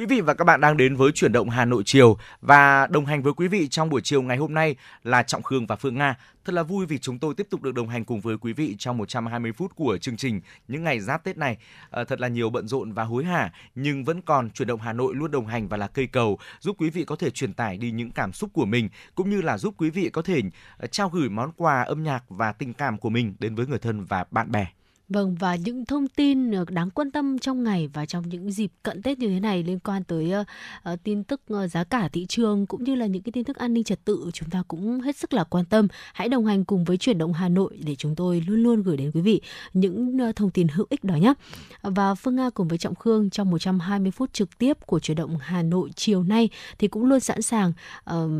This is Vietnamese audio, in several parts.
Quý vị và các bạn đang đến với chuyển động Hà Nội chiều và đồng hành với quý vị trong buổi chiều ngày hôm nay là Trọng Khương và Phương Nga. Thật là vui vì chúng tôi tiếp tục được đồng hành cùng với quý vị trong 120 phút của chương trình những ngày giáp Tết này. À, thật là nhiều bận rộn và hối hả nhưng vẫn còn chuyển động Hà Nội luôn đồng hành và là cây cầu giúp quý vị có thể truyền tải đi những cảm xúc của mình cũng như là giúp quý vị có thể ờ, trao gửi món quà âm nhạc và tình cảm của mình đến với người thân và bạn bè. Vâng và những thông tin ờ, đáng quan tâm trong ngày và trong những dịp cận Tết như thế này liên quan tới uh, tin tức uh, giá cả thị trường cũng như là những cái tin tức an ninh trật tự chúng ta cũng hết sức là quan tâm. Hãy đồng hành cùng với chuyển động Hà Nội để chúng tôi luôn luôn gửi đến quý vị những uh, thông tin hữu ích đó nhé. Và Phương Nga cùng với Trọng Khương trong 120 phút trực tiếp của chuyển động Hà Nội chiều nay thì cũng luôn sẵn sàng uh,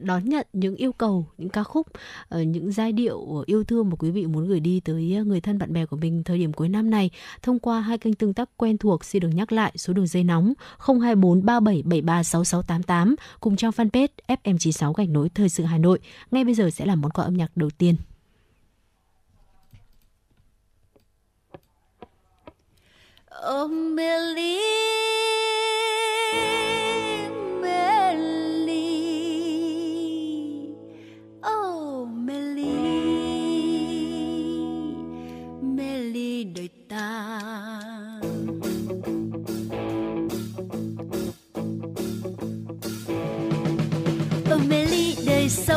đón nhận những yêu cầu, những ca khúc, ờ, những giai điệu yêu thương mà quý vị muốn gửi đi tới ờ, người thân bạn bè của mình thời điểm cuối năm này thông qua hai kênh tương tác quen thuộc xin được nhắc lại số đường dây nóng 024 3773 6688 cùng trang fanpage FM96 gạch nối thời sự Hà Nội. Ngay bây giờ sẽ là món quà âm nhạc đầu tiên. Oh, Billy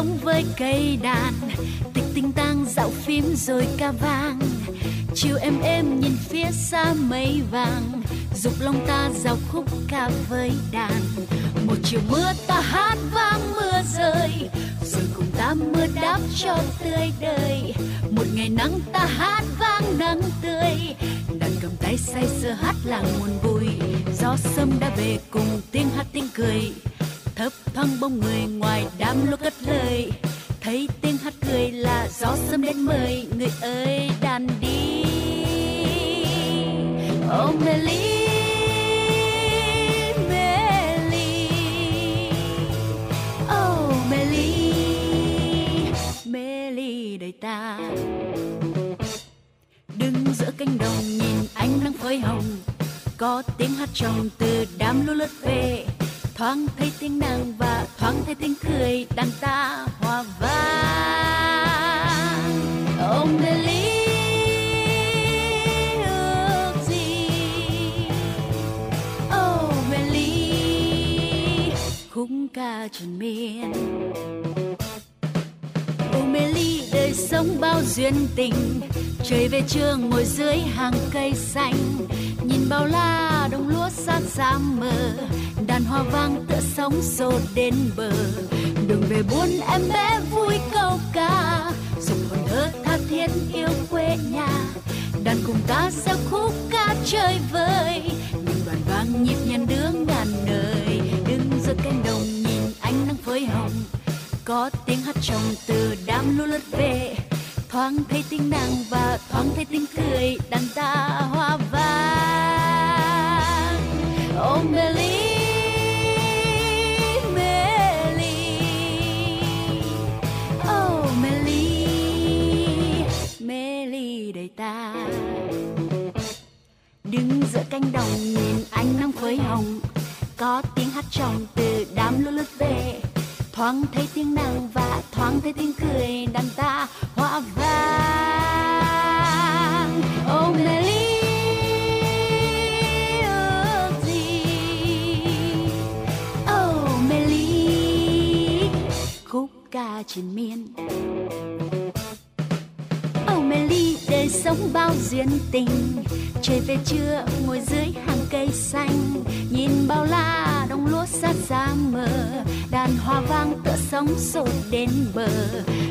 sống với cây đàn. Tịch tinh tang dạo phím rồi ca vang. Chiều em em nhìn phía xa mây vàng. Dục lòng ta giao khúc ca với đàn. Một chiều mưa ta hát vang mưa rơi. Rồi cùng ta mưa đáp cho tươi đời. Một ngày nắng ta hát vang nắng tươi. Đàn cầm tay say sưa hát làng buồn vui. Gió sâm đã về cùng tiếng hát tiếng cười thấp thoáng bóng người ngoài đám lúa cất lời. Thấy tiếng hát cười là gió sớm đến mời người ơi đàn đi. Oh Melly đời ta. Đứng giữa cánh đồng nhìn ánh nắng phơi hồng, có tiếng hát trong từ đám lúa lướt về thoáng thấy tiếng nàng và thoáng thấy tiếng cười đàn ta hòa vang. Ông nên lý ước gì? Oh Melly khúc ca truyền miên. Oh ly đời sống bao duyên tình. Trời về trưa ngồi dưới hàng cây xanh bao la, đồng lúa sát xa mờ. Đàn hoa vang tựa sóng xô đến bờ. Đường về buôn em bé vui câu ca. Dùng hồn thơ tha thiết yêu quê nhà. Đàn cùng ta sao khúc ca chơi vơi. Những đoàn vang nhịp nhàng đưa ngàn đời đứng giữa cánh đồng nhìn ánh nắng phơi hồng. Có tiếng hát trong từ đám lúa lướt về. Thoáng thấy tiếng nàng và thoáng thấy tiếng cười đàn ta hoa vang. Thấy sột đến bờ đường về buôn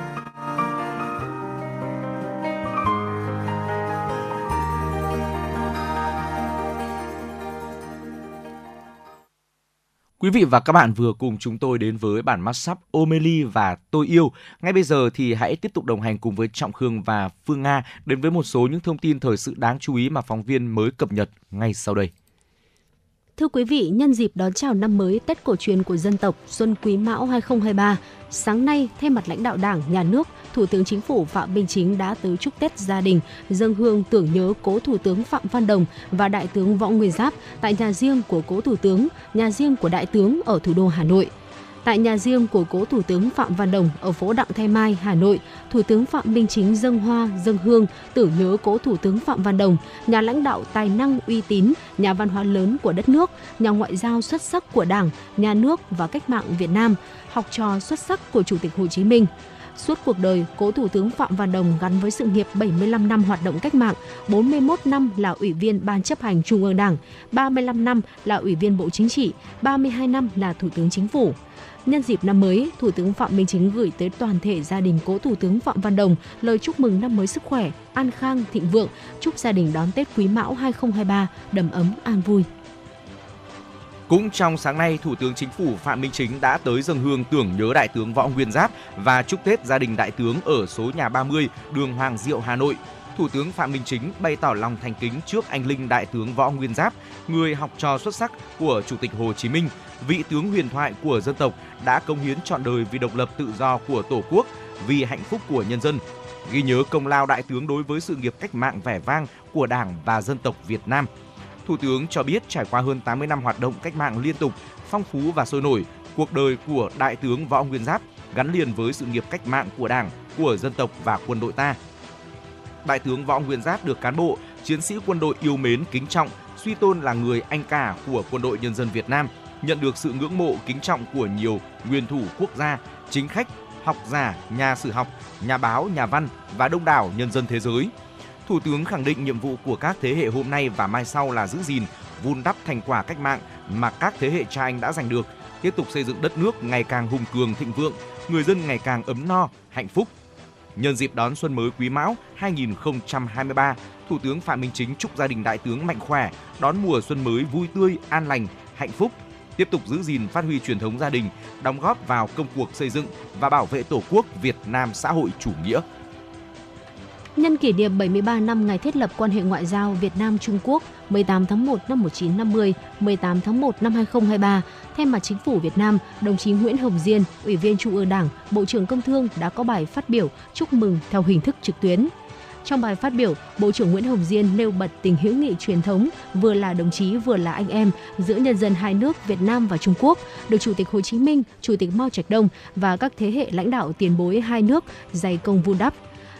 Quý vị và các bạn vừa cùng chúng tôi đến với bản mashup Omeli và Tôi yêu. Ngay bây giờ thì hãy tiếp tục đồng hành cùng với Trọng Khương và Phương Nga đến với một số những thông tin thời sự đáng chú ý mà phóng viên mới cập nhật ngay sau đây. Thưa quý vị, nhân dịp đón chào năm mới Tết cổ truyền của dân tộc Xuân Quý Mão 2023, sáng nay thay mặt lãnh đạo Đảng, Nhà nước, Thủ tướng Chính phủ Phạm Minh Chính đã tới chúc Tết gia đình, dâng hương tưởng nhớ cố Thủ tướng Phạm Văn Đồng và Đại tướng Võ Nguyên Giáp tại nhà riêng của cố Thủ tướng, nhà riêng của Đại tướng ở thủ đô Hà Nội. Tại nhà riêng của cố Thủ tướng Phạm Văn Đồng ở phố Đặng Thái Mai, Hà Nội, Thủ tướng Phạm Minh Chính dâng hoa, dâng hương, tưởng nhớ cố Thủ tướng Phạm Văn Đồng, nhà lãnh đạo tài năng uy tín, nhà văn hóa lớn của đất nước, nhà ngoại giao xuất sắc của Đảng, Nhà nước và cách mạng Việt Nam, học trò xuất sắc của Chủ tịch Hồ Chí Minh. Suốt cuộc đời, cố Thủ tướng Phạm Văn Đồng gắn với sự nghiệp 75 năm hoạt động cách mạng, 41 năm là Ủy viên Ban chấp hành Trung ương Đảng, 35 năm là Ủy viên Bộ Chính trị, 32 năm là Thủ tướng Chính phủ. Nhân dịp năm mới, Thủ tướng Phạm Minh Chính gửi tới toàn thể gia đình cố Thủ tướng Phạm Văn Đồng lời chúc mừng năm mới sức khỏe, an khang, thịnh vượng, chúc gia đình đón Tết Quý Mão 2023 đầm ấm an vui. Cũng trong sáng nay, Thủ tướng Chính phủ Phạm Minh Chính đã tới dân hương tưởng nhớ Đại tướng Võ Nguyên Giáp và chúc Tết gia đình Đại tướng ở số nhà 30, đường Hoàng Diệu, Hà Nội. Thủ tướng Phạm Minh Chính bày tỏ lòng thành kính trước anh linh Đại tướng Võ Nguyên Giáp, người học trò xuất sắc của Chủ tịch Hồ Chí Minh, vị tướng huyền thoại của dân tộc đã công hiến trọn đời vì độc lập tự do của Tổ quốc, vì hạnh phúc của nhân dân. Ghi nhớ công lao đại tướng đối với sự nghiệp cách mạng vẻ vang của Đảng và dân tộc Việt Nam – Thủ tướng cho biết trải qua hơn 80 năm hoạt động cách mạng liên tục, phong phú và sôi nổi, cuộc đời của Đại tướng Võ Nguyên Giáp gắn liền với sự nghiệp cách mạng của Đảng, của dân tộc và quân đội ta. Đại tướng Võ Nguyên Giáp được cán bộ, chiến sĩ quân đội yêu mến, kính trọng, suy tôn là người anh cả của quân đội nhân dân Việt Nam, nhận được sự ngưỡng mộ kính trọng của nhiều nguyên thủ quốc gia, chính khách, học giả, nhà sử học, nhà báo, nhà văn và đông đảo nhân dân thế giới – Thủ tướng khẳng định nhiệm vụ của các thế hệ hôm nay và mai sau là giữ gìn, vun đắp thành quả cách mạng mà các thế hệ cha anh đã giành được, tiếp tục xây dựng đất nước ngày càng hùng cường thịnh vượng, người dân ngày càng ấm no, hạnh phúc. Nhân dịp đón xuân mới Quý Mão 2023, Thủ tướng Phạm Minh Chính chúc gia đình đại tướng mạnh khỏe, đón mùa xuân mới vui tươi, an lành, hạnh phúc, tiếp tục giữ gìn phát huy truyền thống gia đình, đóng góp vào công cuộc xây dựng và bảo vệ Tổ quốc Việt Nam xã hội chủ nghĩa. Nhân kỷ niệm 73 năm ngày thiết lập quan hệ ngoại giao Việt Nam Trung Quốc 18 tháng 1 năm 1950, 18 tháng 1 năm 2023, thay mặt chính phủ Việt Nam, đồng chí Nguyễn Hồng Diên, Ủy viên Trung ương Đảng, Bộ trưởng Công Thương đã có bài phát biểu chúc mừng theo hình thức trực tuyến. Trong bài phát biểu, Bộ trưởng Nguyễn Hồng Diên nêu bật tình hữu nghị truyền thống vừa là đồng chí vừa là anh em giữa nhân dân hai nước Việt Nam và Trung Quốc, được Chủ tịch Hồ Chí Minh, Chủ tịch Mao Trạch Đông và các thế hệ lãnh đạo tiền bối hai nước dày công vun đắp,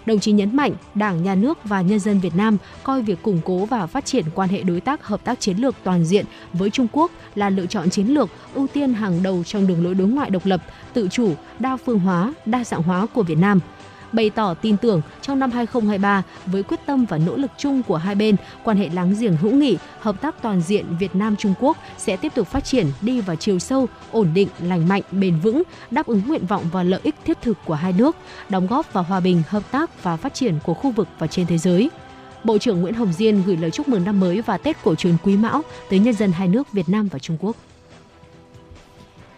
Đồng chí nhấn mạnh Đảng, Nhà nước và nhân dân Việt Nam coi việc củng cố và phát triển quan hệ đối tác hợp tác chiến lược toàn diện với Trung Quốc là lựa chọn chiến lược ưu tiên hàng đầu trong đường lối đối ngoại độc lập, tự chủ, đa phương hóa, đa dạng hóa của Việt Nam – bày tỏ tin tưởng trong năm 2023 với quyết tâm và nỗ lực chung của hai bên, quan hệ láng giềng hữu nghị, hợp tác toàn diện Việt Nam Trung Quốc sẽ tiếp tục phát triển đi vào chiều sâu, ổn định, lành mạnh, bền vững, đáp ứng nguyện vọng và lợi ích thiết thực của hai nước, đóng góp vào hòa bình, hợp tác và phát triển của khu vực và trên thế giới. Bộ trưởng Nguyễn Hồng Diên gửi lời chúc mừng năm mới và Tết cổ truyền Quý Mão tới nhân dân hai nước Việt Nam và Trung Quốc.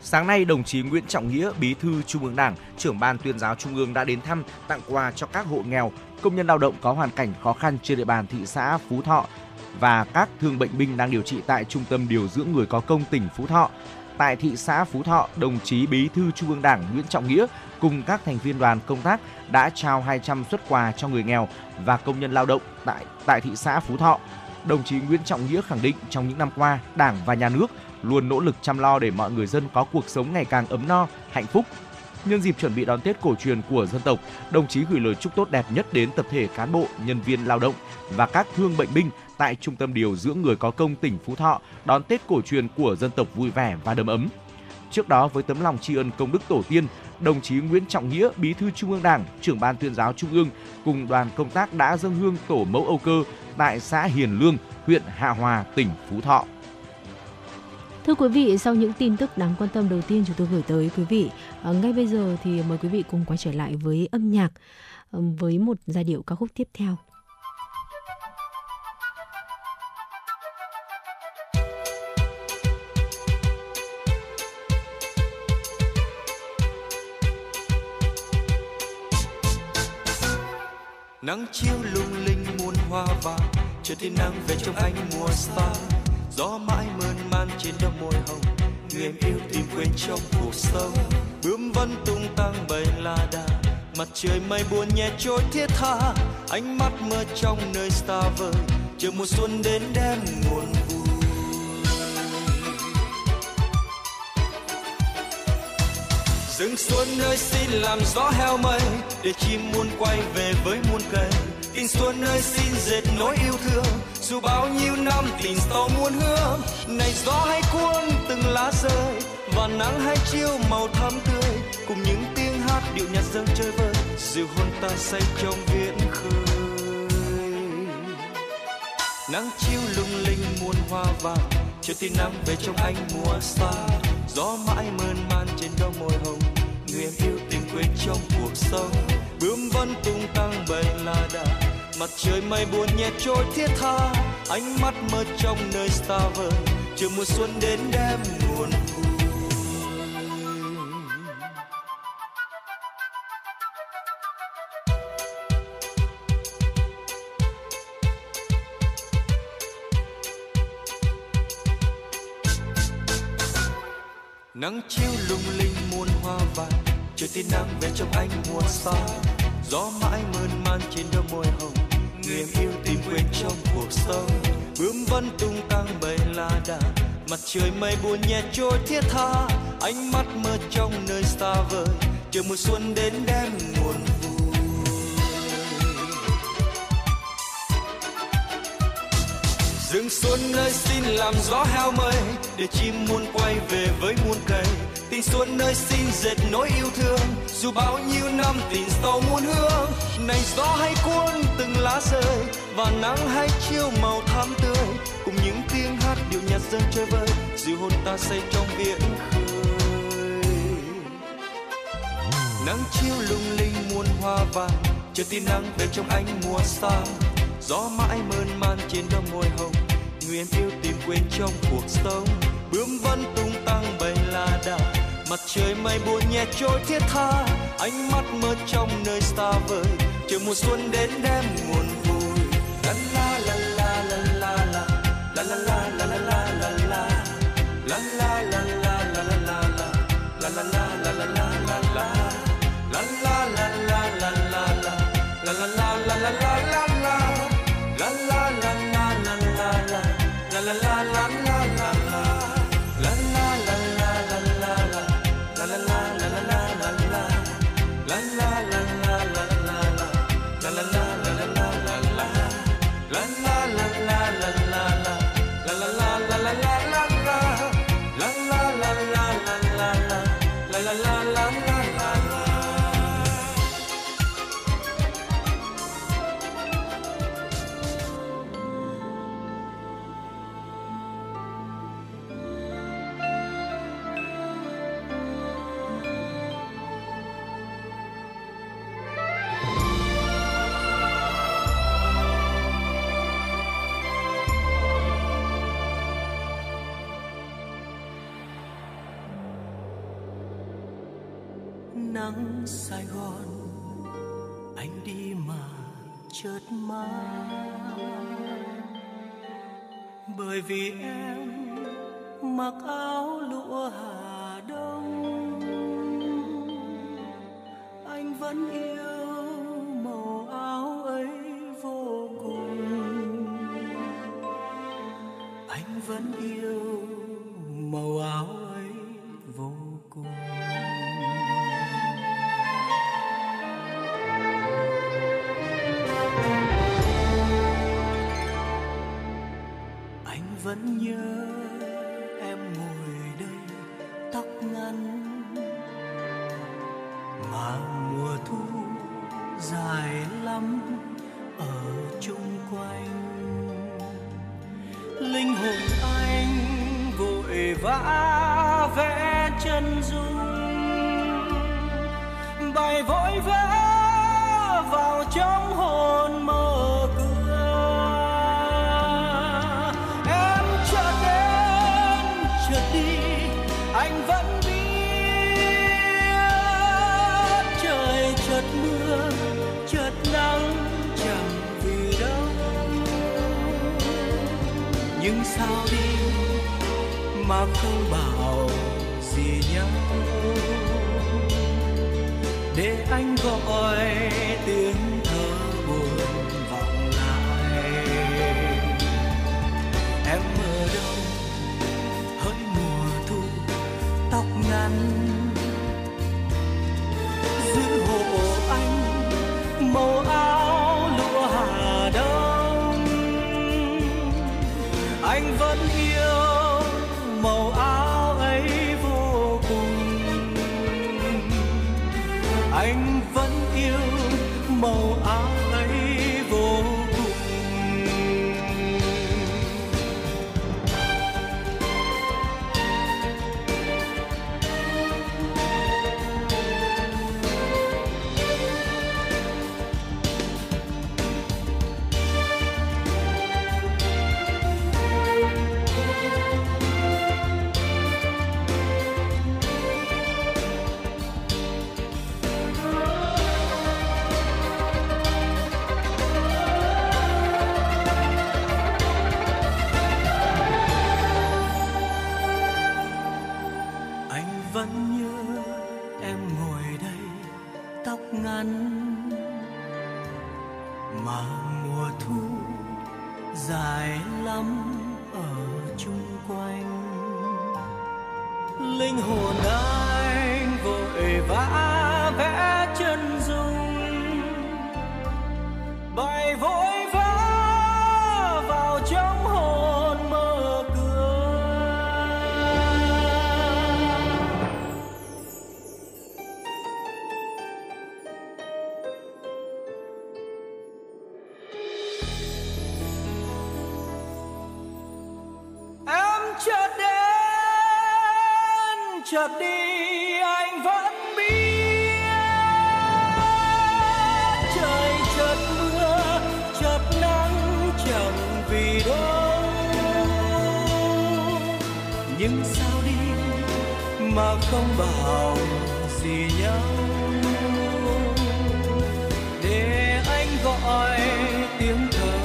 Sáng nay, đồng chí Nguyễn Trọng Nghĩa, Bí thư Trung ương Đảng, trưởng ban tuyên giáo Trung ương đã đến thăm, tặng quà cho các hộ nghèo, công nhân lao động có hoàn cảnh khó khăn trên địa bàn thị xã Phú Thọ và các thương bệnh binh đang điều trị tại Trung tâm điều dưỡng người có công tỉnh Phú Thọ. Tại thị xã Phú Thọ, đồng chí Bí thư Trung ương Đảng Nguyễn Trọng Nghĩa cùng các thành viên đoàn công tác đã trao 200 xuất quà cho người nghèo và công nhân lao động tại tại thị xã Phú Thọ. Đồng chí Nguyễn Trọng Nghĩa khẳng định trong những năm qua, Đảng và Nhà nước luôn nỗ lực chăm lo để mọi người dân có cuộc sống ngày càng ấm no, hạnh phúc. Nhân dịp chuẩn bị đón Tết cổ truyền của dân tộc, đồng chí gửi lời chúc tốt đẹp nhất đến tập thể cán bộ, nhân viên lao động và các thương bệnh binh tại Trung tâm điều dưỡng người có công tỉnh Phú Thọ đón Tết cổ truyền của dân tộc vui vẻ và đầm ấm. Trước đó với tấm lòng tri ân công đức tổ tiên, đồng chí Nguyễn Trọng Nghĩa, Bí thư Trung ương Đảng, trưởng ban tuyên giáo Trung ương cùng đoàn công tác đã dâng hương tổ mẫu Âu Cơ tại xã Hiền Lương, huyện Hạ Hòa, tỉnh Phú Thọ. Thưa quý vị, sau những tin tức đáng quan tâm đầu tiên chúng tôi gửi tới quý vị, ờ, ngay bây giờ thì mời quý vị cùng quay trở lại với âm nhạc ờ, với một giai điệu ca khúc tiếp theo. nắng chiếu lung linh muôn hoa vàng chờ thì nắng về trong ánh mùa xa gió mãi mơ man trên đôi môi hồng. Người em yêu tìm quên trong cuộc sống. Bướm vẫn tung tăng bay la đà. Mặt trời mây buồn nhẹ trôi thiết tha. Ánh mắt mơ trong nơi xa vời. Chờ mùa xuân đến đem nguồn vui. Rừng xuân nơi xin làm gió heo mây. Để chim muôn quay về với muôn cây tình xuân ơi, xin dệt nỗi yêu thương. Dù bao nhiêu năm tình to muôn hương này gió hay cuốn từng lá rơi, và nắng hay chiêu màu thắm tươi, cùng những tiếng hát điệu nhạc dâng chơi vơi dịu hôn ta say trong viễn khơi. Nắng chiêu lung linh muôn hoa vàng chiều tin nắng về trong anh mùa xa. Gió mãi mơn man trên đôi môi hồng người em yêu tình quên trong cuộc sống. Bướm vẫn tung tăng bay la đà mặt trời mây buồn nhẹ trôi thiết tha, ánh mắt mơ trong nơi xa vời. Chờ mùa xuân đến đem nguồn vui nắng chiếu lung linh muôn hoa vàng, trời tia nắng về trong anh mùa xa gió mãi mơn man trên đôi môi hồng niềm yêu tìm quên trong cuộc sống. Bướm vẫn tung tăng bay la đà mặt trời mây buồn nhẹ trôi thiết tha. Ánh mắt mơ trong nơi xa vời, chờ mùa xuân đến đem nguồn vui. Rừng xuân nơi xin làm gió heo mây, để chim muôn quay về với muôn cây tình xuân nơi xin dệt nỗi yêu thương. Dù bao nhiêu năm tình sâu muôn hương, này gió hay cuốn từng lá rơi, và nắng hay chiều màu thắm tươi, cùng những tiếng hát điệu nhạc dân chơi vơi dịu hôn ta say trong biển khơi. Nắng chiều lung linh muôn hoa vàng, chờ tia nắng về trong ánh mùa xa gió mãi mơn man trên đôi môi hồng người em yêu tìm quên trong cuộc sống. Bướm vẫn tung tăng bay la đà mặt trời mây buồn nhẹ trôi thiết tha, ánh mắt mơ trong nơi xa vời, chờ mùa xuân đến đem nguồn nắng Sài Gòn, anh đi mà chợt mang bởi vì em mặc áo lụa Hà Đông, anh vẫn yêu màu áo ấy vô cùng. Anh vẫn yêu nhưng sao đi mà không bảo gì nhau. Để anh gọi tiếng thở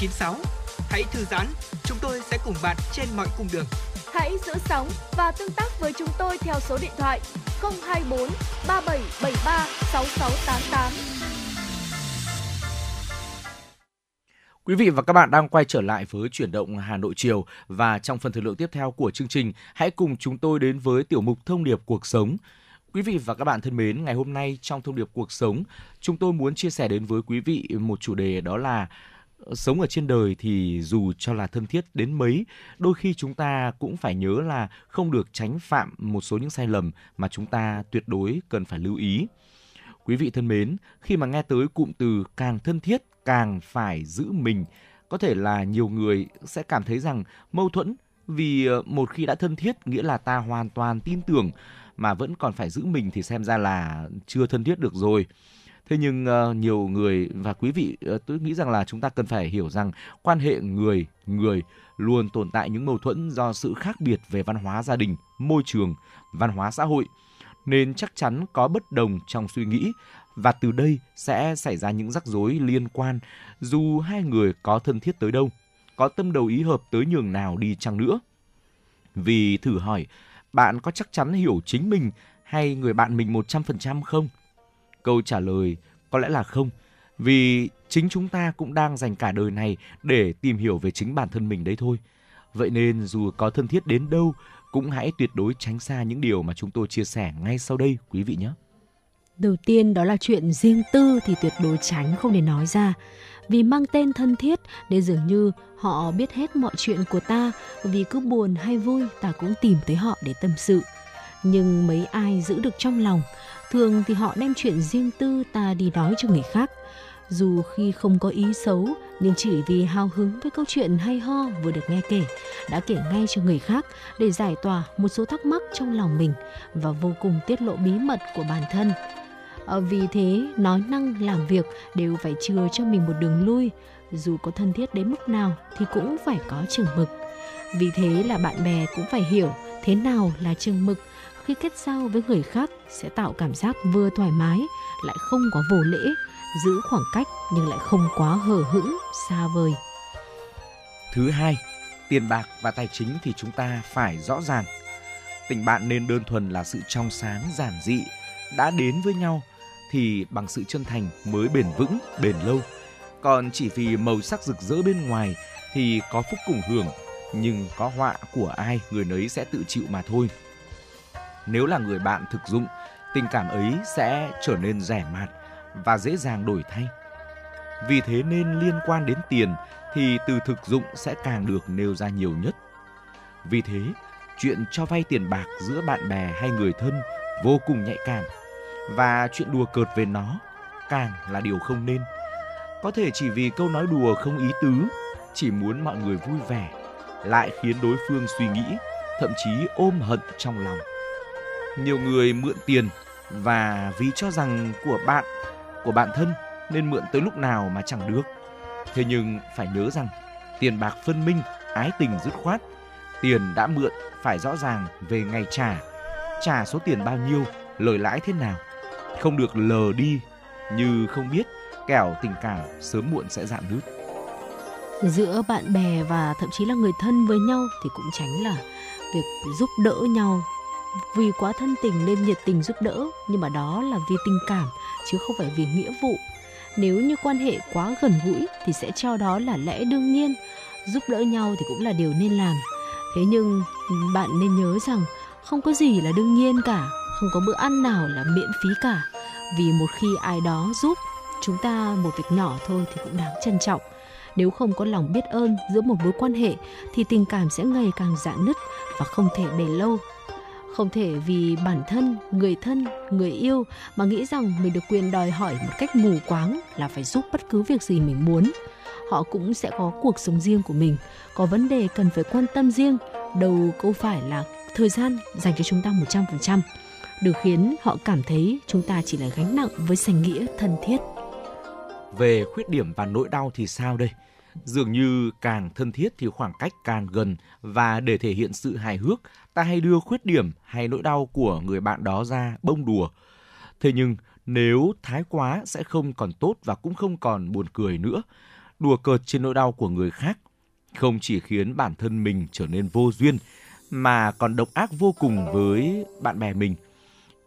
FM96. Hãy thư giãn, chúng tôi sẽ cùng bạn trên mọi cung đường. Hãy giữ sóng và tương tác với chúng tôi theo số điện thoại 024 3773 6688. Quý vị và các bạn đang quay trở lại với chuyển động Hà Nội chiều và trong phần thời lượng tiếp theo của chương trình, hãy cùng chúng tôi đến với tiểu mục thông điệp cuộc sống. Quý vị và các bạn thân mến, ngày hôm nay trong thông điệp cuộc sống, chúng tôi muốn chia sẻ đến với quý vị một chủ đề đó là sống ở trên đời thì dù cho là thân thiết đến mấy, đôi khi chúng ta cũng phải nhớ là không được tránh phạm một số những sai lầm mà chúng ta tuyệt đối cần phải lưu ý. Quý vị thân mến, khi mà nghe tới cụm từ càng thân thiết càng phải giữ mình, có thể là nhiều người sẽ cảm thấy rằng mâu thuẫn vì ờ, một khi đã thân thiết nghĩa là ta hoàn toàn tin tưởng mà vẫn còn phải giữ mình thì xem ra là chưa thân thiết được rồi. Thế nhưng uh, nhiều người và quý vị uh, tôi nghĩ rằng là chúng ta cần phải hiểu rằng quan hệ người người luôn tồn tại những mâu thuẫn do sự khác biệt về văn hóa gia đình, môi trường, văn hóa xã hội nên chắc chắn có bất đồng trong suy nghĩ và từ đây sẽ xảy ra những rắc rối liên quan dù hai người có thân thiết tới đâu, có tâm đầu ý hợp tới nhường nào đi chăng nữa. Vì thử hỏi, bạn có chắc chắn hiểu chính mình hay người bạn mình 100% không? Câu trả lời có lẽ là không, vì chính chúng ta cũng đang dành cả đời này để tìm hiểu về chính bản thân mình đấy thôi. Vậy nên dù có thân thiết đến đâu, cũng hãy tuyệt đối tránh xa những điều mà chúng tôi chia sẻ ngay sau đây quý vị nhé. Đầu tiên đó là chuyện riêng tư thì tuyệt đối tránh không để nói ra. Vì mang tên thân thiết nên dường như họ biết hết mọi chuyện của ta vì cứ buồn hay vui ta cũng tìm tới họ để tâm sự. Nhưng mấy ai giữ được trong lòng, thường thì họ đem chuyện riêng tư ta đi nói cho người khác. Dù khi không có ý xấu nhưng chỉ vì hào hứng với câu chuyện hay ho vừa được nghe kể đã kể ngay cho người khác để giải tỏa một số thắc mắc trong lòng mình và vô cùng tiết lộ bí mật của bản thân. Ờ, vì thế, nói năng làm việc đều phải chừa cho mình một đường lui, dù có thân thiết đến mức nào thì cũng phải có chừng mực. Vì thế là bạn bè cũng phải hiểu thế nào là chừng mực khi kết giao với người khác sẽ tạo cảm giác vừa thoải mái lại không có vô lễ, giữ khoảng cách nhưng lại không quá hờ hững, xa vời. Thứ hai, tiền bạc và tài chính thì chúng ta phải rõ ràng. Tình bạn nên đơn thuần là sự trong sáng giản dị, đã đến với nhau thì bằng sự chân thành mới bền vững, bền lâu. Còn chỉ vì màu sắc rực rỡ bên ngoài thì có phúc cùng hưởng, nhưng có họa của ai người nấy sẽ tự chịu mà thôi. Nếu là người bạn thực dụng, tình cảm ấy sẽ trở nên rẻ mạt và dễ dàng đổi thay. Vì thế nên liên quan đến tiền thì từ thực dụng sẽ càng được nêu ra nhiều nhất. Vì thế, chuyện cho vay tiền bạc giữa bạn bè hay người thân vô cùng nhạy cảm và chuyện đùa cợt về nó càng là điều không nên. Có thể chỉ vì câu nói đùa không ý tứ, chỉ muốn mọi người vui vẻ, lại khiến đối phương suy nghĩ, thậm chí ôm hận trong lòng. Nhiều người mượn tiền và vì cho rằng của bạn, của bạn thân nên mượn tới lúc nào mà chẳng được. Thế nhưng phải nhớ rằng tiền bạc phân minh, ái tình dứt khoát. Tiền đã mượn phải rõ ràng về ngày trả, trả số tiền bao nhiêu, lời lãi thế nào. Không được lờ đi như không biết kẻo tình cảm sớm muộn sẽ dạn nứt. Giữa bạn bè và thậm chí là người thân với nhau thì cũng tránh là việc giúp đỡ nhau vì quá thân tình nên nhiệt tình giúp đỡ, nhưng mà đó là vì tình cảm, chứ không phải vì nghĩa vụ. Nếu như quan hệ quá gần gũi thì sẽ cho đó là lẽ đương nhiên. Giúp đỡ nhau thì cũng là điều nên làm. Thế nhưng, bạn nên nhớ rằng không có gì là đương nhiên cả, không có bữa ăn nào là miễn phí cả. Vì một khi ai đó giúp, chúng ta một việc nhỏ thôi thì cũng đáng trân trọng. Nếu không có lòng biết ơn giữa một mối quan hệ thì tình cảm sẽ ngày càng rạn nứt và không thể bền lâu không thể vì bản thân, người thân, người yêu mà nghĩ rằng mình được quyền đòi hỏi một cách mù quáng là phải giúp bất cứ việc gì mình muốn họ cũng sẽ có cuộc sống riêng của mình, có vấn đề cần phải quan tâm riêng, đâu câu phải là thời gian dành cho chúng ta 100% được khiến họ cảm thấy chúng ta chỉ là gánh nặng với sành nghĩa thân thiết. Về khuyết điểm và nỗi đau thì sao đây? Dường như càng thân thiết thì khoảng cách càng gần và để thể hiện sự hài hước, ta hay đưa khuyết điểm hay nỗi đau của người bạn đó ra bông đùa. Thế nhưng nếu thái quá sẽ không còn tốt và cũng không còn buồn cười nữa. Đùa cợt trên nỗi đau của người khác không chỉ khiến bản thân mình trở nên vô duyên mà còn độc ác vô cùng với bạn bè mình.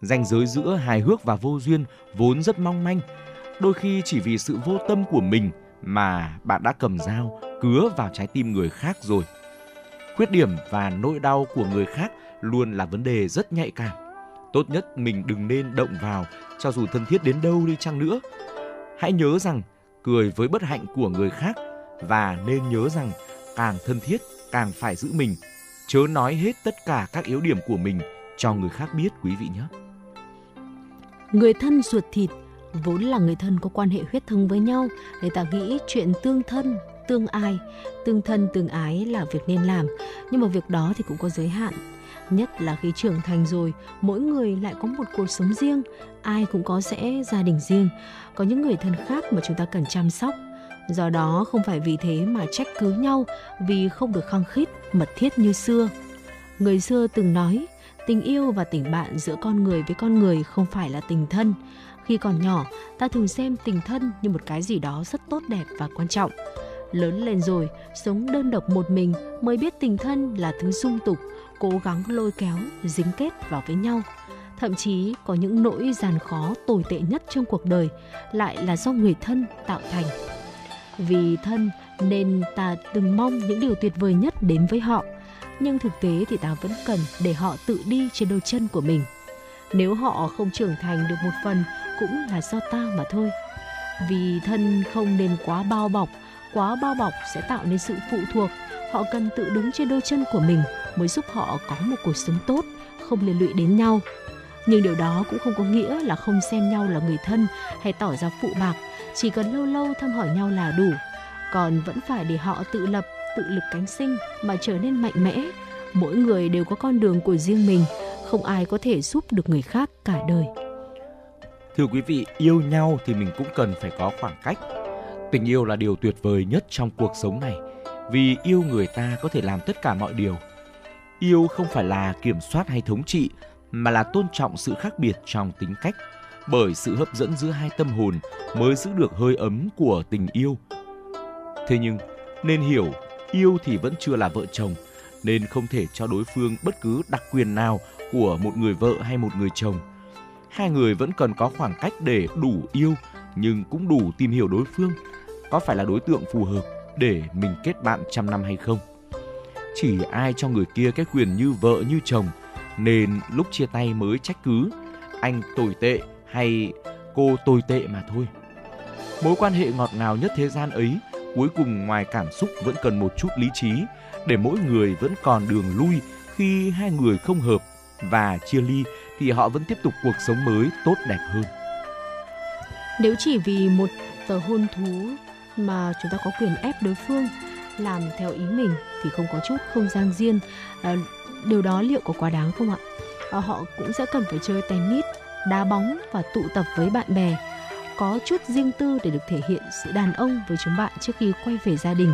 Ranh giới giữa hài hước và vô duyên vốn rất mong manh. Đôi khi chỉ vì sự vô tâm của mình mà bạn đã cầm dao cứa vào trái tim người khác rồi. Khuyết điểm và nỗi đau của người khác luôn là vấn đề rất nhạy cảm. Tốt nhất mình đừng nên động vào cho dù thân thiết đến đâu đi chăng nữa. Hãy nhớ rằng cười với bất hạnh của người khác và nên nhớ rằng càng thân thiết càng phải giữ mình, chớ nói hết tất cả các yếu điểm của mình cho người khác biết quý vị nhé. Người thân ruột thịt vốn là người thân có quan hệ huyết thống với nhau, người ta nghĩ chuyện tương thân, tương ai, tương thân, tương ái là việc nên làm. Nhưng mà việc đó thì cũng có giới hạn. Nhất là khi trưởng thành rồi, mỗi người lại có một cuộc sống riêng, ai cũng có sẽ gia đình riêng. Có những người thân khác mà chúng ta cần chăm sóc. Do đó không phải vì thế mà trách cứ nhau, vì không được khăng khít, mật thiết như xưa. Người xưa từng nói, tình yêu và tình bạn giữa con người với con người không phải là tình thân khi còn nhỏ, ta thường xem tình thân như một cái gì đó rất tốt đẹp và quan trọng. Lớn lên rồi, sống đơn độc một mình mới biết tình thân là thứ dung tục, cố gắng lôi kéo, dính kết vào với nhau. Thậm chí có những nỗi gian khó tồi tệ nhất trong cuộc đời lại là do người thân tạo thành. Vì thân nên ta từng mong những điều tuyệt vời nhất đến với họ, nhưng thực tế thì ta vẫn cần để họ tự đi trên đôi chân của mình. Nếu họ không trưởng thành được một phần cũng là do ta mà thôi. Vì thân không nên quá bao bọc, quá bao bọc sẽ tạo nên sự phụ thuộc. Họ cần tự đứng trên đôi chân của mình mới giúp họ có một cuộc sống tốt, không liên lụy đến nhau. Nhưng điều đó cũng không có nghĩa là không xem nhau là người thân hay tỏ ra phụ bạc, chỉ cần lâu lâu thăm hỏi nhau là đủ. Còn vẫn phải để họ tự lập, tự lực cánh sinh mà trở nên mạnh mẽ. Mỗi người đều có con đường của riêng mình, không ai có thể giúp được người khác cả đời. Thưa quý vị, yêu nhau thì mình cũng cần phải có khoảng cách. Tình yêu là điều tuyệt vời nhất trong cuộc sống này, vì yêu người ta có thể làm tất cả mọi điều. Yêu không phải là kiểm soát hay thống trị, mà là tôn trọng sự khác biệt trong tính cách, bởi sự hấp dẫn giữa hai tâm hồn mới giữ được hơi ấm của tình yêu. Thế nhưng, nên hiểu, yêu thì vẫn chưa là vợ chồng, nên không thể cho đối phương bất cứ đặc quyền nào của một người vợ hay một người chồng hai người vẫn cần có khoảng cách để đủ yêu, nhưng cũng đủ tìm hiểu đối phương có phải là đối tượng phù hợp để mình kết bạn trăm năm hay không. chỉ ai cho người kia cái quyền như vợ như chồng, nên lúc chia tay mới trách cứ, anh tồi tệ hay cô tồi tệ mà thôi. Mối quan hệ ngọt ngào nhất thế gian ấy, cuối cùng ngoài cảm xúc vẫn cần một chút lý trí, để mỗi người vẫn còn đường lui khi hai người không hợp và chia ly thì họ vẫn tiếp tục cuộc sống mới tốt đẹp hơn. Nếu chỉ vì một tờ hôn thú mà chúng ta có quyền ép đối phương làm theo ý mình thì không có chút không gian riêng. À, điều đó liệu có quá đáng không ạ? À, họ cũng sẽ cần phải chơi tennis đá bóng và tụ tập với bạn bè có chút riêng tư để được thể hiện sự đàn ông với chúng bạn trước khi quay về gia đình.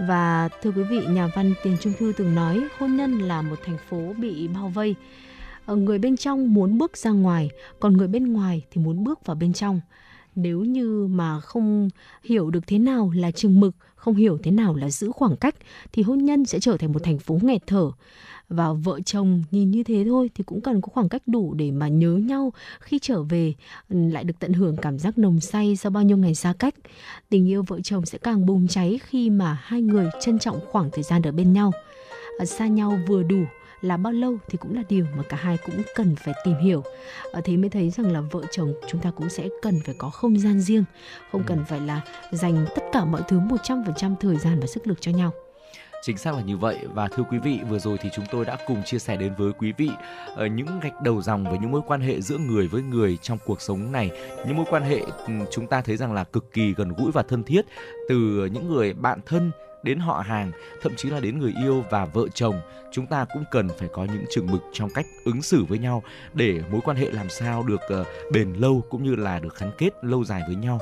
Và thưa quý vị nhà văn tiền trung thư từng nói hôn nhân là một thành phố bị bao vây. Ờ, người bên trong muốn bước ra ngoài, còn người bên ngoài thì muốn bước vào bên trong. Nếu như mà không hiểu được thế nào là chừng mực, không hiểu thế nào là giữ khoảng cách, thì hôn nhân sẽ trở thành một thành phố nghẹt thở. Và vợ chồng nhìn như thế thôi thì cũng cần có khoảng cách đủ để mà nhớ nhau khi trở về ừ, lại được tận hưởng cảm giác nồng say sau bao nhiêu ngày xa cách. Tình yêu vợ chồng sẽ càng bùng cháy khi mà hai người trân trọng khoảng thời gian ở bên nhau. Ờ, xa nhau vừa đủ là bao lâu thì cũng là điều mà cả hai cũng cần phải tìm hiểu. Ở thế mới thấy rằng là vợ chồng chúng ta cũng sẽ cần phải có không gian riêng không cần phải là dành tất cả mọi thứ 100% thời gian và sức lực cho nhau. Chính xác là như vậy. Và thưa quý vị, vừa rồi thì chúng tôi đã cùng chia sẻ đến với quý vị uh, những gạch đầu dòng với những mối quan hệ giữa người với người trong cuộc sống này, những mối quan hệ um, chúng ta thấy rằng là cực kỳ gần gũi và thân thiết. Từ những người bạn thân đến họ hàng, thậm chí là đến người yêu và vợ chồng, chúng ta cũng cần phải có những chừng mực trong cách ứng xử với nhau để mối quan hệ làm sao được uh, bền lâu cũng như là được gắn kết lâu dài với nhau.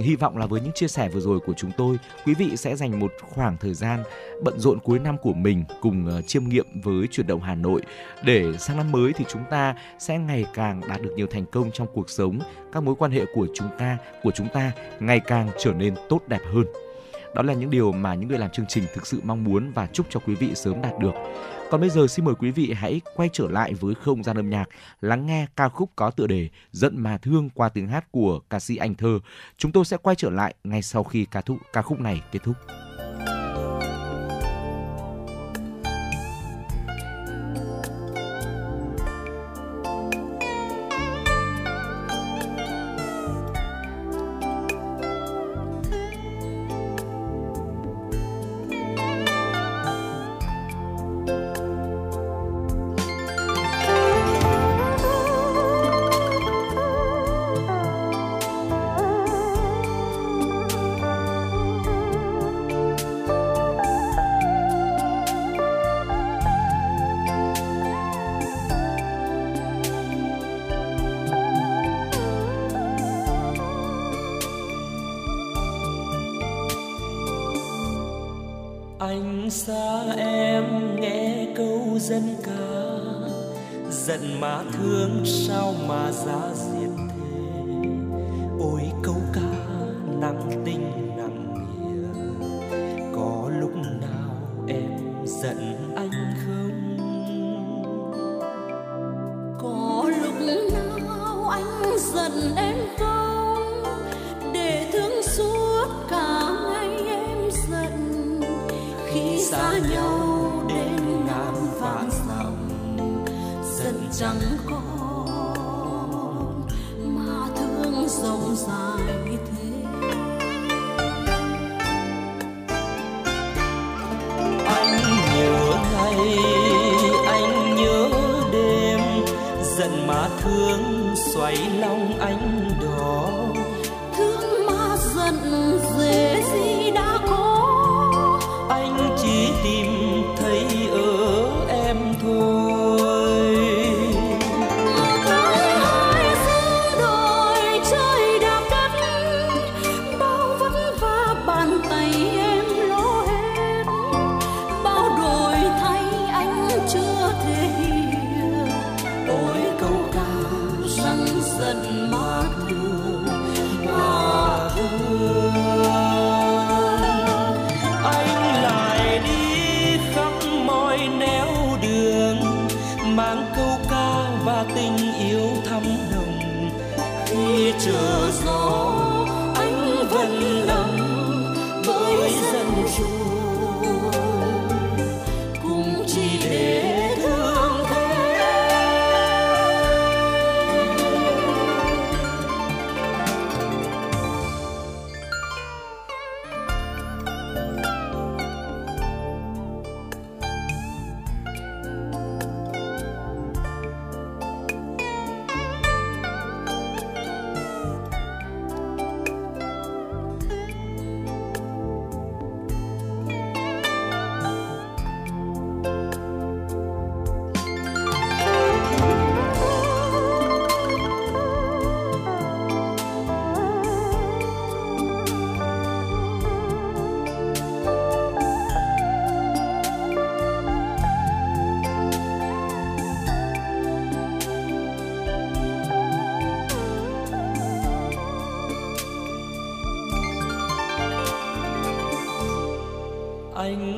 Hy vọng là với những chia sẻ vừa rồi của chúng tôi, quý vị sẽ dành một khoảng thời gian bận rộn cuối năm của mình cùng uh, chiêm nghiệm với chuyển động Hà Nội để sang năm mới thì chúng ta sẽ ngày càng đạt được nhiều thành công trong cuộc sống, các mối quan hệ của chúng ta của chúng ta ngày càng trở nên tốt đẹp hơn. Đó là những điều mà những người làm chương trình thực sự mong muốn và chúc cho quý vị sớm đạt được. Còn bây giờ xin mời quý vị hãy quay trở lại với không gian âm nhạc, lắng nghe ca khúc có tựa đề Giận mà thương qua tiếng hát của ca sĩ Anh Thơ. Chúng tôi sẽ quay trở lại ngay sau khi ca, thúc, ca khúc này kết thúc.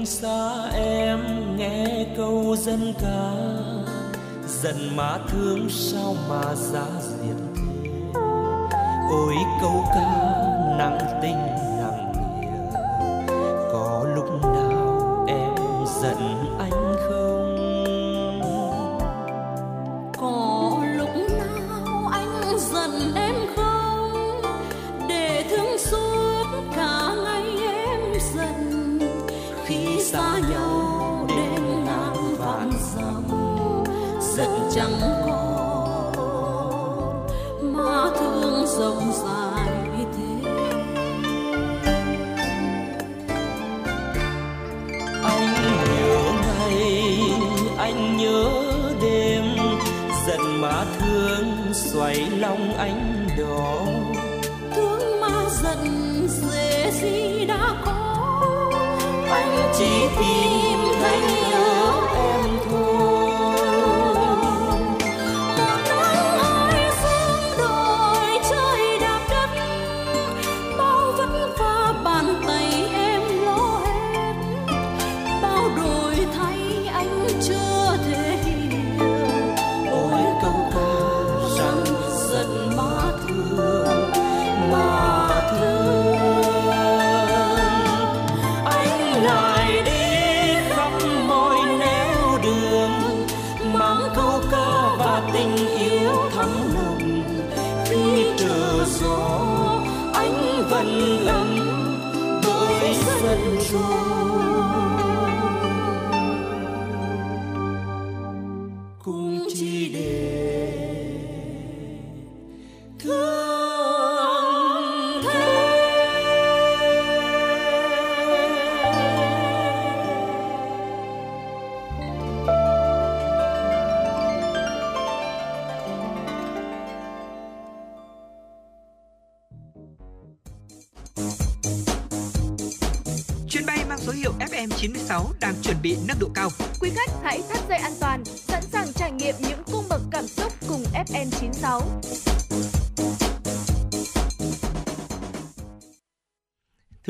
xa em nghe câu dân ca dần má thương sao mà giá diệt ôi câu ca nặng tình đầy lòng.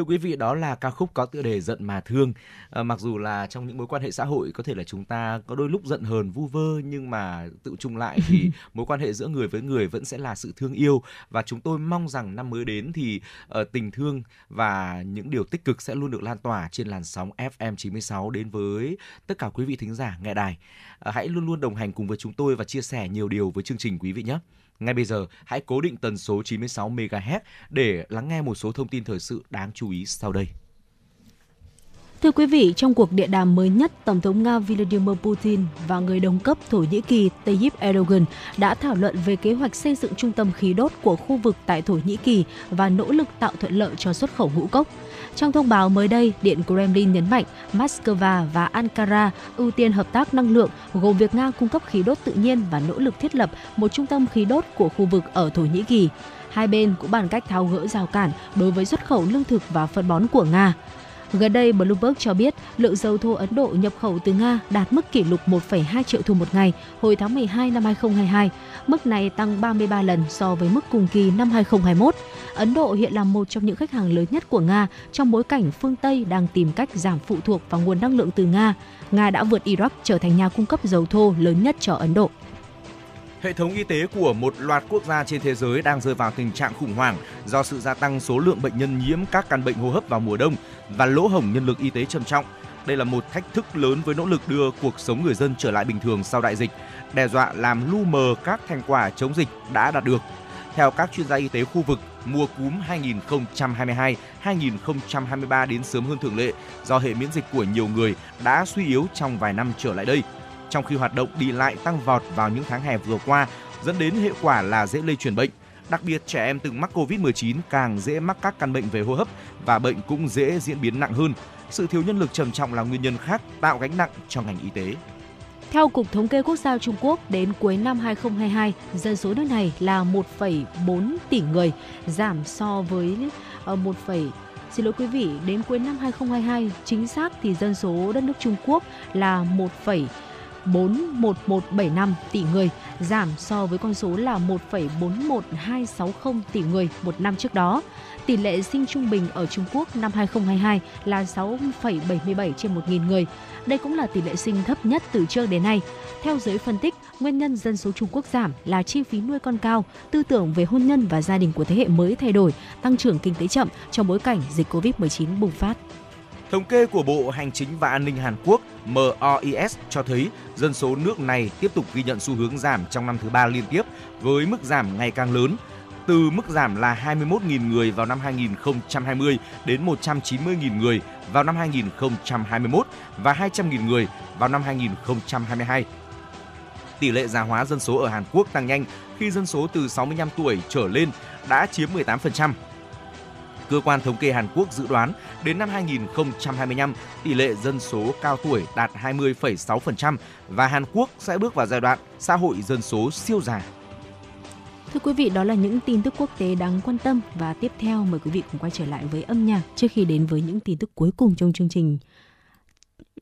Thưa quý vị, đó là ca khúc có tựa đề Giận mà thương. À, mặc dù là trong những mối quan hệ xã hội có thể là chúng ta có đôi lúc giận hờn vu vơ nhưng mà tự chung lại thì mối quan hệ giữa người với người vẫn sẽ là sự thương yêu và chúng tôi mong rằng năm mới đến thì uh, tình thương và những điều tích cực sẽ luôn được lan tỏa trên làn sóng FM 96 đến với tất cả quý vị thính giả nghe đài. À, hãy luôn luôn đồng hành cùng với chúng tôi và chia sẻ nhiều điều với chương trình quý vị nhé. Ngay bây giờ, hãy cố định tần số 96 MHz để lắng nghe một số thông tin thời sự đáng chú ý sau đây. Thưa quý vị, trong cuộc điện đàm mới nhất, Tổng thống Nga Vladimir Putin và người đồng cấp Thổ Nhĩ Kỳ Tayyip Erdogan đã thảo luận về kế hoạch xây dựng trung tâm khí đốt của khu vực tại Thổ Nhĩ Kỳ và nỗ lực tạo thuận lợi cho xuất khẩu ngũ cốc. Trong thông báo mới đây, Điện Kremlin nhấn mạnh Moscow và Ankara ưu tiên hợp tác năng lượng gồm việc Nga cung cấp khí đốt tự nhiên và nỗ lực thiết lập một trung tâm khí đốt của khu vực ở Thổ Nhĩ Kỳ. Hai bên cũng bàn cách tháo gỡ rào cản đối với xuất khẩu lương thực và phân bón của Nga. Gần đây, Bloomberg cho biết lượng dầu thô Ấn Độ nhập khẩu từ Nga đạt mức kỷ lục 1,2 triệu thùng một ngày hồi tháng 12 năm 2022. Mức này tăng 33 lần so với mức cùng kỳ năm 2021. Ấn Độ hiện là một trong những khách hàng lớn nhất của Nga trong bối cảnh phương Tây đang tìm cách giảm phụ thuộc vào nguồn năng lượng từ Nga. Nga đã vượt Iraq trở thành nhà cung cấp dầu thô lớn nhất cho Ấn Độ. Hệ thống y tế của một loạt quốc gia trên thế giới đang rơi vào tình trạng khủng hoảng do sự gia tăng số lượng bệnh nhân nhiễm các căn bệnh hô hấp vào mùa đông và lỗ hổng nhân lực y tế trầm trọng. Đây là một thách thức lớn với nỗ lực đưa cuộc sống người dân trở lại bình thường sau đại dịch, đe dọa làm lu mờ các thành quả chống dịch đã đạt được. Theo các chuyên gia y tế khu vực, mùa cúm 2022-2023 đến sớm hơn thường lệ do hệ miễn dịch của nhiều người đã suy yếu trong vài năm trở lại đây. Trong khi hoạt động đi lại tăng vọt vào những tháng hè vừa qua, dẫn đến hệ quả là dễ lây truyền bệnh. Đặc biệt trẻ em từng mắc Covid-19 càng dễ mắc các căn bệnh về hô hấp và bệnh cũng dễ diễn biến nặng hơn. Sự thiếu nhân lực trầm trọng là nguyên nhân khác tạo gánh nặng cho ngành y tế. Theo Cục Thống kê Quốc gia Trung Quốc, đến cuối năm 2022, dân số nước này là 1,4 tỷ người, giảm so với ờ, 1, Xin lỗi quý vị, đến cuối năm 2022, chính xác thì dân số đất nước Trung Quốc là 1, 41175 tỷ người, giảm so với con số là 1,41260 tỷ người một năm trước đó. Tỷ lệ sinh trung bình ở Trung Quốc năm 2022 là 6,77 trên 1.000 người. Đây cũng là tỷ lệ sinh thấp nhất từ trước đến nay. Theo giới phân tích, nguyên nhân dân số Trung Quốc giảm là chi phí nuôi con cao, tư tưởng về hôn nhân và gia đình của thế hệ mới thay đổi, tăng trưởng kinh tế chậm trong bối cảnh dịch Covid-19 bùng phát. Thống kê của Bộ Hành chính và An ninh Hàn Quốc MOIS cho thấy dân số nước này tiếp tục ghi nhận xu hướng giảm trong năm thứ ba liên tiếp với mức giảm ngày càng lớn từ mức giảm là 21.000 người vào năm 2020 đến 190.000 người vào năm 2021 và 200.000 người vào năm 2022. Tỷ lệ già hóa dân số ở Hàn Quốc tăng nhanh khi dân số từ 65 tuổi trở lên đã chiếm 18%. Cơ quan thống kê Hàn Quốc dự đoán đến năm 2025, tỷ lệ dân số cao tuổi đạt 20,6% và Hàn Quốc sẽ bước vào giai đoạn xã hội dân số siêu già. Thưa quý vị, đó là những tin tức quốc tế đáng quan tâm và tiếp theo mời quý vị cùng quay trở lại với âm nhạc trước khi đến với những tin tức cuối cùng trong chương trình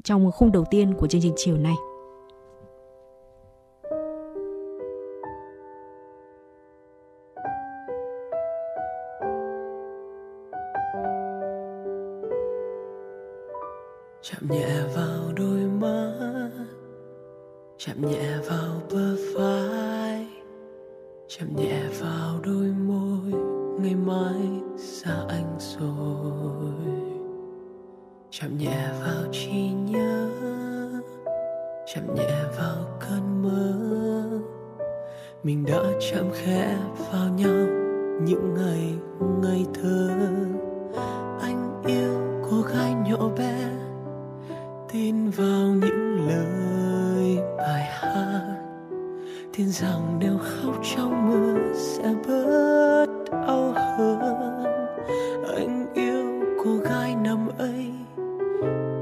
trong khung đầu tiên của chương trình chiều nay. chạm nhẹ vào đôi mắt chạm nhẹ vào bờ vai chạm nhẹ vào đôi môi, ngày mai xa anh rồi. Chạm nhẹ vào trí nhớ, chạm nhẹ vào cơn mơ. Mình đã chạm khẽ vào nhau những ngày ngây thơ. Anh yêu cô gái nhỏ bé, tin vào những lời bài hát tin rằng nếu khóc trong mưa sẽ bớt đau hơn. Anh yêu cô gái năm ấy,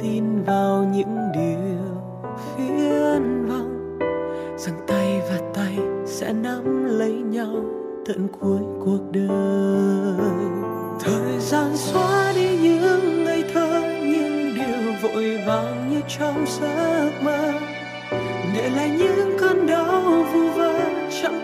tin vào những điều phiền vọng rằng tay và tay sẽ nắm lấy nhau tận cuối cuộc đời. Thời gian xóa đi những ngày thơ, những điều vội vàng như trong giấc mơ để lại những cơn đau vu vơ chẳng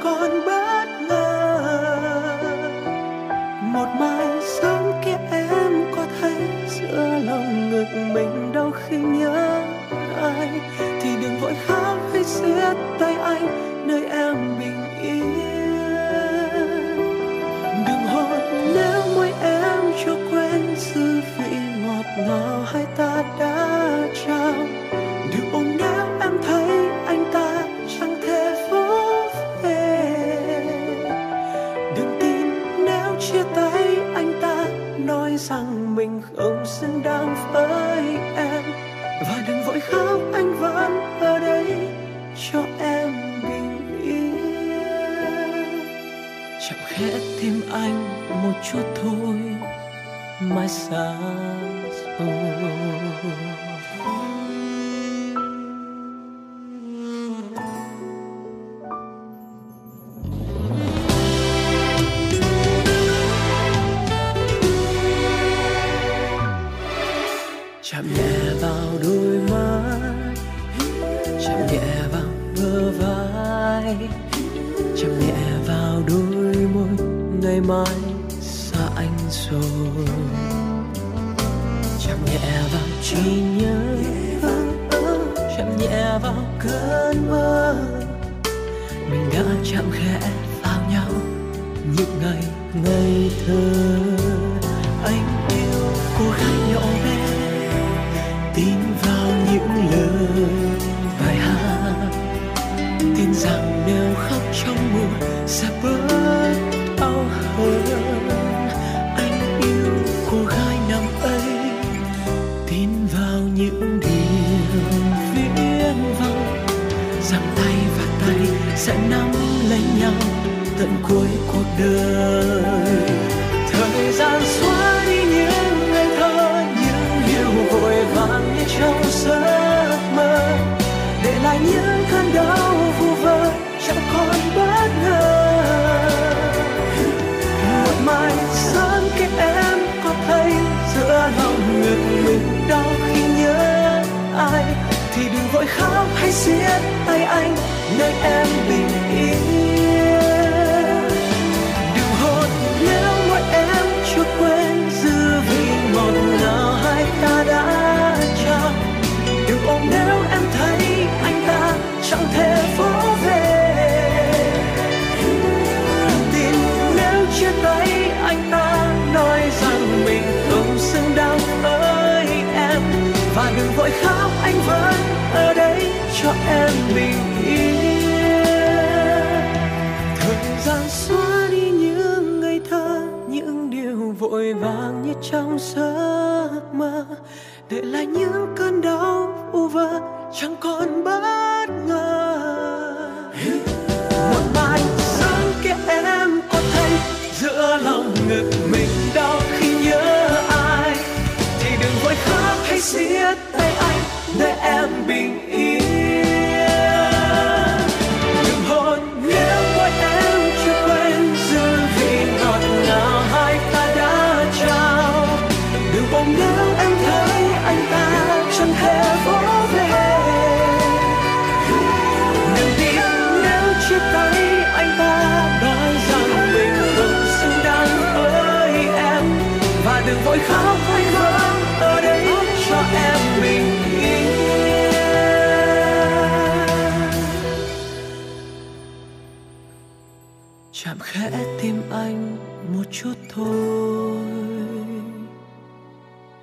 thôi,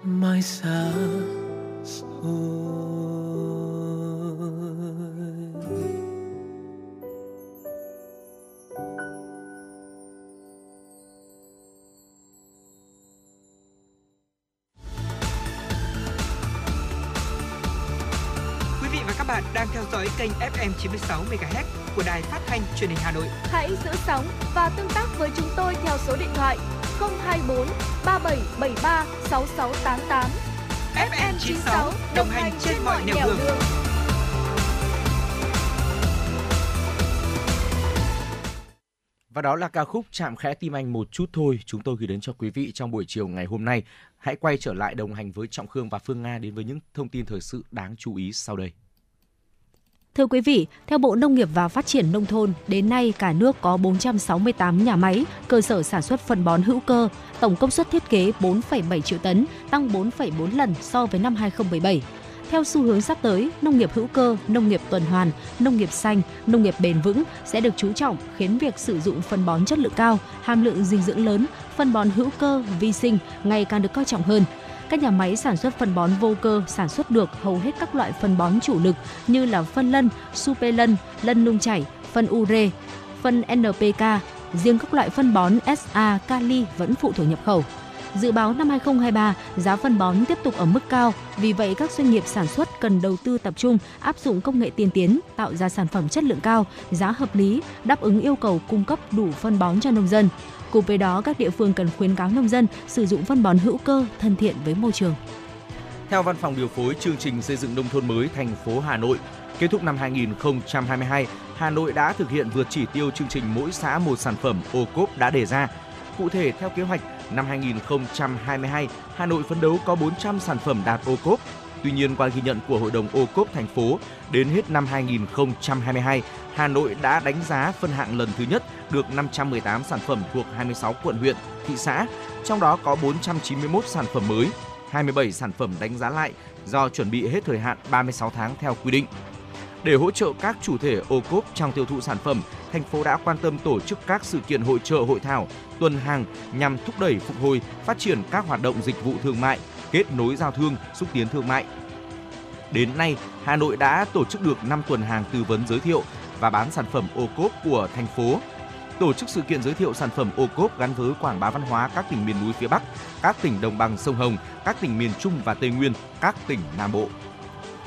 mai xa rồi Quý vị và các bạn đang theo dõi kênh FM 96 MHz của đài phát thanh truyền hình Hà Nội. Hãy giữ sóng và tương tác với chúng tôi theo số điện thoại 024 3773 6688. FM 96 đồng hành trên mọi nẻo đường. Và đó là ca khúc Chạm khẽ tim anh một chút thôi chúng tôi gửi đến cho quý vị trong buổi chiều ngày hôm nay. Hãy quay trở lại đồng hành với Trọng Khương và Phương Nga đến với những thông tin thời sự đáng chú ý sau đây. Thưa quý vị, theo Bộ Nông nghiệp và Phát triển Nông thôn, đến nay cả nước có 468 nhà máy, cơ sở sản xuất phân bón hữu cơ, tổng công suất thiết kế 4,7 triệu tấn, tăng 4,4 lần so với năm 2017. Theo xu hướng sắp tới, nông nghiệp hữu cơ, nông nghiệp tuần hoàn, nông nghiệp xanh, nông nghiệp bền vững sẽ được chú trọng khiến việc sử dụng phân bón chất lượng cao, hàm lượng dinh dưỡng lớn, phân bón hữu cơ, vi sinh ngày càng được coi trọng hơn. Các nhà máy sản xuất phân bón vô cơ sản xuất được hầu hết các loại phân bón chủ lực như là phân lân, supe lân, lân nung chảy, phân ure, phân NPK. Riêng các loại phân bón SA, kali vẫn phụ thuộc nhập khẩu. Dự báo năm 2023, giá phân bón tiếp tục ở mức cao, vì vậy các doanh nghiệp sản xuất cần đầu tư tập trung áp dụng công nghệ tiên tiến, tạo ra sản phẩm chất lượng cao, giá hợp lý, đáp ứng yêu cầu cung cấp đủ phân bón cho nông dân. Cùng với đó, các địa phương cần khuyến cáo nông dân sử dụng phân bón hữu cơ thân thiện với môi trường. Theo Văn phòng điều phối chương trình xây dựng nông thôn mới thành phố Hà Nội, kết thúc năm 2022, Hà Nội đã thực hiện vượt chỉ tiêu chương trình mỗi xã một sản phẩm ô cốp đã đề ra. Cụ thể, theo kế hoạch, năm 2022, Hà Nội phấn đấu có 400 sản phẩm đạt ô cốp. Tuy nhiên, qua ghi nhận của Hội đồng ô cốp thành phố, đến hết năm 2022, Hà Nội đã đánh giá phân hạng lần thứ nhất được 518 sản phẩm thuộc 26 quận huyện, thị xã, trong đó có 491 sản phẩm mới, 27 sản phẩm đánh giá lại do chuẩn bị hết thời hạn 36 tháng theo quy định. Để hỗ trợ các chủ thể ô cốp trong tiêu thụ sản phẩm, thành phố đã quan tâm tổ chức các sự kiện hội trợ hội thảo, tuần hàng nhằm thúc đẩy phục hồi, phát triển các hoạt động dịch vụ thương mại, kết nối giao thương, xúc tiến thương mại. Đến nay, Hà Nội đã tổ chức được 5 tuần hàng tư vấn giới thiệu và bán sản phẩm ô cốp của thành phố. Tổ chức sự kiện giới thiệu sản phẩm ô cốp gắn với quảng bá văn hóa các tỉnh miền núi phía Bắc, các tỉnh đồng bằng sông Hồng, các tỉnh miền Trung và Tây Nguyên, các tỉnh Nam Bộ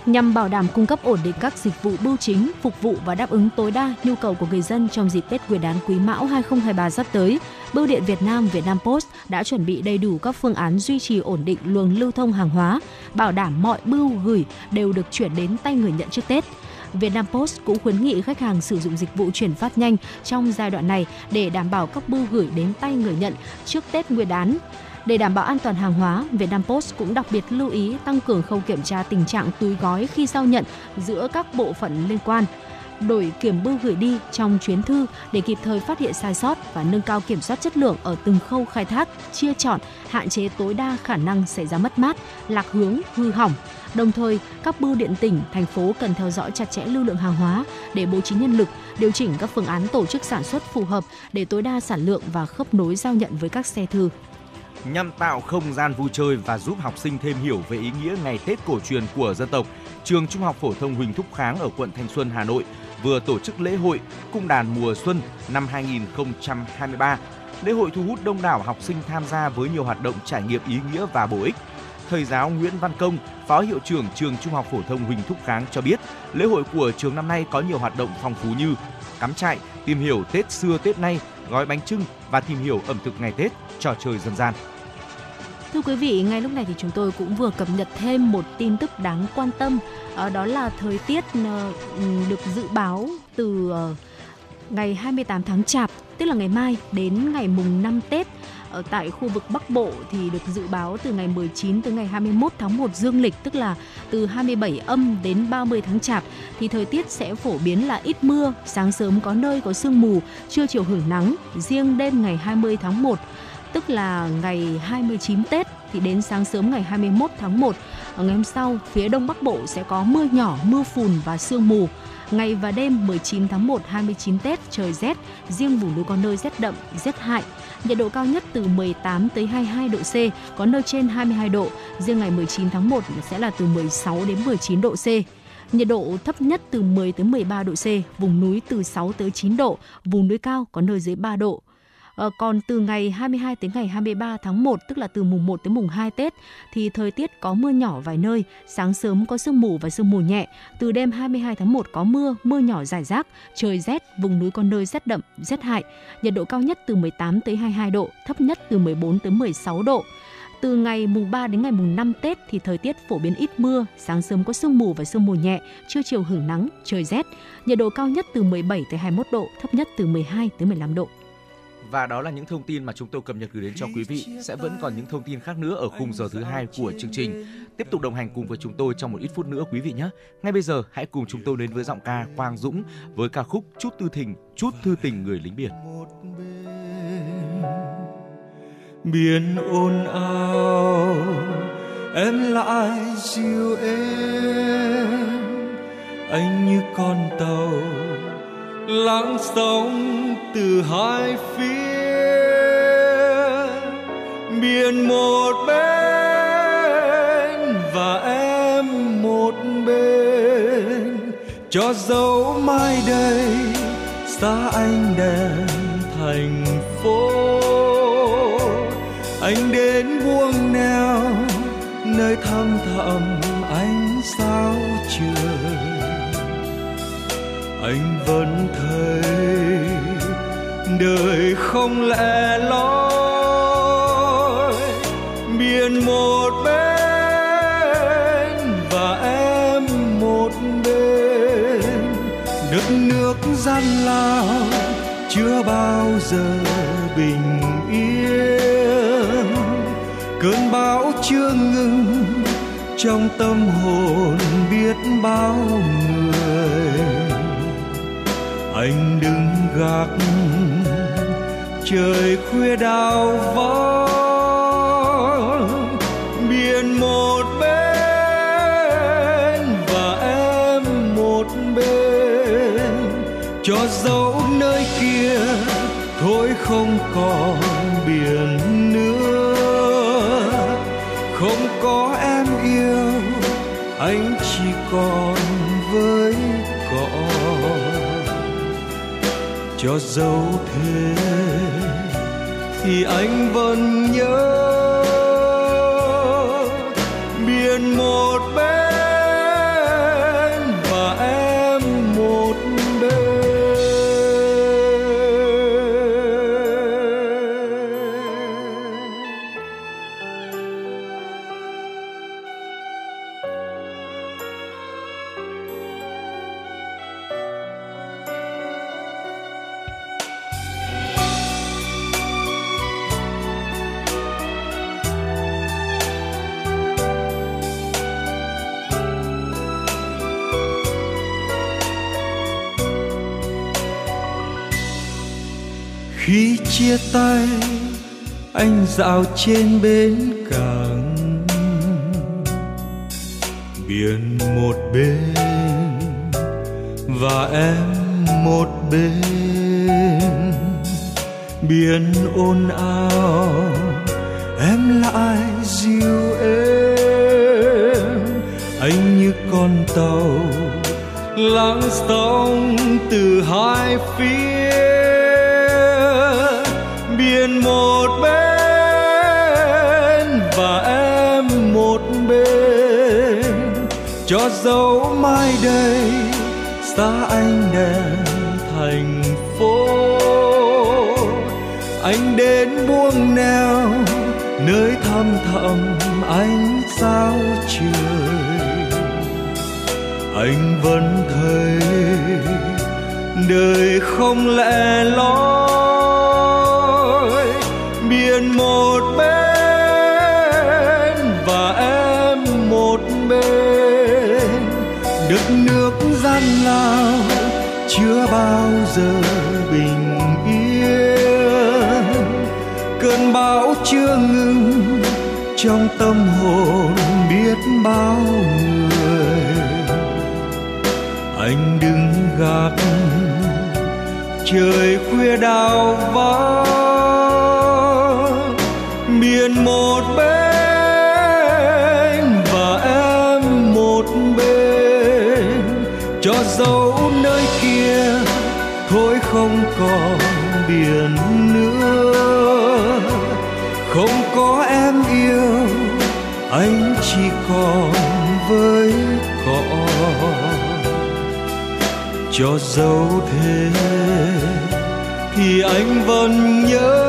nhằm bảo đảm cung cấp ổn định các dịch vụ bưu chính, phục vụ và đáp ứng tối đa nhu cầu của người dân trong dịp Tết Nguyên đán Quý Mão 2023 sắp tới. Bưu điện Việt Nam Vietnam Post đã chuẩn bị đầy đủ các phương án duy trì ổn định luồng lưu thông hàng hóa, bảo đảm mọi bưu gửi đều được chuyển đến tay người nhận trước Tết. Vietnam Post cũng khuyến nghị khách hàng sử dụng dịch vụ chuyển phát nhanh trong giai đoạn này để đảm bảo các bưu gửi đến tay người nhận trước Tết Nguyên đán. Để đảm bảo an toàn hàng hóa, Vietnam Post cũng đặc biệt lưu ý tăng cường khâu kiểm tra tình trạng túi gói khi giao nhận giữa các bộ phận liên quan đổi kiểm bưu gửi đi trong chuyến thư để kịp thời phát hiện sai sót và nâng cao kiểm soát chất lượng ở từng khâu khai thác, chia chọn, hạn chế tối đa khả năng xảy ra mất mát, lạc hướng, hư hỏng. Đồng thời, các bưu điện tỉnh, thành phố cần theo dõi chặt chẽ lưu lượng hàng hóa để bố trí nhân lực, điều chỉnh các phương án tổ chức sản xuất phù hợp để tối đa sản lượng và khớp nối giao nhận với các xe thư nhằm tạo không gian vui chơi và giúp học sinh thêm hiểu về ý nghĩa ngày Tết cổ truyền của dân tộc, trường Trung học phổ thông Huỳnh Thúc Kháng ở quận Thanh Xuân, Hà Nội vừa tổ chức lễ hội Cung đàn mùa xuân năm 2023. Lễ hội thu hút đông đảo học sinh tham gia với nhiều hoạt động trải nghiệm ý nghĩa và bổ ích. Thầy giáo Nguyễn Văn Công, Phó Hiệu trưởng trường Trung học phổ thông Huỳnh Thúc Kháng cho biết, lễ hội của trường năm nay có nhiều hoạt động phong phú như cắm trại, tìm hiểu Tết xưa Tết nay, gói bánh trưng và tìm hiểu ẩm thực ngày Tết, trò chơi dân gian. Thưa quý vị, ngay lúc này thì chúng tôi cũng vừa cập nhật thêm một tin tức đáng quan tâm, ờ, đó là thời tiết ờ, được dự báo từ ờ, ngày 28 tháng Chạp, tức là ngày mai đến ngày mùng 5 Tết. Ở tại khu vực Bắc Bộ thì được dự báo từ ngày 19 tới ngày 21 tháng 1 dương lịch tức là từ 27 âm đến 30 tháng Chạp thì thời tiết sẽ phổ biến là ít mưa, sáng sớm có nơi có sương mù, trưa chiều hưởng nắng, riêng đêm ngày 20 tháng 1 tức là ngày 29 Tết thì đến sáng sớm ngày 21 tháng 1 ở ờ, ngày hôm sau phía đông bắc bộ sẽ có mưa nhỏ, mưa phùn và sương mù. Ngày và đêm 19 tháng 1 29 Tết trời rét, riêng vùng núi có nơi rét đậm, rét hại. Nhiệt độ cao nhất từ 18 tới 22 độ C, có nơi trên 22 độ. Riêng ngày 19 tháng 1 sẽ là từ 16 đến 19 độ C. Nhiệt độ thấp nhất từ 10 tới 13 độ C, vùng núi từ 6 tới 9 độ, vùng núi cao có nơi dưới 3 độ. Ờ, còn từ ngày 22 tới ngày 23 tháng 1 tức là từ mùng 1 tới mùng 2 Tết thì thời tiết có mưa nhỏ vài nơi, sáng sớm có sương mù và sương mù nhẹ. Từ đêm 22 tháng 1 có mưa, mưa nhỏ rải rác, trời rét, vùng núi có nơi rét đậm, rét hại. Nhiệt độ cao nhất từ 18 tới 22 độ, thấp nhất từ 14 tới 16 độ. Từ ngày mùng 3 đến ngày mùng 5 Tết thì thời tiết phổ biến ít mưa, sáng sớm có sương mù và sương mù nhẹ, trưa chiều hưởng nắng, trời rét. Nhiệt độ cao nhất từ 17 tới 21 độ, thấp nhất từ 12 tới 15 độ. Và đó là những thông tin mà chúng tôi cập nhật gửi đến cho quý vị. Sẽ vẫn còn những thông tin khác nữa ở khung giờ thứ hai của chương trình. Tiếp tục đồng hành cùng với chúng tôi trong một ít phút nữa quý vị nhé. Ngay bây giờ hãy cùng chúng tôi đến với giọng ca Quang Dũng với ca khúc Chút tư tình, chút thư tình người lính biển. Biển ồn ào em lại dịu êm anh như con tàu lắng sóng từ hai phía. Biển một bên và em một bên. Cho dấu mai đây, xa anh đèn thành phố. Anh đến buông neo nơi thăm thẳm anh vẫn thấy đời không lẽ loi. Biển một bên và em một bên, đất nước gian lao chưa bao giờ bình yên. Cơn bão chưa ngừng, trong tâm hồn biết bao người anh đứng gác trời khuya đào vắng cho dấu thế thì anh vẫn nhớ say anh dạo trên bến cảng. Biển một bên và em một bên. Biển ồn ào, em lại dịu êm anh như con tàu lắng sóng từ hai phía. Một bên và em một bên. Cho dấu mai đây, xa anh đèn thành phố. Anh đến buông neo, nơi thăm thẳm ánh sao trời. Anh vẫn thấy đời không lẽ loi biển một bên và em một bên. Đất nước gian lao, chưa bao giờ bình yên. Cơn bão chưa ngừng, trong tâm hồn biết bao người. Anh đứng gác, trời khuya đào vắng một bên và em một bên. Cho dấu nơi kia thôi không còn biển nữa. Không có em yêu, anh chỉ còn với cỏ cho dấu thế, thì anh vẫn nhớ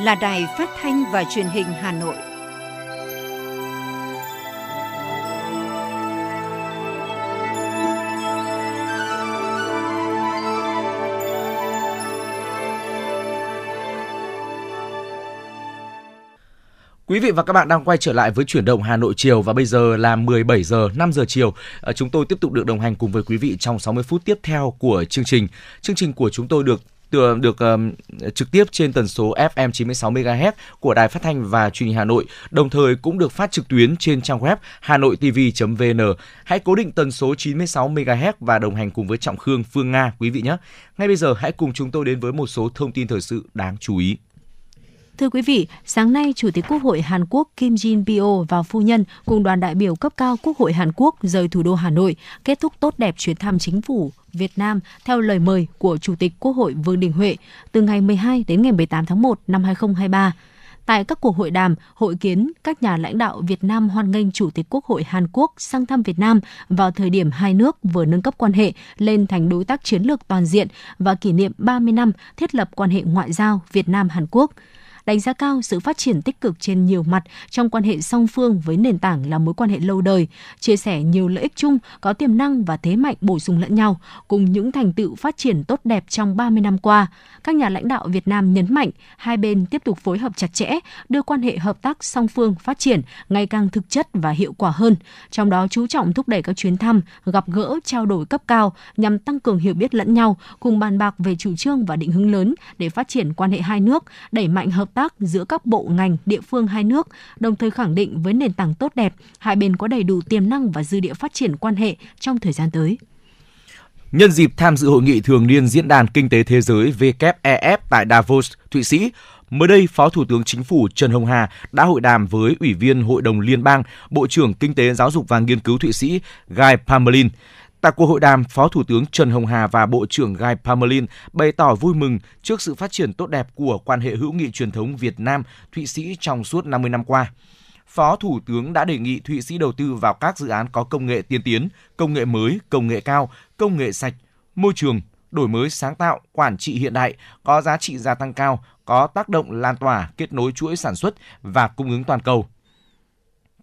là đài phát thanh và truyền hình Hà Nội. Quý vị và các bạn đang quay trở lại với chuyển động Hà Nội chiều và bây giờ là 17 giờ 5 giờ chiều. À, chúng tôi tiếp tục được đồng hành cùng với quý vị trong 60 phút tiếp theo của chương trình. Chương trình của chúng tôi được được, được um, trực tiếp trên tần số FM 96 MHz của Đài Phát thanh và Truyền hình Hà Nội, đồng thời cũng được phát trực tuyến trên trang web hanoitv.vn. Hãy cố định tần số 96 MHz và đồng hành cùng với Trọng Khương, Phương Nga quý vị nhé. Ngay bây giờ hãy cùng chúng tôi đến với một số thông tin thời sự đáng chú ý. Thưa quý vị, sáng nay Chủ tịch Quốc hội Hàn Quốc Kim Jin Pyo và phu nhân cùng đoàn đại biểu cấp cao Quốc hội Hàn Quốc rời thủ đô Hà Nội, kết thúc tốt đẹp chuyến thăm chính phủ Việt Nam theo lời mời của Chủ tịch Quốc hội Vương Đình Huệ từ ngày 12 đến ngày 18 tháng 1 năm 2023. Tại các cuộc hội đàm, hội kiến, các nhà lãnh đạo Việt Nam hoan nghênh Chủ tịch Quốc hội Hàn Quốc sang thăm Việt Nam vào thời điểm hai nước vừa nâng cấp quan hệ lên thành đối tác chiến lược toàn diện và kỷ niệm 30 năm thiết lập quan hệ ngoại giao Việt Nam-Hàn Quốc đánh giá cao sự phát triển tích cực trên nhiều mặt trong quan hệ song phương với nền tảng là mối quan hệ lâu đời, chia sẻ nhiều lợi ích chung, có tiềm năng và thế mạnh bổ sung lẫn nhau, cùng những thành tựu phát triển tốt đẹp trong 30 năm qua. Các nhà lãnh đạo Việt Nam nhấn mạnh hai bên tiếp tục phối hợp chặt chẽ, đưa quan hệ hợp tác song phương phát triển ngày càng thực chất và hiệu quả hơn, trong đó chú trọng thúc đẩy các chuyến thăm, gặp gỡ, trao đổi cấp cao nhằm tăng cường hiểu biết lẫn nhau, cùng bàn bạc về chủ trương và định hướng lớn để phát triển quan hệ hai nước, đẩy mạnh hợp tác giữa các bộ ngành, địa phương hai nước, đồng thời khẳng định với nền tảng tốt đẹp, hai bên có đầy đủ tiềm năng và dư địa phát triển quan hệ trong thời gian tới. Nhân dịp tham dự hội nghị thường niên Diễn đàn Kinh tế Thế giới WEF tại Davos, Thụy Sĩ, Mới đây, Phó Thủ tướng Chính phủ Trần Hồng Hà đã hội đàm với Ủy viên Hội đồng Liên bang, Bộ trưởng Kinh tế Giáo dục và Nghiên cứu Thụy Sĩ Guy Parmelin. Tại cuộc hội đàm, Phó Thủ tướng Trần Hồng Hà và Bộ trưởng Guy Parmelin bày tỏ vui mừng trước sự phát triển tốt đẹp của quan hệ hữu nghị truyền thống Việt Nam Thụy Sĩ trong suốt 50 năm qua. Phó Thủ tướng đã đề nghị Thụy Sĩ đầu tư vào các dự án có công nghệ tiên tiến, công nghệ mới, công nghệ cao, công nghệ sạch, môi trường, đổi mới sáng tạo, quản trị hiện đại, có giá trị gia tăng cao, có tác động lan tỏa, kết nối chuỗi sản xuất và cung ứng toàn cầu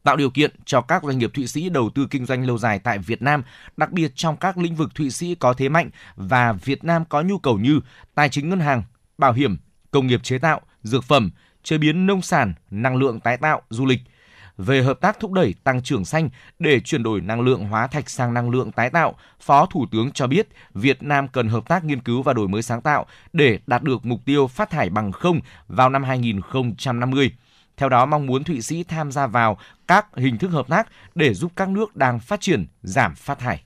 tạo điều kiện cho các doanh nghiệp Thụy Sĩ đầu tư kinh doanh lâu dài tại Việt Nam, đặc biệt trong các lĩnh vực Thụy Sĩ có thế mạnh và Việt Nam có nhu cầu như tài chính ngân hàng, bảo hiểm, công nghiệp chế tạo, dược phẩm, chế biến nông sản, năng lượng tái tạo, du lịch – về hợp tác thúc đẩy tăng trưởng xanh để chuyển đổi năng lượng hóa thạch sang năng lượng tái tạo, Phó Thủ tướng cho biết Việt Nam cần hợp tác nghiên cứu và đổi mới sáng tạo để đạt được mục tiêu phát thải bằng không vào năm 2050. Theo đó, mong muốn Thụy Sĩ tham gia vào các hình thức hợp tác để giúp các nước đang phát triển giảm phát thải.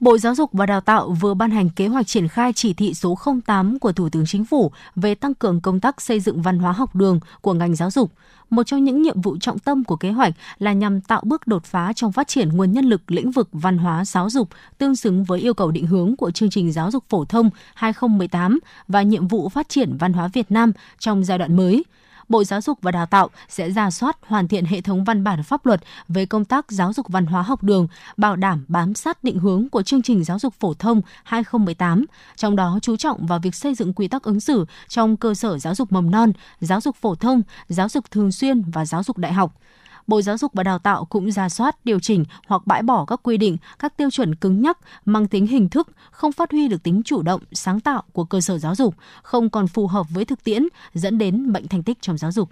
Bộ Giáo dục và Đào tạo vừa ban hành kế hoạch triển khai chỉ thị số 08 của Thủ tướng Chính phủ về tăng cường công tác xây dựng văn hóa học đường của ngành giáo dục. Một trong những nhiệm vụ trọng tâm của kế hoạch là nhằm tạo bước đột phá trong phát triển nguồn nhân lực lĩnh vực văn hóa giáo dục tương xứng với yêu cầu định hướng của chương trình giáo dục phổ thông 2018 và nhiệm vụ phát triển văn hóa Việt Nam trong giai đoạn mới – Bộ Giáo dục và Đào tạo sẽ ra soát hoàn thiện hệ thống văn bản pháp luật về công tác giáo dục văn hóa học đường, bảo đảm bám sát định hướng của chương trình giáo dục phổ thông 2018, trong đó chú trọng vào việc xây dựng quy tắc ứng xử trong cơ sở giáo dục mầm non, giáo dục phổ thông, giáo dục thường xuyên và giáo dục đại học. Bộ Giáo dục và Đào tạo cũng ra soát, điều chỉnh hoặc bãi bỏ các quy định, các tiêu chuẩn cứng nhắc mang tính hình thức, không phát huy được tính chủ động, sáng tạo của cơ sở giáo dục, không còn phù hợp với thực tiễn, dẫn đến bệnh thành tích trong giáo dục.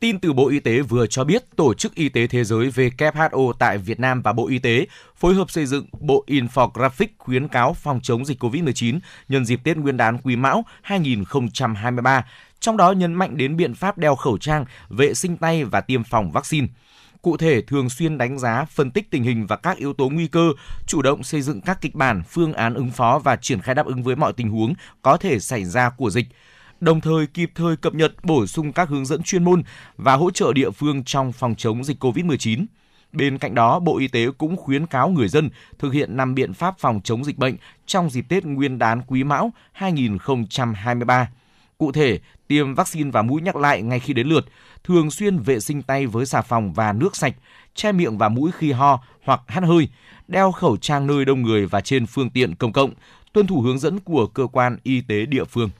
Tin từ Bộ Y tế vừa cho biết Tổ chức Y tế Thế giới WHO tại Việt Nam và Bộ Y tế phối hợp xây dựng bộ infographic khuyến cáo phòng chống dịch COVID-19 nhân dịp Tết Nguyên đán Quý Mão 2023 trong đó nhấn mạnh đến biện pháp đeo khẩu trang, vệ sinh tay và tiêm phòng vaccine. Cụ thể, thường xuyên đánh giá, phân tích tình hình và các yếu tố nguy cơ, chủ động xây dựng các kịch bản, phương án ứng phó và triển khai đáp ứng với mọi tình huống có thể xảy ra của dịch đồng thời kịp thời cập nhật bổ sung các hướng dẫn chuyên môn và hỗ trợ địa phương trong phòng chống dịch COVID-19. Bên cạnh đó, Bộ Y tế cũng khuyến cáo người dân thực hiện 5 biện pháp phòng chống dịch bệnh trong dịp Tết Nguyên đán Quý Mão 2023. Cụ thể, tiêm vaccine và mũi nhắc lại ngay khi đến lượt, thường xuyên vệ sinh tay với xà phòng và nước sạch, che miệng và mũi khi ho hoặc hắt hơi, đeo khẩu trang nơi đông người và trên phương tiện công cộng, tuân thủ hướng dẫn của cơ quan y tế địa phương.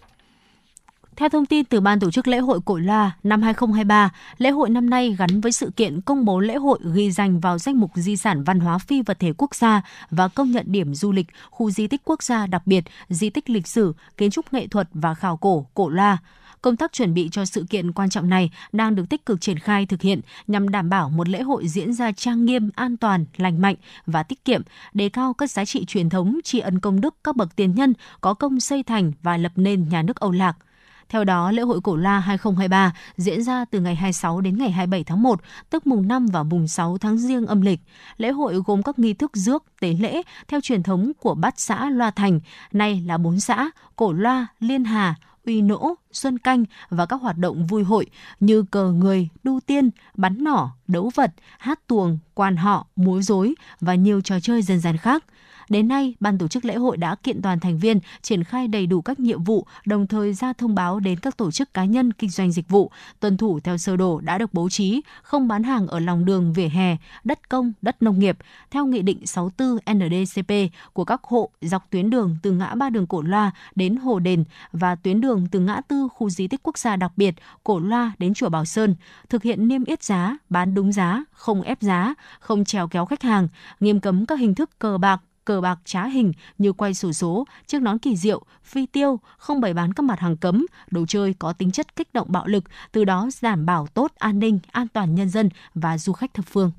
Theo thông tin từ Ban tổ chức lễ hội Cổ La năm 2023, lễ hội năm nay gắn với sự kiện công bố lễ hội ghi danh vào danh mục di sản văn hóa phi vật thể quốc gia và công nhận điểm du lịch, khu di tích quốc gia đặc biệt, di tích lịch sử, kiến trúc nghệ thuật và khảo cổ Cổ La Công tác chuẩn bị cho sự kiện quan trọng này đang được tích cực triển khai thực hiện nhằm đảm bảo một lễ hội diễn ra trang nghiêm, an toàn, lành mạnh và tiết kiệm, đề cao các giá trị truyền thống, tri ân công đức các bậc tiền nhân có công xây thành và lập nên nhà nước Âu Lạc – theo đó, lễ hội Cổ La 2023 diễn ra từ ngày 26 đến ngày 27 tháng 1, tức mùng 5 và mùng 6 tháng Giêng âm lịch. Lễ hội gồm các nghi thức rước, tế lễ theo truyền thống của bát xã Loa Thành, nay là bốn xã Cổ Loa, Liên Hà, uy nỗ, xuân canh và các hoạt động vui hội như cờ người, đu tiên, bắn nỏ, đấu vật, hát tuồng, quan họ, múa rối và nhiều trò chơi dân gian khác. Đến nay, ban tổ chức lễ hội đã kiện toàn thành viên, triển khai đầy đủ các nhiệm vụ, đồng thời ra thông báo đến các tổ chức cá nhân kinh doanh dịch vụ, tuân thủ theo sơ đồ đã được bố trí, không bán hàng ở lòng đường vỉa hè, đất công, đất nông nghiệp, theo Nghị định 64 NDCP của các hộ dọc tuyến đường từ ngã ba đường Cổ Loa đến Hồ Đền và tuyến đường từ ngã tư khu di tích quốc gia đặc biệt Cổ Loa đến chùa Bảo Sơn, thực hiện niêm yết giá, bán đúng giá, không ép giá, không trèo kéo khách hàng, nghiêm cấm các hình thức cờ bạc, cờ bạc trá hình như quay sổ số, chiếc nón kỳ diệu, phi tiêu, không bày bán các mặt hàng cấm, đồ chơi có tính chất kích động bạo lực, từ đó đảm bảo tốt an ninh, an toàn nhân dân và du khách thập phương.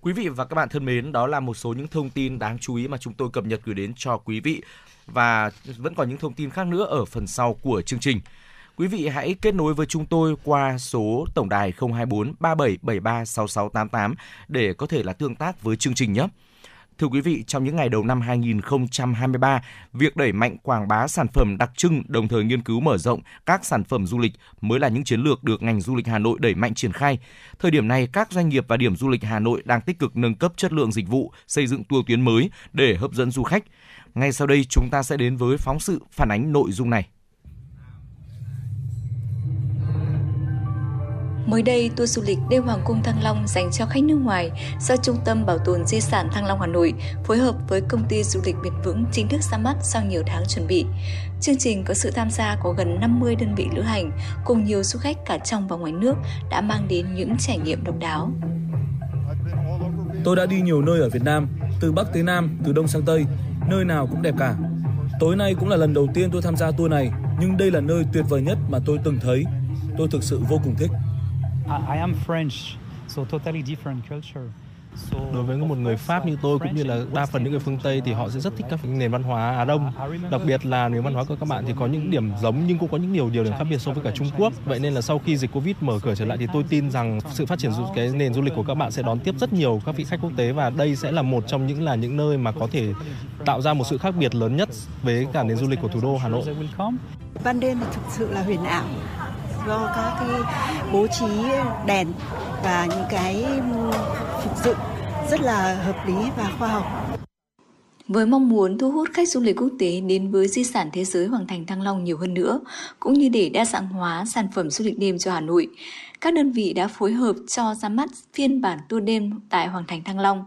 Quý vị và các bạn thân mến, đó là một số những thông tin đáng chú ý mà chúng tôi cập nhật gửi đến cho quý vị và vẫn còn những thông tin khác nữa ở phần sau của chương trình. Quý vị hãy kết nối với chúng tôi qua số tổng đài 024 3773 6688 để có thể là tương tác với chương trình nhé. Thưa quý vị, trong những ngày đầu năm 2023, việc đẩy mạnh quảng bá sản phẩm đặc trưng đồng thời nghiên cứu mở rộng các sản phẩm du lịch mới là những chiến lược được ngành du lịch Hà Nội đẩy mạnh triển khai. Thời điểm này, các doanh nghiệp và điểm du lịch Hà Nội đang tích cực nâng cấp chất lượng dịch vụ, xây dựng tour tuyến mới để hấp dẫn du khách. Ngay sau đây, chúng ta sẽ đến với phóng sự phản ánh nội dung này. Mới đây, tour du lịch đêm Hoàng cung Thăng Long dành cho khách nước ngoài do Trung tâm Bảo tồn Di sản Thăng Long Hà Nội phối hợp với công ty du lịch bền vững chính thức ra mắt sau nhiều tháng chuẩn bị. Chương trình có sự tham gia của gần 50 đơn vị lữ hành cùng nhiều du khách cả trong và ngoài nước đã mang đến những trải nghiệm độc đáo. Tôi đã đi nhiều nơi ở Việt Nam, từ Bắc tới Nam, từ Đông sang Tây, nơi nào cũng đẹp cả. Tối nay cũng là lần đầu tiên tôi tham gia tour này, nhưng đây là nơi tuyệt vời nhất mà tôi từng thấy. Tôi thực sự vô cùng thích. I am French, so totally different culture. Đối với một người Pháp như tôi cũng như là đa phần những người phương Tây thì họ sẽ rất thích các nền văn hóa Á Đông. Đặc biệt là nền văn hóa của các bạn thì có những điểm giống nhưng cũng có những điều điều điểm khác biệt so với cả Trung Quốc. Vậy nên là sau khi dịch Covid mở cửa trở lại thì tôi tin rằng sự phát triển cái nền du lịch của các bạn sẽ đón tiếp rất nhiều các vị khách quốc tế và đây sẽ là một trong những là những nơi mà có thể tạo ra một sự khác biệt lớn nhất với cả nền du lịch của thủ đô Hà Nội. Ban đêm thì thực sự là huyền ảo do các cái bố trí đèn và những cái phục dựng rất là hợp lý và khoa học. Với mong muốn thu hút khách du lịch quốc tế đến với di sản thế giới Hoàng Thành Thăng Long nhiều hơn nữa, cũng như để đa dạng hóa sản phẩm du lịch đêm cho Hà Nội, các đơn vị đã phối hợp cho ra mắt phiên bản tour đêm tại Hoàng Thành Thăng Long.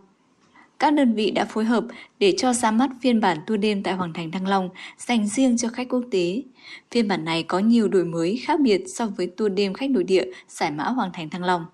Các đơn vị đã phối hợp để cho ra mắt phiên bản tour đêm tại Hoàng Thành Thăng Long dành riêng cho khách quốc tế. Phiên bản này có nhiều đổi mới khác biệt so với tour đêm khách nội địa giải mã Hoàng Thành Thăng Long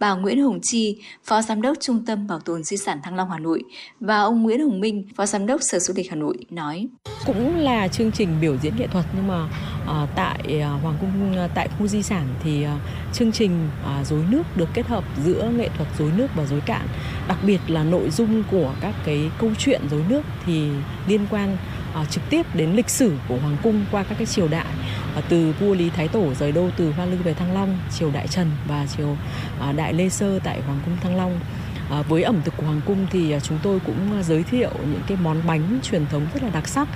bà Nguyễn Hồng Chi, Phó Giám đốc Trung tâm Bảo tồn Di sản Thăng Long Hà Nội và ông Nguyễn Hồng Minh, Phó Giám đốc Sở Du lịch Hà Nội nói. Cũng là chương trình biểu diễn nghệ thuật nhưng mà uh, tại uh, Hoàng cung uh, tại khu di sản thì uh, chương trình uh, dối nước được kết hợp giữa nghệ thuật dối nước và dối cạn. Đặc biệt là nội dung của các cái câu chuyện dối nước thì liên quan à, trực tiếp đến lịch sử của hoàng cung qua các cái triều đại à, từ vua Lý Thái Tổ rời đô từ Hoa Lư về Thăng Long, triều Đại Trần và triều à, Đại Lê Sơ tại hoàng cung Thăng Long. À, với ẩm thực của hoàng cung thì à, chúng tôi cũng giới thiệu những cái món bánh truyền thống rất là đặc sắc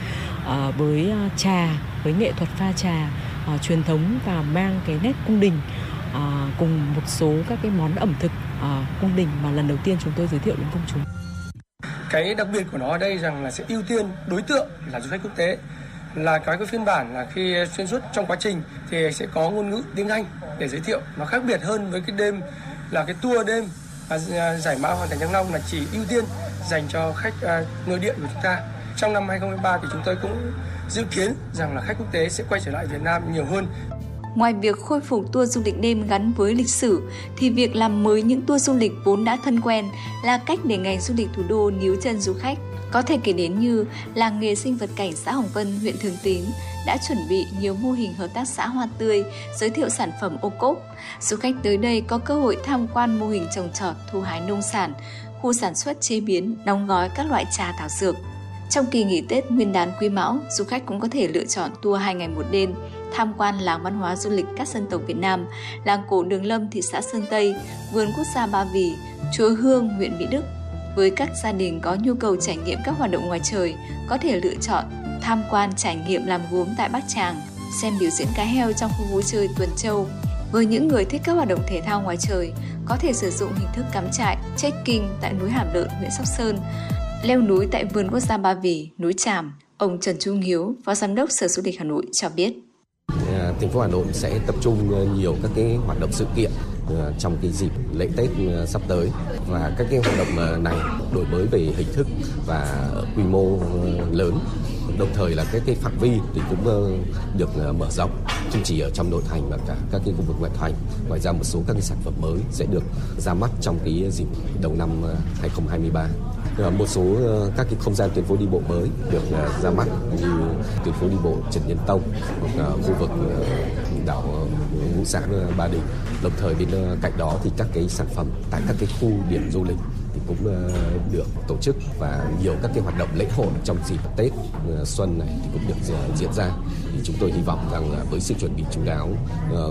à, với trà, với nghệ thuật pha trà à, truyền thống và mang cái nét cung đình à, cùng một số các cái món ẩm thực à, cung đình mà lần đầu tiên chúng tôi giới thiệu đến công chúng cái đặc biệt của nó ở đây rằng là sẽ ưu tiên đối tượng là du khách quốc tế. Là cái cái phiên bản là khi xuyên suốt trong quá trình thì sẽ có ngôn ngữ tiếng Anh để giới thiệu. Nó khác biệt hơn với cái đêm là cái tour đêm à, à giải mã hoàn thành Thăng Long là chỉ ưu tiên dành cho khách à, nội địa của chúng ta. Trong năm 2023 thì chúng tôi cũng dự kiến rằng là khách quốc tế sẽ quay trở lại Việt Nam nhiều hơn. Ngoài việc khôi phục tour du lịch đêm gắn với lịch sử, thì việc làm mới những tour du lịch vốn đã thân quen là cách để ngành du lịch thủ đô níu chân du khách. Có thể kể đến như làng nghề sinh vật cảnh xã Hồng Vân, huyện Thường Tín đã chuẩn bị nhiều mô hình hợp tác xã hoa tươi, giới thiệu sản phẩm ô cốp. Du khách tới đây có cơ hội tham quan mô hình trồng trọt, thu hái nông sản, khu sản xuất chế biến, đóng gói các loại trà thảo dược. Trong kỳ nghỉ Tết Nguyên đán Quý Mão, du khách cũng có thể lựa chọn tour 2 ngày một đêm tham quan làng văn hóa du lịch các dân tộc Việt Nam, làng cổ Đường Lâm thị xã Sơn Tây, vườn quốc gia Ba Vì, chùa Hương huyện Mỹ Đức. Với các gia đình có nhu cầu trải nghiệm các hoạt động ngoài trời, có thể lựa chọn tham quan trải nghiệm làm gốm tại bắc Tràng, xem biểu diễn cá heo trong khu vui chơi Tuần Châu. Với những người thích các hoạt động thể thao ngoài trời, có thể sử dụng hình thức cắm trại, trekking tại núi Hàm Lợn, huyện Sóc Sơn, leo núi tại vườn quốc gia Ba Vì, núi Tràm. Ông Trần Trung Hiếu, Phó Giám đốc Sở Du lịch Hà Nội cho biết. Ờ, thành phố Hà Nội sẽ tập trung ờ, nhiều các cái hoạt động sự kiện ờ, trong cái dịp lễ Tết sắp tới. Và các cái hoạt động này đổi mới về hình thức và quy mô lớn. Đồng thời là cái cái phạm vi thì cũng được mở rộng không chỉ ở trong nội thành mà cả các cái khu vực ngoại thành. Ngoài ra một số các cái sản phẩm mới sẽ được ra mắt trong cái dịp đầu năm 2023 Ờ, một số ờ, các cái không gian tuyến phố đi bộ mới được ờ, ra mắt như tuyến phố đi bộ Trần Nhân Tông hoặc khu vực đảo Ngũ Xã Ba Đình. Đồng thời bên cạnh đó thì các cái sản phẩm tại các cái khu điểm du lịch cũng ờ, được tổ chức và nhiều các cái hoạt động lễ hội trong dịp Tết ờ, xuân này thì cũng được ờ, diễn- ra. Thì chúng tôi hy vọng rằng là với sự chuẩn bị chú đáo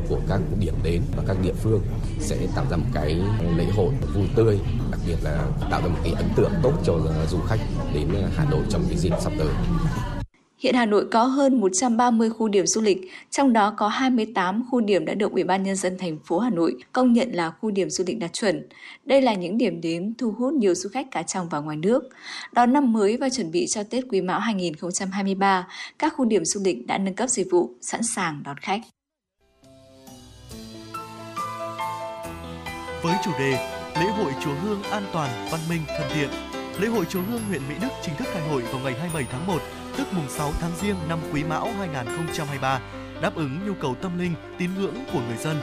của các điểm đến và các địa phương sẽ tạo ra một cái lễ hội vui tươi, đặc biệt là tạo ra một cái ấn tượng tốt cho du khách đến Hà Nội trong cái dịp sắp tới. Hiện Hà Nội có hơn 130 khu điểm du lịch, trong đó có 28 khu điểm đã được Ủy ban nhân dân thành phố Hà Nội công nhận là khu điểm du lịch đạt chuẩn. Đây là những điểm đến thu hút nhiều du khách cả trong và ngoài nước. Đón năm mới và chuẩn bị cho Tết Quý Mão 2023, các khu điểm du lịch đã nâng cấp dịch vụ, sẵn sàng đón khách. với chủ đề Lễ hội Chùa Hương an toàn, văn minh, thân thiện. Lễ hội Chùa Hương huyện Mỹ Đức chính thức khai hội vào ngày 27 tháng 1, tức mùng 6 tháng Giêng năm Quý Mão 2023, đáp ứng nhu cầu tâm linh, tín ngưỡng của người dân.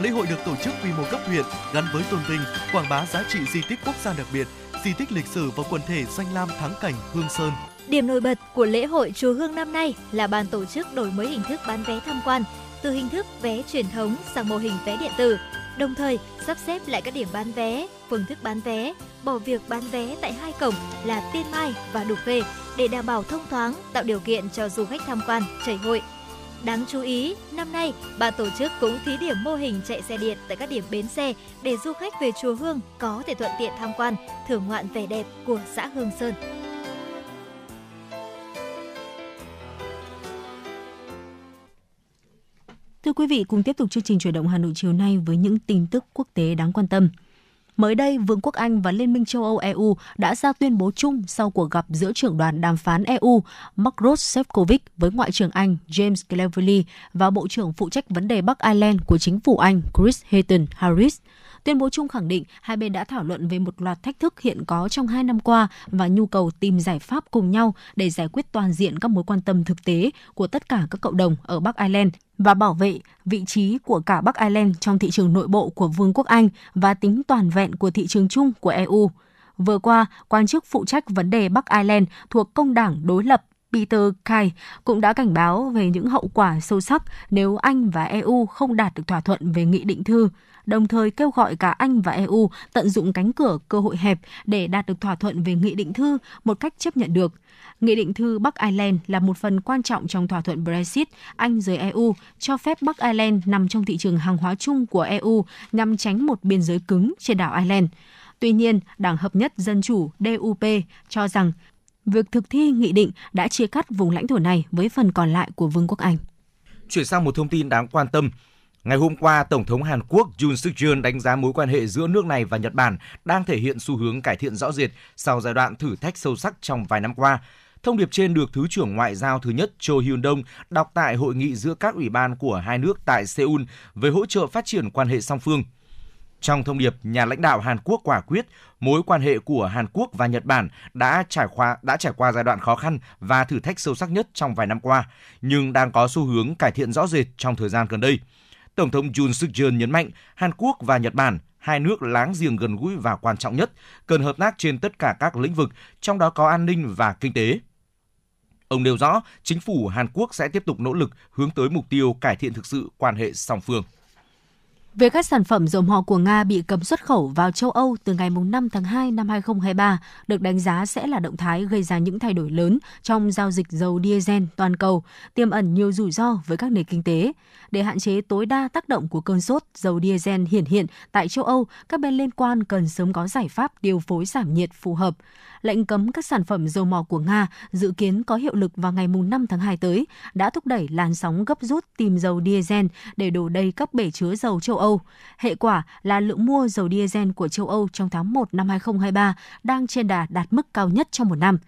Lễ hội được tổ chức quy mô cấp huyện gắn với tôn vinh, quảng bá giá trị di tích quốc gia đặc biệt, di tích lịch sử và quần thể danh lam thắng cảnh Hương Sơn. Điểm nổi bật của lễ hội Chùa Hương năm nay là ban tổ chức đổi mới hình thức bán vé tham quan, từ hình thức vé truyền thống sang mô hình vé điện tử, đồng thời sắp xếp lại các điểm bán vé, phương thức bán vé, bỏ việc bán vé tại hai cổng là Tiên Mai và Đục Khê để đảm bảo thông thoáng, tạo điều kiện cho du khách tham quan, chảy hội. Đáng chú ý, năm nay, ban tổ chức cũng thí điểm mô hình chạy xe điện tại các điểm bến xe để du khách về chùa Hương có thể thuận tiện tham quan, thưởng ngoạn vẻ đẹp của xã Hương Sơn. Thưa quý vị, cùng tiếp tục chương trình chuyển động Hà Nội chiều nay với những tin tức quốc tế đáng quan tâm. Mới đây, Vương quốc Anh và Liên minh châu Âu EU đã ra tuyên bố chung sau cuộc gặp giữa trưởng đoàn đàm phán EU Maros Sefcovic với Ngoại trưởng Anh James Cleverly và Bộ trưởng phụ trách vấn đề Bắc Ireland của chính phủ Anh Chris Hayton Harris. Tuyên bố chung khẳng định hai bên đã thảo luận về một loạt thách thức hiện có trong hai năm qua và nhu cầu tìm giải pháp cùng nhau để giải quyết toàn diện các mối quan tâm thực tế của tất cả các cộng đồng ở Bắc Ireland và bảo vệ vị trí của cả Bắc Ireland trong thị trường nội bộ của Vương quốc Anh và tính toàn vẹn của thị trường chung của EU. Vừa qua, quan chức phụ trách vấn đề Bắc Ireland thuộc công đảng đối lập Peter Kay cũng đã cảnh báo về những hậu quả sâu sắc nếu Anh và EU không đạt được thỏa thuận về nghị định thư, đồng thời kêu gọi cả Anh và EU tận dụng cánh cửa cơ hội hẹp để đạt được thỏa thuận về nghị định thư một cách chấp nhận được. Nghị định thư Bắc Ireland là một phần quan trọng trong thỏa thuận Brexit, Anh rời EU, cho phép Bắc Ireland nằm trong thị trường hàng hóa chung của EU nhằm tránh một biên giới cứng trên đảo Ireland. Tuy nhiên, Đảng Hợp nhất Dân chủ DUP cho rằng việc thực thi nghị định đã chia cắt vùng lãnh thổ này với phần còn lại của Vương quốc Anh. Chuyển sang một thông tin đáng quan tâm. Ngày hôm qua, Tổng thống Hàn Quốc Yoon suk yeol đánh giá mối quan hệ giữa nước này và Nhật Bản đang thể hiện xu hướng cải thiện rõ rệt sau giai đoạn thử thách sâu sắc trong vài năm qua. Thông điệp trên được Thứ trưởng Ngoại giao thứ nhất Cho Hyun Dong đọc tại hội nghị giữa các ủy ban của hai nước tại Seoul về hỗ trợ phát triển quan hệ song phương. Trong thông điệp, nhà lãnh đạo Hàn Quốc quả quyết mối quan hệ của Hàn Quốc và Nhật Bản đã trải qua đã trải qua giai đoạn khó khăn và thử thách sâu sắc nhất trong vài năm qua, nhưng đang có xu hướng cải thiện rõ rệt trong thời gian gần đây. Tổng thống Jun suk yeol nhấn mạnh Hàn Quốc và Nhật Bản hai nước láng giềng gần gũi và quan trọng nhất, cần hợp tác trên tất cả các lĩnh vực, trong đó có an ninh và kinh tế. Ông nêu rõ, chính phủ Hàn Quốc sẽ tiếp tục nỗ lực hướng tới mục tiêu cải thiện thực sự quan hệ song phương. Về các sản phẩm dầu mỏ của Nga bị cấm xuất khẩu vào châu Âu từ ngày 5 tháng 2 năm 2023 được đánh giá sẽ là động thái gây ra những thay đổi lớn trong giao dịch dầu diesel toàn cầu, tiềm ẩn nhiều rủi ro với các nền kinh tế. Để hạn chế tối đa tác động của cơn sốt dầu diesel hiển hiện tại châu Âu, các bên liên quan cần sớm có giải pháp điều phối giảm nhiệt phù hợp. Lệnh cấm các sản phẩm dầu mỏ của Nga dự kiến có hiệu lực vào ngày 5 tháng 2 tới, đã thúc đẩy làn sóng gấp rút tìm dầu diesel để đổ đầy các bể chứa dầu châu Âu. Hệ quả là lượng mua dầu diesel của châu Âu trong tháng 1 năm 2023 đang trên đà đạt mức cao nhất trong một năm.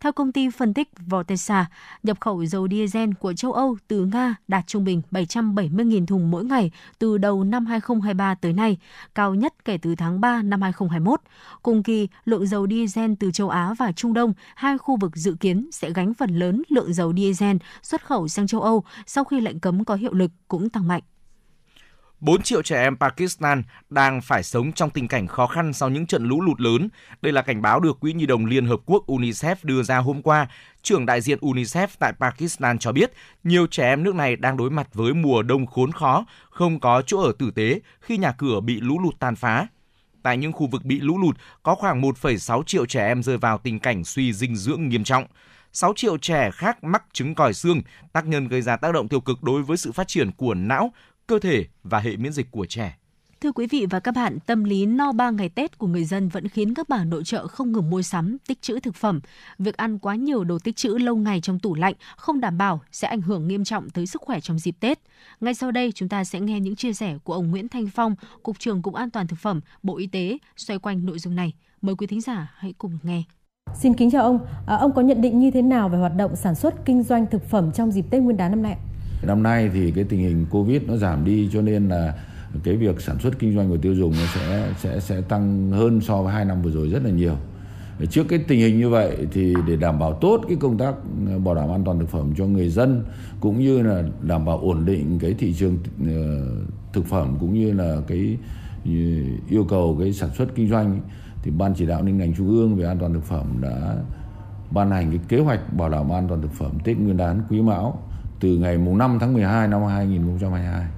Theo công ty phân tích Vortesa, nhập khẩu dầu diesel của châu Âu từ Nga đạt trung bình 770.000 thùng mỗi ngày từ đầu năm 2023 tới nay, cao nhất kể từ tháng 3 năm 2021. Cùng kỳ, lượng dầu diesel từ châu Á và Trung Đông, hai khu vực dự kiến sẽ gánh phần lớn lượng dầu diesel xuất khẩu sang châu Âu sau khi lệnh cấm có hiệu lực cũng tăng mạnh. 4 triệu trẻ em Pakistan đang phải sống trong tình cảnh khó khăn sau những trận lũ lụt lớn. Đây là cảnh báo được Quỹ Nhi đồng Liên Hợp Quốc UNICEF đưa ra hôm qua. Trưởng đại diện UNICEF tại Pakistan cho biết nhiều trẻ em nước này đang đối mặt với mùa đông khốn khó, không có chỗ ở tử tế khi nhà cửa bị lũ lụt tàn phá. tại những khu vực bị lũ lụt, có khoảng 1,6 triệu trẻ em rơi vào tình cảnh suy dinh dưỡng nghiêm trọng. 6 triệu trẻ khác mắc chứng còi xương, tác nhân gây ra tác động tiêu cực đối với sự phát triển của não, cơ thể và hệ miễn dịch của trẻ. Thưa quý vị và các bạn, tâm lý no 3 ngày Tết của người dân vẫn khiến các bà nội trợ không ngừng mua sắm, tích trữ thực phẩm. Việc ăn quá nhiều đồ tích trữ lâu ngày trong tủ lạnh không đảm bảo sẽ ảnh hưởng nghiêm trọng tới sức khỏe trong dịp Tết. Ngay sau đây, chúng ta sẽ nghe những chia sẻ của ông Nguyễn Thanh Phong, Cục trưởng Cục An toàn Thực phẩm, Bộ Y tế xoay quanh nội dung này. Mời quý thính giả hãy cùng nghe. Xin kính chào ông. À, ông có nhận định như thế nào về hoạt động sản xuất kinh doanh thực phẩm trong dịp Tết Nguyên đán năm nay? Năm nay thì cái tình hình Covid nó giảm đi, cho nên là cái việc sản xuất kinh doanh của tiêu dùng nó sẽ sẽ sẽ tăng hơn so với hai năm vừa rồi rất là nhiều. Trước cái tình hình như vậy thì để đảm bảo tốt cái công tác ờ, bảo đảm an toàn thực phẩm cho người dân cũng như là đảm bảo ổn định cái thị trường ờ, thực phẩm cũng như là cái ờ, yêu cầu cái sản xuất kinh doanh thì ban chỉ đạo liên ngành trung ương về an toàn thực phẩm đã ban hành cái kế hoạch bảo đảm an toàn thực phẩm Tết Nguyên đán Quý Mão từ ngày mùng 5 tháng 12 năm 2022. À,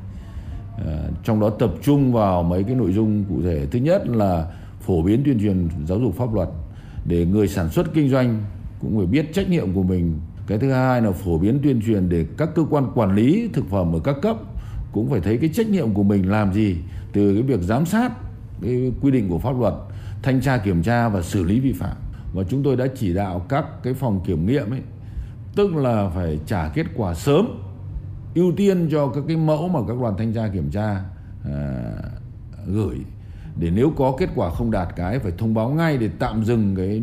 ờ, trong đó tập trung vào mấy cái nội dung cụ thể. Thứ nhất là phổ biến tuyên truyền giáo dục pháp luật để người sản xuất kinh doanh cũng phải biết trách nhiệm của mình. Cái thứ hai là phổ biến tuyên truyền để các cơ quan quản lý thực phẩm ở các cấp cũng phải thấy cái trách nhiệm của mình làm gì từ cái việc giám sát cái quy định của pháp luật, thanh tra kiểm tra và xử lý vi phạm. Và chúng tôi đã chỉ đạo các cái phòng kiểm nghiệm ấy tức là phải trả kết quả sớm ưu tiên cho các cái mẫu mà các đoàn thanh tra kiểm tra à, gửi để nếu có kết quả không đạt cái phải thông báo ngay để tạm dừng cái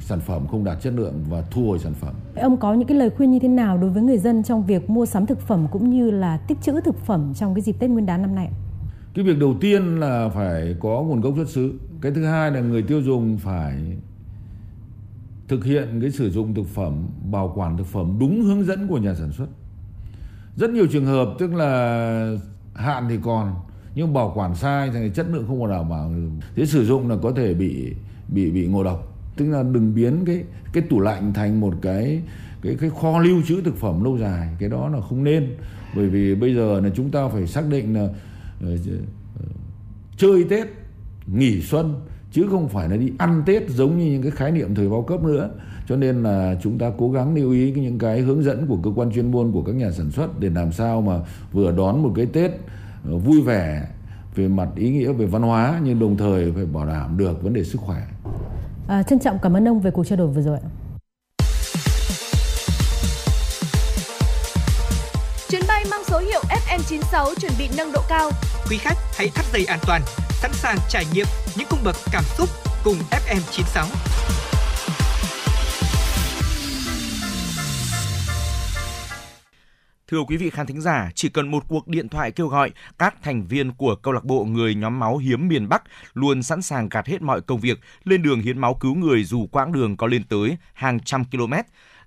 sản phẩm không đạt chất lượng và thu hồi sản phẩm. Ông có những cái lời khuyên như thế nào đối với người dân trong việc mua sắm thực phẩm cũng như là tích trữ thực phẩm trong cái dịp Tết Nguyên đán năm nay? Cái việc đầu tiên là phải có nguồn gốc xuất xứ. Cái thứ hai là người tiêu dùng phải thực hiện cái sử dụng thực phẩm, bảo quản thực phẩm đúng hướng dẫn của nhà sản xuất. Rất nhiều trường hợp tức là hạn thì còn nhưng bảo quản sai thì chất lượng không còn đảm bảo thế sử dụng là có thể bị bị bị ngộ độc. Tức là đừng biến cái cái tủ lạnh thành một cái cái cái kho lưu trữ thực phẩm lâu dài. Cái đó là không nên. Bởi vì bây giờ là chúng ta phải xác định là ờ, ờ, chơi tết nghỉ xuân chứ không phải là đi ăn tết giống như những cái khái niệm thời bao cấp nữa cho nên là chúng ta cố gắng lưu ý những cái hướng dẫn của cơ quan chuyên môn của các nhà sản xuất để làm sao mà vừa đón một cái tết ờ, vui vẻ về mặt ý nghĩa về văn hóa nhưng đồng thời phải bảo đảm được vấn đề sức khỏe. À, trân trọng cảm ơn ông về cuộc trao đổi vừa rồi. Chuyến bay mang số hiệu FN96 chuẩn bị nâng độ cao. Quý khách hãy thắt dây an toàn, sẵn sàng trải nghiệm những cung bậc cảm xúc cùng FM96. Thưa quý vị khán thính giả, chỉ cần một cuộc điện thoại kêu gọi, các thành viên của câu lạc bộ người nhóm máu hiếm miền Bắc luôn sẵn sàng gạt hết mọi công việc lên đường hiến máu cứu người dù quãng đường có lên tới hàng trăm km,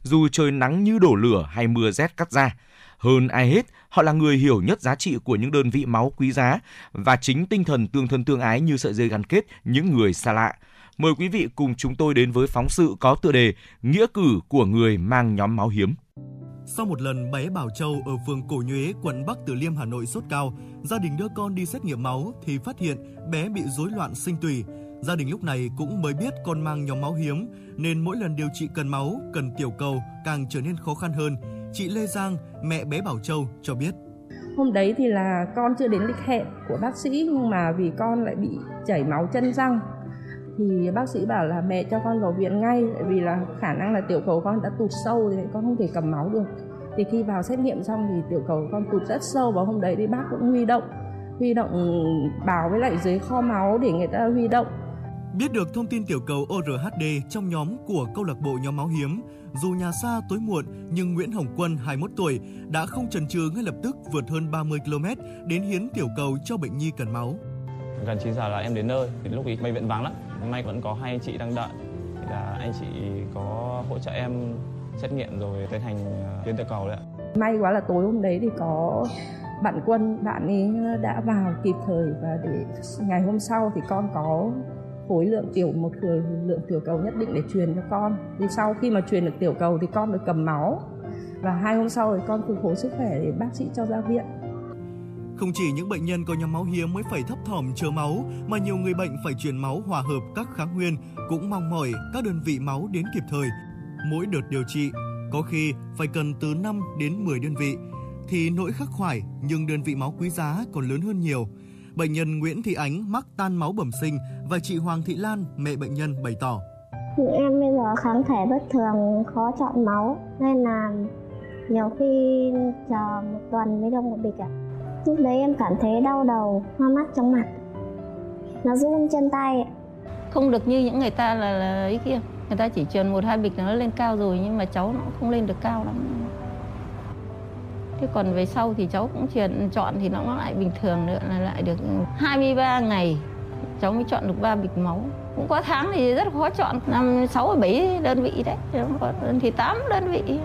dù trời nắng như đổ lửa hay mưa rét cắt da. Hơn ai hết, họ là người hiểu nhất giá trị của những đơn vị máu quý giá và chính tinh thần tương thân tương ái như sợi dây gắn kết những người xa lạ. Mời quý vị cùng chúng tôi đến với phóng sự có tựa đề Nghĩa cử của người mang nhóm máu hiếm. Sau một lần bé Bảo Châu ở phường Cổ Nhuế, quận Bắc Từ Liêm, Hà Nội sốt cao, gia đình đưa con đi xét nghiệm máu thì phát hiện bé bị rối loạn sinh tùy. Gia đình lúc này cũng mới biết con mang nhóm máu hiếm nên mỗi lần điều trị cần máu, cần tiểu cầu càng trở nên khó khăn hơn. Chị Lê Giang, mẹ bé Bảo Châu cho biết. Hôm đấy thì là con chưa đến lịch hẹn của bác sĩ nhưng mà vì con lại bị chảy máu chân răng. Thì bác sĩ bảo là mẹ cho con vào viện ngay tại vì là khả năng là tiểu cầu con đã tụt sâu thì con không thể cầm máu được. Thì khi vào xét nghiệm xong thì tiểu cầu con tụt rất sâu và hôm đấy thì bác cũng huy động huy động bảo với lại dưới kho máu để người ta huy động. Biết được thông tin tiểu cầu ORHD trong nhóm của câu lạc bộ nhóm máu hiếm, dù nhà xa tối muộn nhưng Nguyễn Hồng Quân 21 tuổi đã không chần chừ ngay lập tức vượt hơn 30 km đến hiến tiểu cầu cho bệnh nhi cần máu. Gần 9 giờ là em đến nơi, thì lúc ấy bệnh viện vắng lắm, may vẫn có hai anh chị đang đợi. Thì là anh chị có hỗ trợ em xét nghiệm rồi tiến hành ờ, hiến tiểu cầu đấy ạ. May quá là tối hôm đấy thì có bạn quân, bạn ấy đã vào kịp thời và để ngày hôm sau thì con có khối lượng tiểu một lượng tiểu cầu nhất định để truyền cho con thì sau khi mà truyền được tiểu cầu thì con được cầm máu và hai hôm sau thì con phục hồi sức khỏe để bác sĩ cho ra viện Không chỉ những bệnh nhân có nhóm máu hiếm mới phải thấp thỏm chờ máu, mà nhiều người bệnh phải truyền máu hòa hợp các kháng nguyên cũng mong mỏi các đơn vị máu đến kịp thời. Mỗi đợt điều trị, có khi phải cần từ 5 đến 10 đơn vị, thì nỗi khắc khoải nhưng đơn vị máu quý giá còn lớn hơn nhiều. Bệnh nhân Nguyễn Thị Ánh mắc tan máu bẩm sinh và chị Hoàng Thị Lan, mẹ bệnh nhân bày tỏ. Em bây giờ kháng thể bất thường, khó chọn máu nên là nhiều khi chờ một tuần mới được một bịch ạ. Lúc đấy em cảm thấy đau đầu, hoa mắt chóng mặt. Nó run chân tay. Không được như những người ta là, là ấy kia. Người ta chỉ truyền một hai bịch nó lên cao rồi nhưng mà cháu nó không lên được cao lắm. Thế còn về sau thì cháu cũng truyền chọn thì nó lại bình thường nữa là lại được 23 ngày cháu mới chọn được 3 bịch máu. Cũng có tháng thì rất khó chọn, năm 6 7 đơn vị đấy, còn thì 8 đơn vị.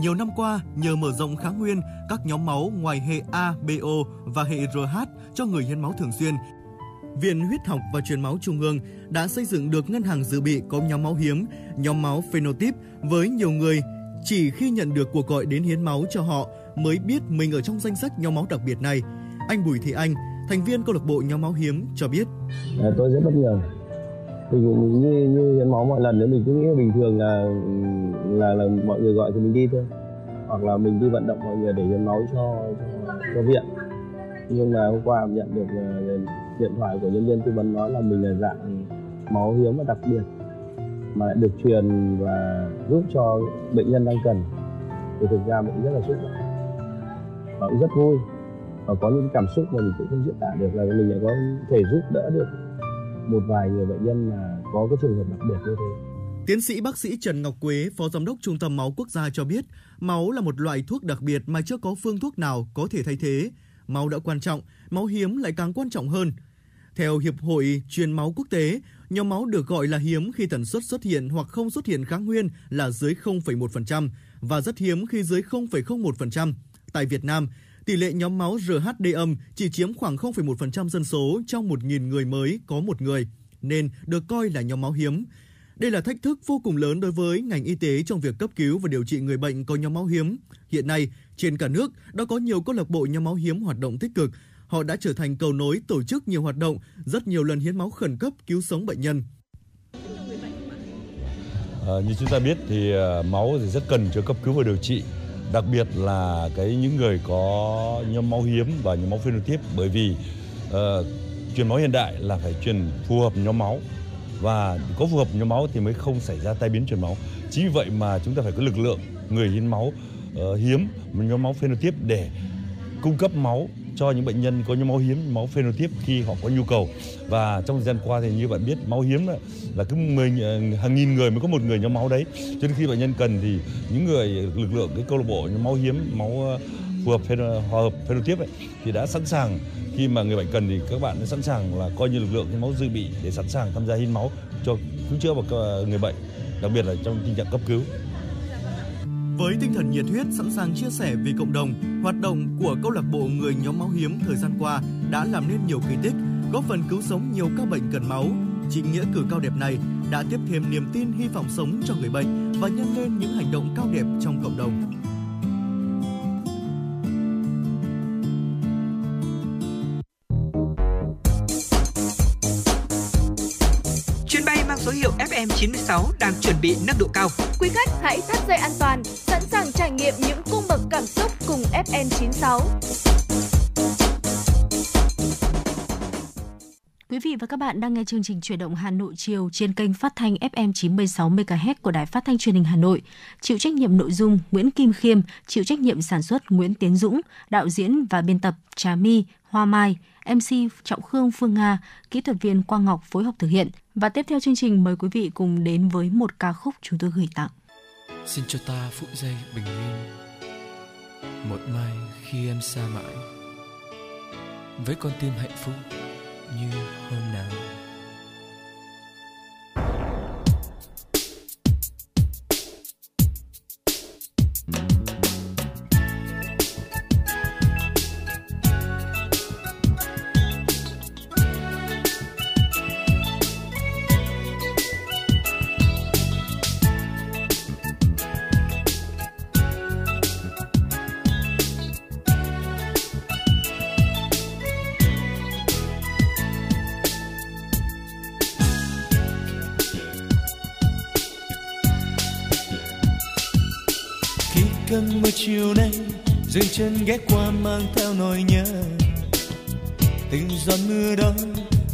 Nhiều năm qua, nhờ mở rộng kháng nguyên, các nhóm máu ngoài hệ A, BO và hệ RH cho người hiến máu thường xuyên, Viện Huyết học và Truyền máu Trung ương đã xây dựng được ngân hàng dự bị có nhóm máu hiếm, nhóm máu phenotip với nhiều người chỉ khi nhận được cuộc gọi đến hiến máu cho họ mới biết mình ở trong danh sách nhóm máu đặc biệt này. Anh Bùi Thị Anh, thành viên câu lạc bộ nhóm máu hiếm cho biết. À, tôi rất bất ngờ. Mình, mình như như hiến máu mọi lần nữa mình cứ nghĩ bình thường là là là mọi người gọi thì mình đi thôi. Hoặc là mình đi vận động mọi người để hiến máu cho cho, cho viện. Nhưng mà hôm qua nhận được à, điện thoại của nhân viên tư vấn nói là mình là dạng máu hiếm và đặc biệt mà lại được truyền và giúp cho bệnh nhân đang cần thì thực ra mình rất là xúc động và cũng rất vui và có những cảm xúc mà mình cũng không diễn tả được là mình lại có thể giúp đỡ được một vài người bệnh nhân mà có cái trường hợp đặc biệt như thế. Tiến sĩ bác sĩ Trần Ngọc Quế, Phó Giám đốc Trung tâm Máu Quốc gia cho biết, máu là một loại thuốc đặc biệt mà chưa có phương thuốc nào có thể thay thế. Máu đã quan trọng, máu hiếm lại càng quan trọng hơn. Theo Hiệp hội Truyền máu quốc tế, nhóm máu được gọi là hiếm khi tần suất xuất hiện hoặc không xuất hiện kháng nguyên là dưới 0,1% và rất hiếm khi dưới 0,01%. Tại Việt Nam, tỷ lệ nhóm máu RHD âm chỉ chiếm khoảng 0,1% dân số trong 1.000 người mới có một người, nên được coi là nhóm máu hiếm. Đây là thách thức vô cùng lớn đối với ngành y tế trong việc cấp cứu và điều trị người bệnh có nhóm máu hiếm. Hiện nay, trên cả nước đã có nhiều câu lạc bộ nhóm máu hiếm hoạt động tích cực. Họ đã trở thành cầu nối tổ chức nhiều hoạt động, rất nhiều lần hiến máu khẩn cấp cứu sống bệnh nhân. À, như chúng ta biết thì ờ, máu thì rất cần cho cấp cứu và điều trị đặc biệt là cái những người có nhóm máu hiếm và nhóm máu phenotype bởi vì uh, truyền máu hiện đại là phải truyền phù hợp nhóm máu và có phù hợp nhóm máu thì mới không xảy ra tai biến truyền máu. Chính vì vậy mà chúng ta phải có lực lượng người hiến máu uh, hiếm nhóm máu phenotype để cung cấp máu cho những bệnh nhân có những máu hiếm, máu phenotype khi họ có nhu cầu. Và trong thời gian qua thì như bạn biết máu hiếm là, là cứ 10, ờ, hàng nghìn người mới có một người nhóm máu đấy. Cho nên khi bệnh nhân cần thì những người lực lượng cái câu lạc bộ nhóm máu hiếm, máu ờ, phù hợp hòa hợp phenotype ấy, thì đã sẵn sàng khi mà người bệnh cần thì các bạn đã sẵn sàng là coi như lực lượng hiến máu dự bị để sẵn sàng tham gia hiến máu cho cứu chữa và ờ, người bệnh, đặc biệt là trong tình trạng cấp cứu. Với tinh thần nhiệt huyết sẵn sàng chia sẻ vì cộng đồng, hoạt động của câu lạc bộ người nhóm máu hiếm thời gian qua đã làm nên nhiều kỳ tích, góp phần cứu sống nhiều ca bệnh cần máu. Chính nghĩa cử cao đẹp này đã tiếp thêm niềm tin hy vọng sống cho người bệnh và nhân lên những hành động cao đẹp trong cộng đồng. FM96 đang chuẩn bị nâng độ cao. Quý khách hãy thắt dây an toàn, sẵn sàng trải nghiệm những cung bậc cảm xúc cùng FN96. Quý vị và các bạn đang nghe chương trình chuyển động Hà Nội chiều trên kênh phát thanh FM 96 MHz của Đài Phát thanh Truyền hình Hà Nội. Chịu trách nhiệm nội dung Nguyễn Kim Khiêm, chịu trách nhiệm sản xuất Nguyễn Tiến Dũng, đạo diễn và biên tập Trà My, Hoa Mai, MC Trọng Khương Phương Nga, kỹ thuật viên Quang Ngọc phối hợp thực hiện. Và tiếp theo chương trình, mời quý vị cùng đến với một ca khúc chúng tôi gửi tặng. Xin cho ta phút giây bình yên Một mai khi em xa mãi, Với con tim hạnh phúc như hôm chân ghé qua mang theo nỗi nhớ. Từng giọt mưa đó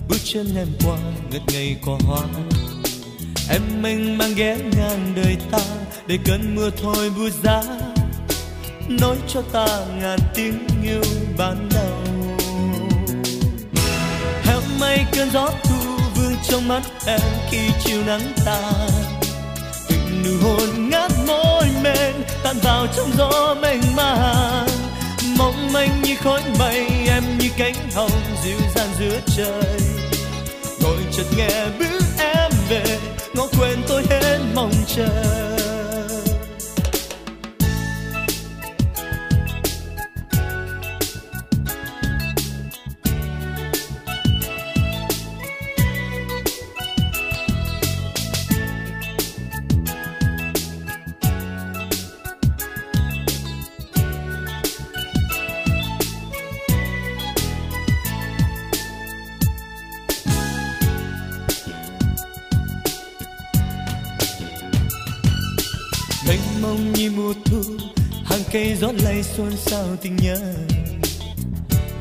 bước chân em qua, ngất ngây có hoa. Em mênh mang ghé ngang đời ta, để cơn mưa thôi buốt giá nói cho ta ngàn tiếng yêu ban đầu. Heo mây cơn gió thu vương trong mắt em khi chiều nắng tàn từng nụ hôn ngát môi mềm tan vào trong gió mênh mang. Mong manh như khói mây, em như cánh hồng dịu dàng giữa trời. Ngồi chợt nghe bước em về, ngó quên tôi hết mong chờ. Xôn xao tình nhớ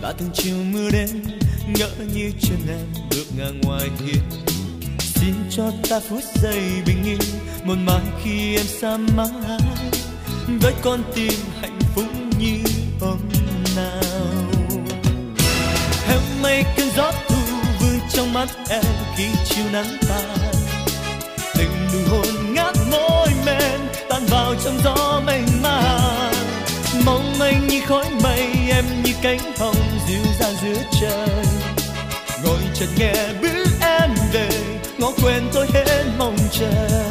và từng chiều mưa đến ngỡ như chân em bước ngang ngoài hiên. Xin cho ta phút giây bình yên, một mai khi em xa mãi. Với con tim hạnh phúc như hôm nào. Em mây cơn gió thu vương trong mắt em khi chiều nắng tàn từng nụ hôn ngát môi men, tan vào trong gió mây như khói mây, em như cánh hồng dịu dàng giữa trời. Ngồi chợt nghe bước em về, ngó quên tôi hết mong chờ.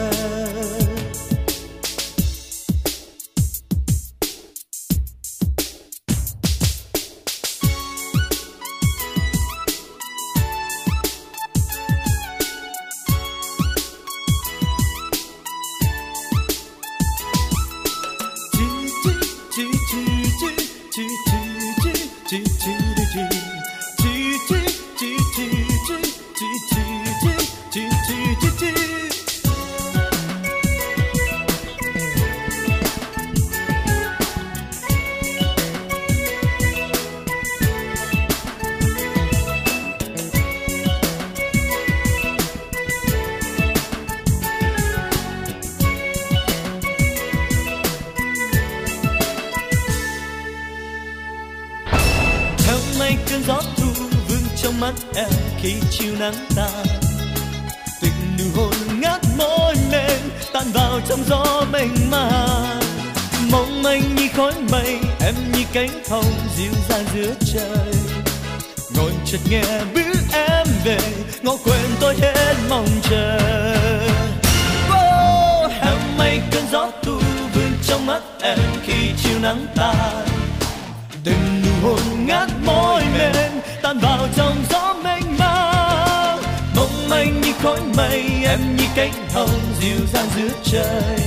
Cơn gió thu vương trong mắt em khi chiều nắng tàn tình nụ hôn ngát môi mềm tan vào trong gió mênh mang mong manh như khói mây em như cánh hồng dịu dàng giữa trời. Ngồi chợt nghe bước em về ngõ quên tôi hết mong chờ. Oh, em mây cơn gió thu vương trong mắt em khi chiều nắng tàn từng nụ hôn Ngắt môi mềm tan vào trong gió mênh mang. Mong anh như khói mây em như cánh hồng dịu dàng giữa trời.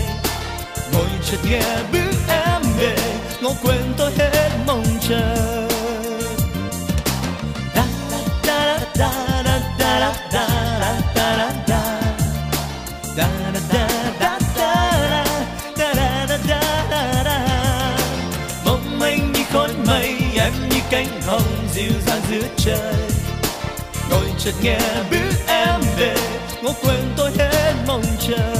Ngồi chợt nghe bước em về, ngõ quên tôi hết mong chờ. Da da da da da da da. Dịu dàng giữa trời rồi chợt nghe bước em về ngó quên tôi hết mong chờ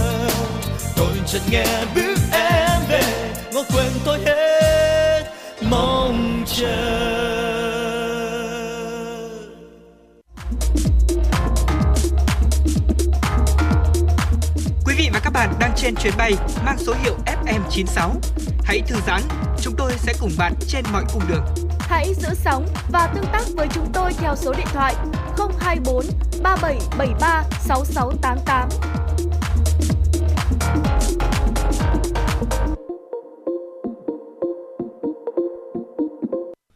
rồi chợt nghe bước em về ngó quên tôi hết mong chờ Quý vị và các bạn đang trên chuyến bay mang số hiệu FM96. Hãy thư giãn, chúng tôi sẽ cùng bạn trên mọi cung đường. Hãy giữ sóng và tương tác với chúng tôi theo số điện thoại 024 3773 6688.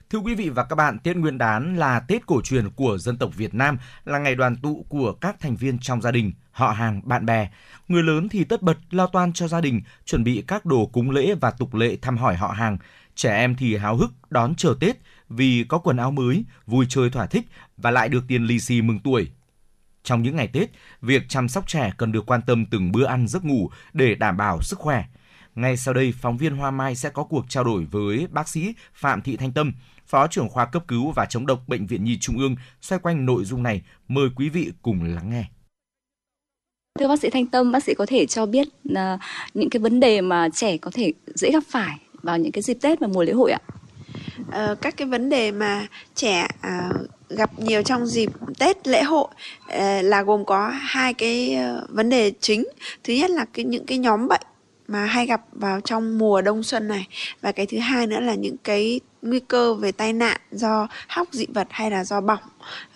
Thưa quý vị và các bạn, Tết Nguyên đán là Tết cổ truyền của dân tộc Việt Nam, là ngày đoàn tụ của các thành viên trong gia đình, họ hàng, bạn bè. Người lớn thì tất bật lo toan cho gia đình, chuẩn bị các đồ cúng lễ và tục lệ thăm hỏi họ hàng. Trẻ em thì háo hức đón chờ Tết vì có quần áo mới, vui chơi thỏa thích và lại được tiền lì xì mừng tuổi. Trong những ngày Tết, việc chăm sóc trẻ cần được quan tâm từng bữa ăn giấc ngủ để đảm bảo sức khỏe. Ngay sau đây, phóng viên Hoa Mai sẽ có cuộc trao đổi với bác sĩ Phạm Thị Thanh Tâm, Phó trưởng khoa cấp cứu và chống độc Bệnh viện Nhi Trung ương xoay quanh nội dung này. Mời quý vị cùng lắng nghe. Thưa bác sĩ Thanh Tâm, bác sĩ có thể cho biết uh, những cái vấn đề mà trẻ có thể dễ gặp phải vào những cái dịp Tết và mùa lễ hội ạ? Uh, các cái vấn đề mà trẻ uh, gặp nhiều trong dịp Tết lễ hội uh, là gồm có hai cái uh, vấn đề chính. Thứ nhất là cái những cái nhóm bệnh mà hay gặp vào trong mùa đông xuân này và cái thứ hai nữa là những cái nguy cơ về tai nạn do hóc dị vật hay là do bỏng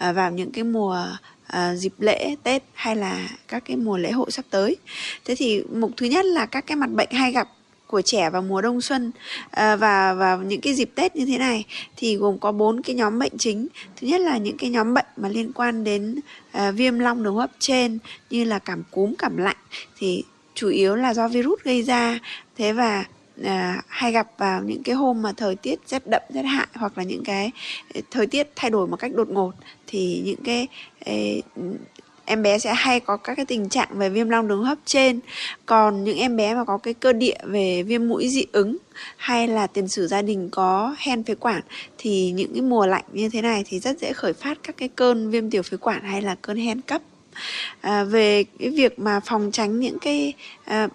uh, vào những cái mùa à, dịp lễ Tết hay là các cái mùa lễ hội sắp tới. Thế thì mục thứ nhất là các cái mặt bệnh hay gặp của trẻ vào mùa đông xuân à, và những cái dịp Tết như thế này thì gồm có bốn cái nhóm bệnh chính. Thứ nhất là những cái nhóm bệnh mà liên quan đến à, viêm long đường hô hấp trên như là cảm cúm, cảm lạnh thì chủ yếu là do virus gây ra. Thế và à, hay gặp vào những cái hôm mà thời tiết rét đậm rét hại hoặc là những cái à, thời tiết thay đổi một cách đột ngột thì những cái à, em bé sẽ hay có các cái tình trạng về viêm long đường hấp trên. Còn những em bé mà có cái cơ địa về viêm mũi dị ứng hay là tiền sử gia đình có hen phế quản thì những cái mùa lạnh như thế này thì rất dễ khởi phát các cái cơn viêm tiểu phế quản hay là cơn hen cấp. À, về cái việc mà phòng tránh những cái à,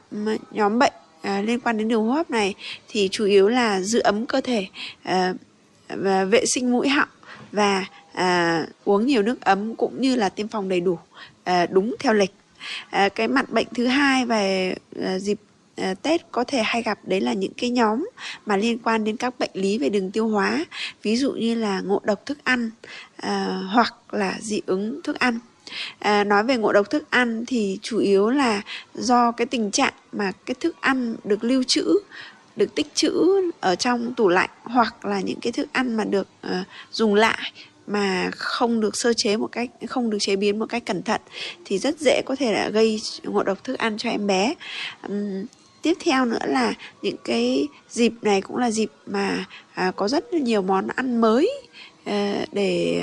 nhóm bệnh à, liên quan đến đường hô hấp này thì chủ yếu là giữ ấm cơ thể à, và vệ sinh mũi họng và à, uống nhiều nước ấm cũng như là tiêm phòng đầy đủ à, đúng theo lịch. À, cái mặt bệnh thứ hai về à, dịp à, Tết có thể hay gặp đấy là những cái nhóm mà liên quan đến các bệnh lý về đường tiêu hóa ví dụ như là ngộ độc thức ăn à, hoặc là dị ứng thức ăn. À, nói về ngộ độc thức ăn thì chủ yếu là do cái tình trạng mà cái thức ăn được lưu trữ được tích trữ ở trong tủ lạnh hoặc là những cái thức ăn mà được uh, dùng lại mà không được sơ chế một cách không được chế biến một cách cẩn thận thì rất dễ có thể là gây ngộ độc thức ăn cho em bé. Uhm, tiếp theo nữa là những cái dịp này cũng là dịp mà à, có rất nhiều món ăn mới à, để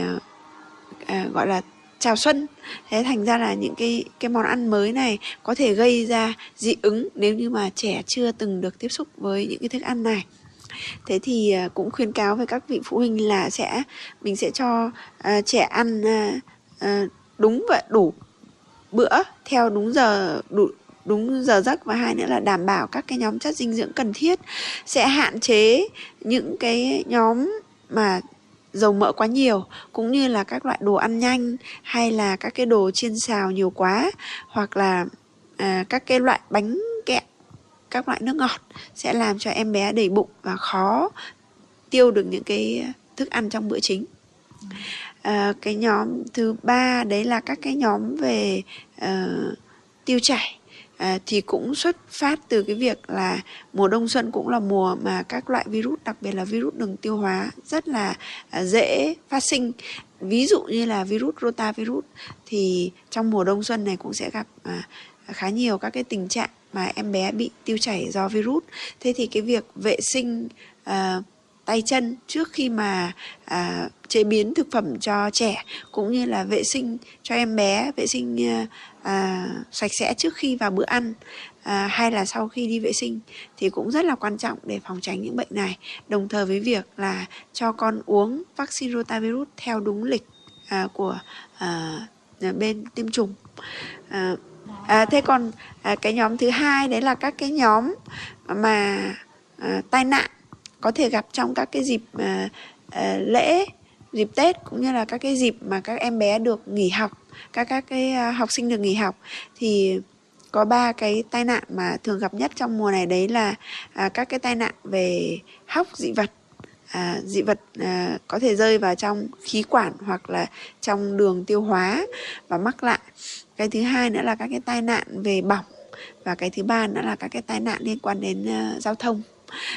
à, gọi là chào xuân. Thế thành ra là những cái cái món ăn mới này có thể gây ra dị ứng nếu như mà trẻ chưa từng được tiếp xúc với những cái thức ăn này thế thì à, cũng khuyên cáo với các vị phụ huynh là sẽ mình sẽ cho uh, trẻ ăn uh, uh, đúng và đủ bữa theo đúng giờ đủ đúng giờ giấc và hai nữa là đảm bảo các cái nhóm chất dinh dưỡng cần thiết. Sẽ hạn chế những cái nhóm mà dầu mỡ quá nhiều cũng như là các loại đồ ăn nhanh hay là các cái đồ chiên xào nhiều quá hoặc là à, các cái loại bánh kẹo các loại nước ngọt sẽ làm cho em bé đầy bụng và khó tiêu được những cái thức ăn trong bữa chính. À, cái nhóm thứ ba đấy là các cái nhóm về uh, tiêu chảy. À, thì cũng xuất phát từ cái việc là mùa đông xuân cũng là mùa mà các loại virus đặc biệt là virus đường tiêu hóa rất là à, dễ phát sinh. Ví dụ như là virus rotavirus thì trong mùa đông xuân này cũng sẽ gặp à, khá nhiều các cái tình trạng mà em bé bị tiêu chảy do virus. Thế thì cái việc vệ sinh à, tay chân trước khi mà à, chế biến thực phẩm cho trẻ cũng như là vệ sinh cho em bé vệ sinh à, à, sạch sẽ trước khi vào bữa ăn à, hay là sau khi đi vệ sinh thì cũng rất là quan trọng để phòng tránh những bệnh này. Đồng thời với việc là cho con uống vaccine rotavirus theo đúng lịch à, của à, bên tiêm chủng. À, à, thế còn à, cái nhóm thứ hai đấy là các cái nhóm mà à, tai nạn có thể gặp trong các cái dịp à, à, lễ dịp tết cũng như là các cái dịp mà các em bé được nghỉ học các các cái à, học sinh được nghỉ học. Thì có ba cái tai nạn mà thường gặp nhất trong mùa này đấy là à, các cái tai nạn về hóc dị vật à, dị vật à, có thể rơi vào trong khí quản hoặc là trong đường tiêu hóa và mắc lại cái thứ hai nữa là các cái tai nạn về bỏng và cái thứ ba nữa là các cái tai nạn liên quan đến uh, giao thông.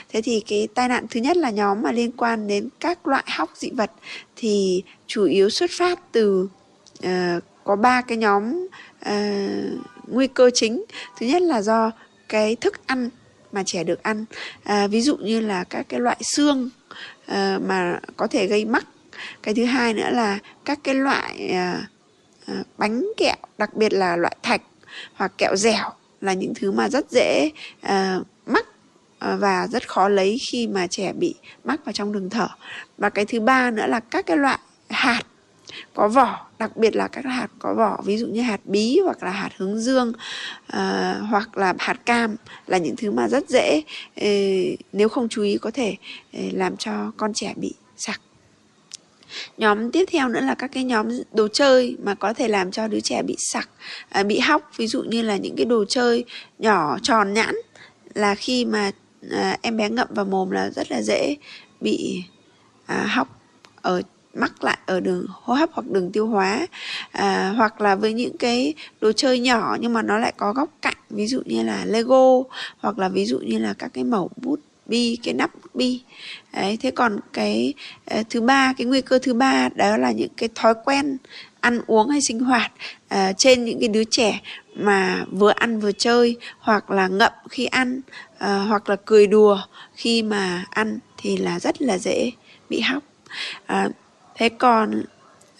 Thế thì cái tai nạn thứ nhất là nhóm mà liên quan đến các loại hóc dị vật thì chủ yếu xuất phát từ uh, có ba cái nhóm uh, nguy cơ chính. Thứ nhất là do cái thức ăn mà trẻ được ăn. À, ví dụ như là các cái loại xương uh, mà có thể gây mắc. Cái thứ hai nữa là các cái loại uh, À, bánh kẹo đặc biệt là loại thạch hoặc kẹo dẻo là những thứ mà rất dễ uh, mắc à, và rất khó lấy khi mà trẻ bị mắc vào trong đường thở. Và cái thứ ba nữa là các cái loại hạt có vỏ đặc biệt là các hạt có vỏ ví dụ như hạt bí hoặc là hạt hướng dương uh, hoặc là hạt cam là những thứ mà rất dễ uh, nếu không chú ý có thể uh, làm cho con trẻ bị sặc nhóm tiếp theo nữa là các cái nhóm đồ chơi mà có thể làm cho đứa trẻ bị sặc à, bị hóc. Ví dụ như là những cái đồ chơi nhỏ tròn nhãn là khi mà à, em bé ngậm vào mồm là rất là dễ bị à, hóc ở mắc lại ở đường hô hấp hoặc đường tiêu hóa. À, hoặc là với những cái đồ chơi nhỏ nhưng mà nó lại có góc cạnh ví dụ như là lego hoặc là ví dụ như là các cái mẩu bút bi cái nắp bi. Đấy thế còn cái uh, thứ ba cái nguy cơ thứ ba đó là những cái thói quen ăn uống hay sinh hoạt uh, trên những cái đứa trẻ mà vừa ăn vừa chơi hoặc là ngậm khi ăn uh, hoặc là cười đùa khi mà ăn thì là rất là dễ bị hóc. Uh, thế còn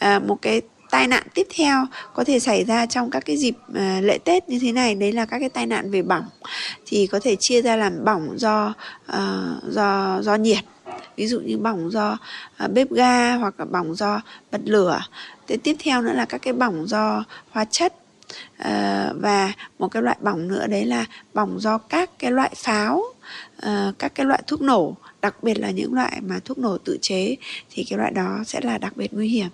uh, một cái tai nạn tiếp theo có thể xảy ra trong các cái dịp uh, lễ Tết như thế này đấy là các cái tai nạn về bỏng. Thì có thể chia ra làm bỏng do uh, do do nhiệt. Ví dụ như bỏng do uh, bếp ga hoặc là bỏng do bật lửa. Thế tiếp theo nữa là các cái bỏng do hóa chất uh, và một cái loại bỏng nữa đấy là bỏng do các cái loại pháo uh, các cái loại thuốc nổ đặc biệt là những loại mà thuốc nổ tự chế thì cái loại đó sẽ là đặc biệt nguy hiểm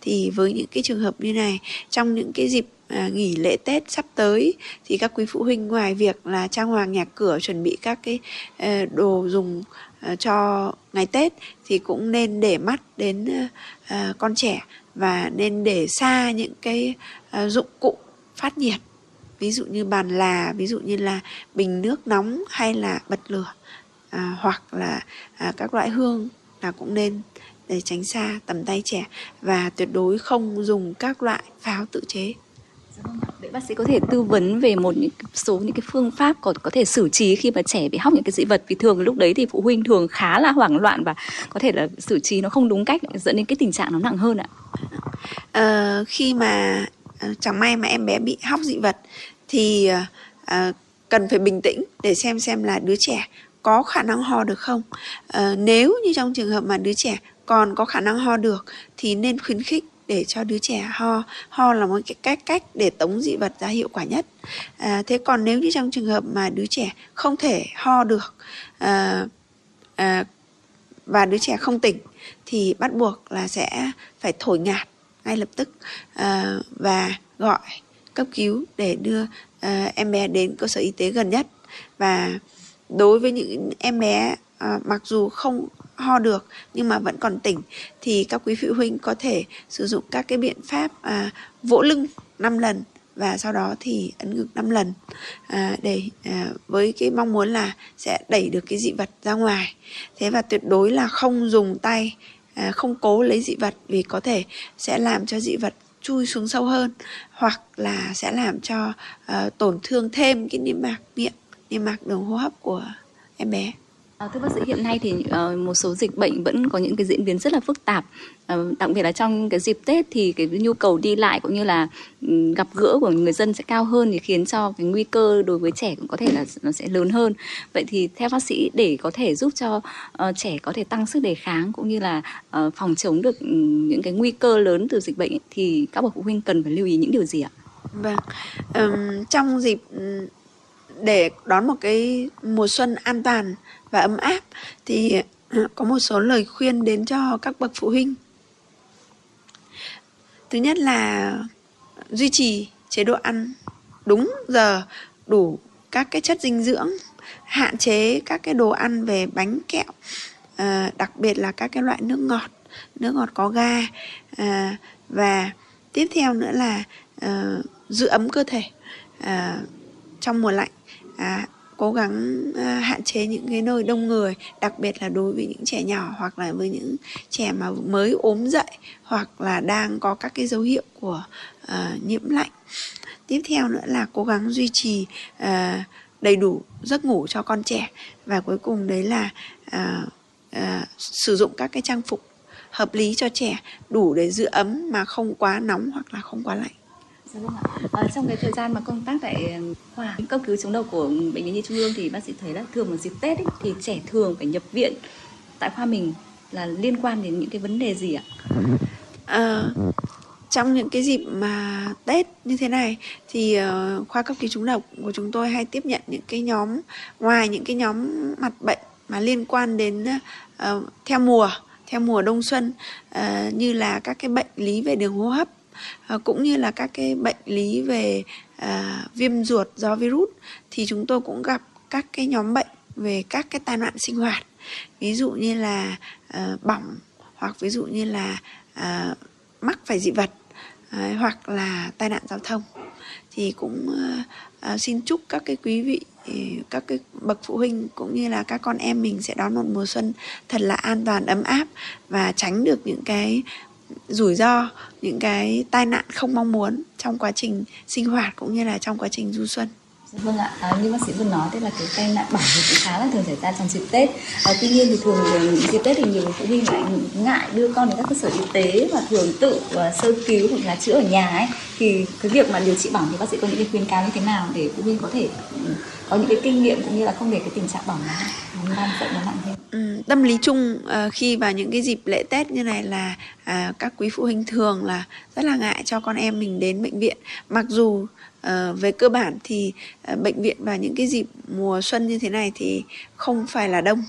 thì với những cái trường hợp như này trong những cái dịp à, nghỉ lễ Tết sắp tới thì các quý phụ huynh ngoài việc là trang hoàng nhà cửa chuẩn bị các cái uh, đồ dùng uh, cho ngày Tết thì cũng nên để mắt đến uh, con trẻ và nên để xa những cái dụng cụ phát nhiệt. Ví dụ như bàn là ví dụ như là bình nước nóng hay là bật lửa à, hoặc là à, các loại hương là cũng nên để tránh xa tầm tay trẻ và tuyệt đối không dùng các loại pháo tự chế. Vậy bác sĩ có thể tư vấn về một số những cái phương pháp có có thể xử trí khi mà trẻ bị hóc những cái dị vật vì thường lúc đấy thì phụ huynh thường khá là hoảng loạn và có thể là xử trí nó không đúng cách dẫn đến cái tình trạng nó nặng hơn ạ. À, khi mà ờ, chẳng may mà em bé bị hóc dị vật thì à, cần phải bình tĩnh để xem xem là đứa trẻ có khả năng ho được không. À, nếu như trong trường hợp mà đứa trẻ còn có khả năng ho được thì nên khuyến khích để cho đứa trẻ ho. Ho là một cái cách cách để tống dị vật ra hiệu quả nhất. À, thế còn nếu như trong trường hợp mà đứa trẻ không thể ho được à, à, và đứa trẻ không tỉnh thì bắt buộc là sẽ phải thổi ngạt ngay lập tức à, và gọi cấp cứu để đưa à, em bé đến cơ sở y tế gần nhất. Và đối với những em bé à, mặc dù không ho được nhưng mà vẫn còn tỉnh thì các quý phụ huynh có thể sử dụng các cái biện pháp à, vỗ lưng 5 lần và sau đó thì ấn ngực 5 lần à, để à, với cái mong muốn là sẽ đẩy được cái dị vật ra ngoài. Thế và tuyệt đối là không dùng tay à, không cố lấy dị vật vì có thể sẽ làm cho dị vật chui xuống sâu hơn hoặc là sẽ làm cho uh, tổn thương thêm cái niêm mạc miệng niêm mạc đường hô hấp của em bé. À, thưa bác sĩ hiện nay thì uh, một số dịch bệnh vẫn có những cái diễn biến rất là phức tạp. Uh, đặc biệt là trong cái dịp Tết thì cái nhu cầu đi lại cũng như là um, gặp gỡ của người dân sẽ cao hơn thì khiến cho cái nguy cơ đối với trẻ cũng có thể là nó sẽ lớn hơn. Vậy thì theo bác sĩ để có thể giúp cho uh, trẻ có thể tăng sức đề kháng cũng như là uh, phòng chống được um, những cái nguy cơ lớn từ dịch bệnh ấy, thì các bậc phụ huynh cần phải lưu ý những điều gì ạ? Vâng, um, trong dịp ừ, để đón một cái mùa xuân an toàn và ấm áp thì à, có một số lời khuyên đến cho các bậc phụ huynh. Thứ nhất là duy trì chế độ ăn đúng giờ đủ các cái chất dinh dưỡng hạn chế các cái đồ ăn về bánh kẹo à, đặc biệt là các cái loại nước ngọt nước ngọt có ga à, và tiếp theo nữa là à, giữ ấm cơ thể à, trong mùa lạnh à, cố gắng à, hạn chế những cái nơi đông người đặc biệt là đối với những trẻ nhỏ hoặc là với những trẻ mà mới ốm dậy hoặc là đang có các cái dấu hiệu của à, nhiễm lạnh. Tiếp theo nữa là cố gắng duy trì à, đầy đủ giấc ngủ cho con trẻ và cuối cùng đấy là à, à, sử dụng các cái trang phục hợp lý cho trẻ đủ để giữ ấm mà không quá nóng hoặc là không quá lạnh vâng ạ. À, trong cái thời gian mà công tác tại ờ, khoa cấp cứu chống độc của bệnh viện nhi trung ương thì bác sĩ thấy là thường vào dịp Tết ấy, thì trẻ thường phải nhập viện tại khoa mình là liên quan đến những cái vấn đề gì ạ? À, trong những cái dịp mà Tết như thế này thì uh, khoa cấp cứu chống độc của chúng tôi hay tiếp nhận những cái nhóm ngoài những cái nhóm mặt bệnh mà liên quan đến uh, theo mùa theo mùa đông xuân uh, như là các cái bệnh lý về đường hô hấp Ờ, cũng như là các cái bệnh lý về à, viêm ruột do virus thì chúng tôi cũng gặp các cái nhóm bệnh về các cái tai nạn sinh hoạt. Ví dụ như là à, bỏng hoặc ví dụ như là à, mắc phải dị vật à, hoặc là tai nạn giao thông. Thì cũng à, à, xin chúc các cái quý vị ừ, các cái bậc phụ huynh cũng như là các con em mình sẽ đón một mùa xuân thật là an toàn ấm áp và tránh được những cái rủi ro những cái tai nạn không mong muốn trong quá trình sinh hoạt cũng như là trong quá trình du xuân. Dạ vâng ạ, à, như bác sĩ vừa nói tức là cái tai nạn bỏng thì cũng khá là thường xảy ra trong dịp Tết. À, tuy nhiên thì thường dịp Tết thì nhiều phụ huynh lại ngại đưa con đến các cơ sở y tế và thường tự uh, sơ cứu hoặc là chữa ở nhà ấy. Thì cái việc mà điều trị bỏng thì bác sĩ có những cái khuyến cáo như thế nào để phụ huynh có thể ừ, có những cái kinh nghiệm cũng như là không để cái tình trạng bỏng nó lan rộng nó nặng thêm. Ừ, tâm lý chung uh, khi vào những cái dịp lễ Tết như này là uh, các quý phụ huynh thường là rất là ngại cho con em mình đến bệnh viện mặc dù À, về cơ bản thì à, bệnh viện vào những cái dịp mùa xuân như thế này thì không phải là đông.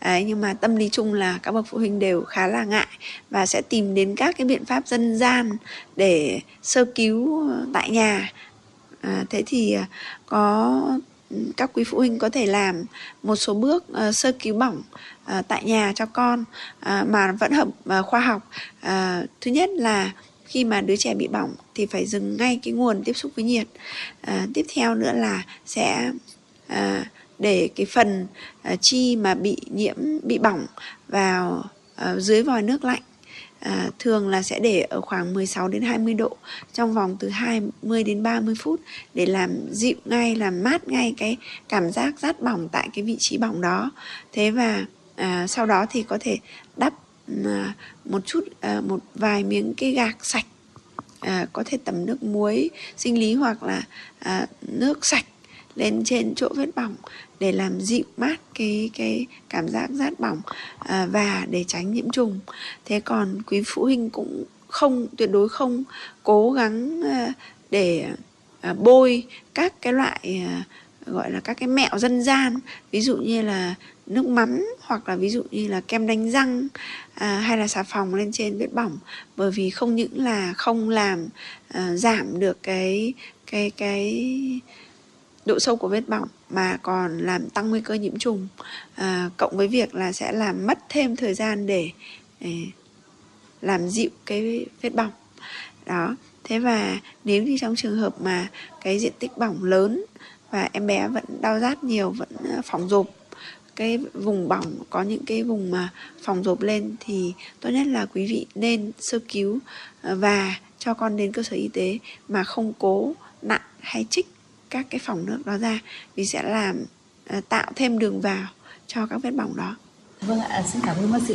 Đấy, nhưng mà tâm lý chung là các bậc phụ huynh đều khá là ngại và sẽ tìm đến các cái biện pháp dân gian để sơ cứu tại nhà. À, thế thì có ừ, các quý phụ huynh có thể làm một số bước uh, sơ cứu bỏng uh, tại nhà cho con uh, mà vẫn hợp uh, khoa học. Uh, thứ nhất là khi mà đứa trẻ bị bỏng thì phải dừng ngay cái nguồn tiếp xúc với nhiệt. À, tiếp theo nữa là sẽ à, để cái phần à, chi mà bị nhiễm bị bỏng vào à, dưới vòi nước lạnh à, thường là sẽ để ở khoảng 16 đến 20 độ trong vòng từ 20 đến 30 phút để làm dịu ngay làm mát ngay cái cảm giác rát bỏng tại cái vị trí bỏng đó. Thế và à, sau đó thì có thể một chút à, một vài miếng cái gạc sạch à, có thể tẩm nước muối sinh lý hoặc là à, nước sạch lên trên chỗ vết bỏng để làm dịu mát cái cái cảm giác rát bỏng à, và để tránh nhiễm trùng. Thế còn quý phụ huynh cũng không tuyệt đối không cố gắng à, để à, bôi các cái loại à, gọi là các cái mẹo dân gian ví dụ như là nước mắm hoặc là ví dụ như là kem đánh răng à, hay là xà phòng lên trên vết bỏng. Bởi vì không những là không làm à, giảm được cái cái cái độ sâu của vết bỏng mà còn làm tăng nguy cơ nhiễm trùng à, cộng với việc là sẽ làm mất thêm thời gian để, để làm dịu cái vết bỏng. Đó thế và nếu như trong trường hợp mà cái diện tích bỏng lớn và em bé vẫn đau rát nhiều vẫn à, phỏng rộp cái vùng bỏng có những cái vùng mà phòng rộp lên thì tốt nhất là quý vị nên sơ cứu ờ, và cho con đến cơ sở y tế mà không cố nặn hay trích các cái phòng nước đó ra vì sẽ làm ờ, tạo thêm đường vào cho các vết bỏng đó. Vâng ạ, xin cảm ơn bác sĩ.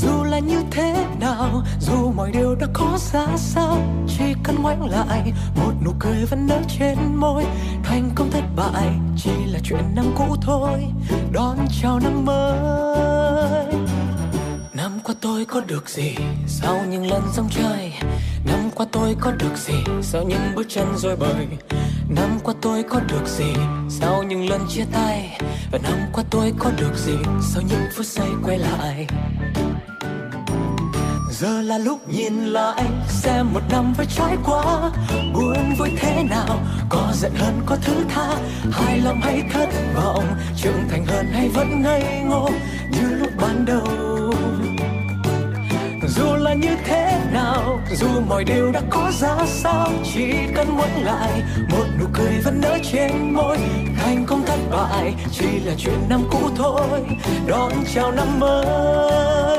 dù là như thế nào, dù mọi điều đã có ra sao, chỉ cần ngoảnh lại, một nụ cười vẫn nở trên môi. Thành công thất bại chỉ là chuyện năm cũ thôi, đón chào năm mới. Năm qua tôi có được gì sau những lần dòng chơi năm qua tôi có được gì sau những bước chân rồi bời? Năm qua tôi có được gì sau những lần chia tay? Và năm qua tôi có được gì sau những phút giây quay lại? Giờ là lúc nhìn lại xem một năm vừa trải qua. Buồn vui thế nào, có giận hơn có thứ tha. Hài lòng hay thất vọng, trưởng thành hơn hay vẫn ngây ngô. Như lúc ban đầu, dù là như thế nào, dù mọi điều đã có ra sao, chỉ cần muốn lại, một nụ cười vẫn nở trên môi. Thành công thất bại chỉ là chuyện năm cũ thôi, đón chào năm mới.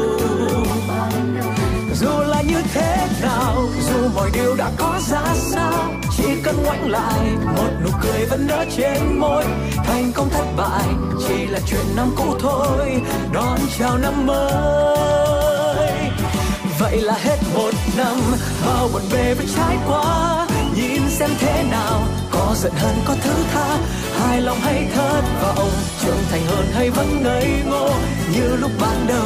Nào dù mọi điều đã có ra sao, chỉ cần ngoảnh lại, một nụ cười vẫn nở trên môi. Thành công thất bại chỉ là chuyện năm cũ thôi, đón chào năm mới. Vậy là hết một năm, bao buồn bề với trải qua. Nhìn xem thế nào, có giận hơn có thứ tha. Hài lòng hay thất vọng, trưởng thành hơn hay vẫn ngây ngô. Như lúc ban đầu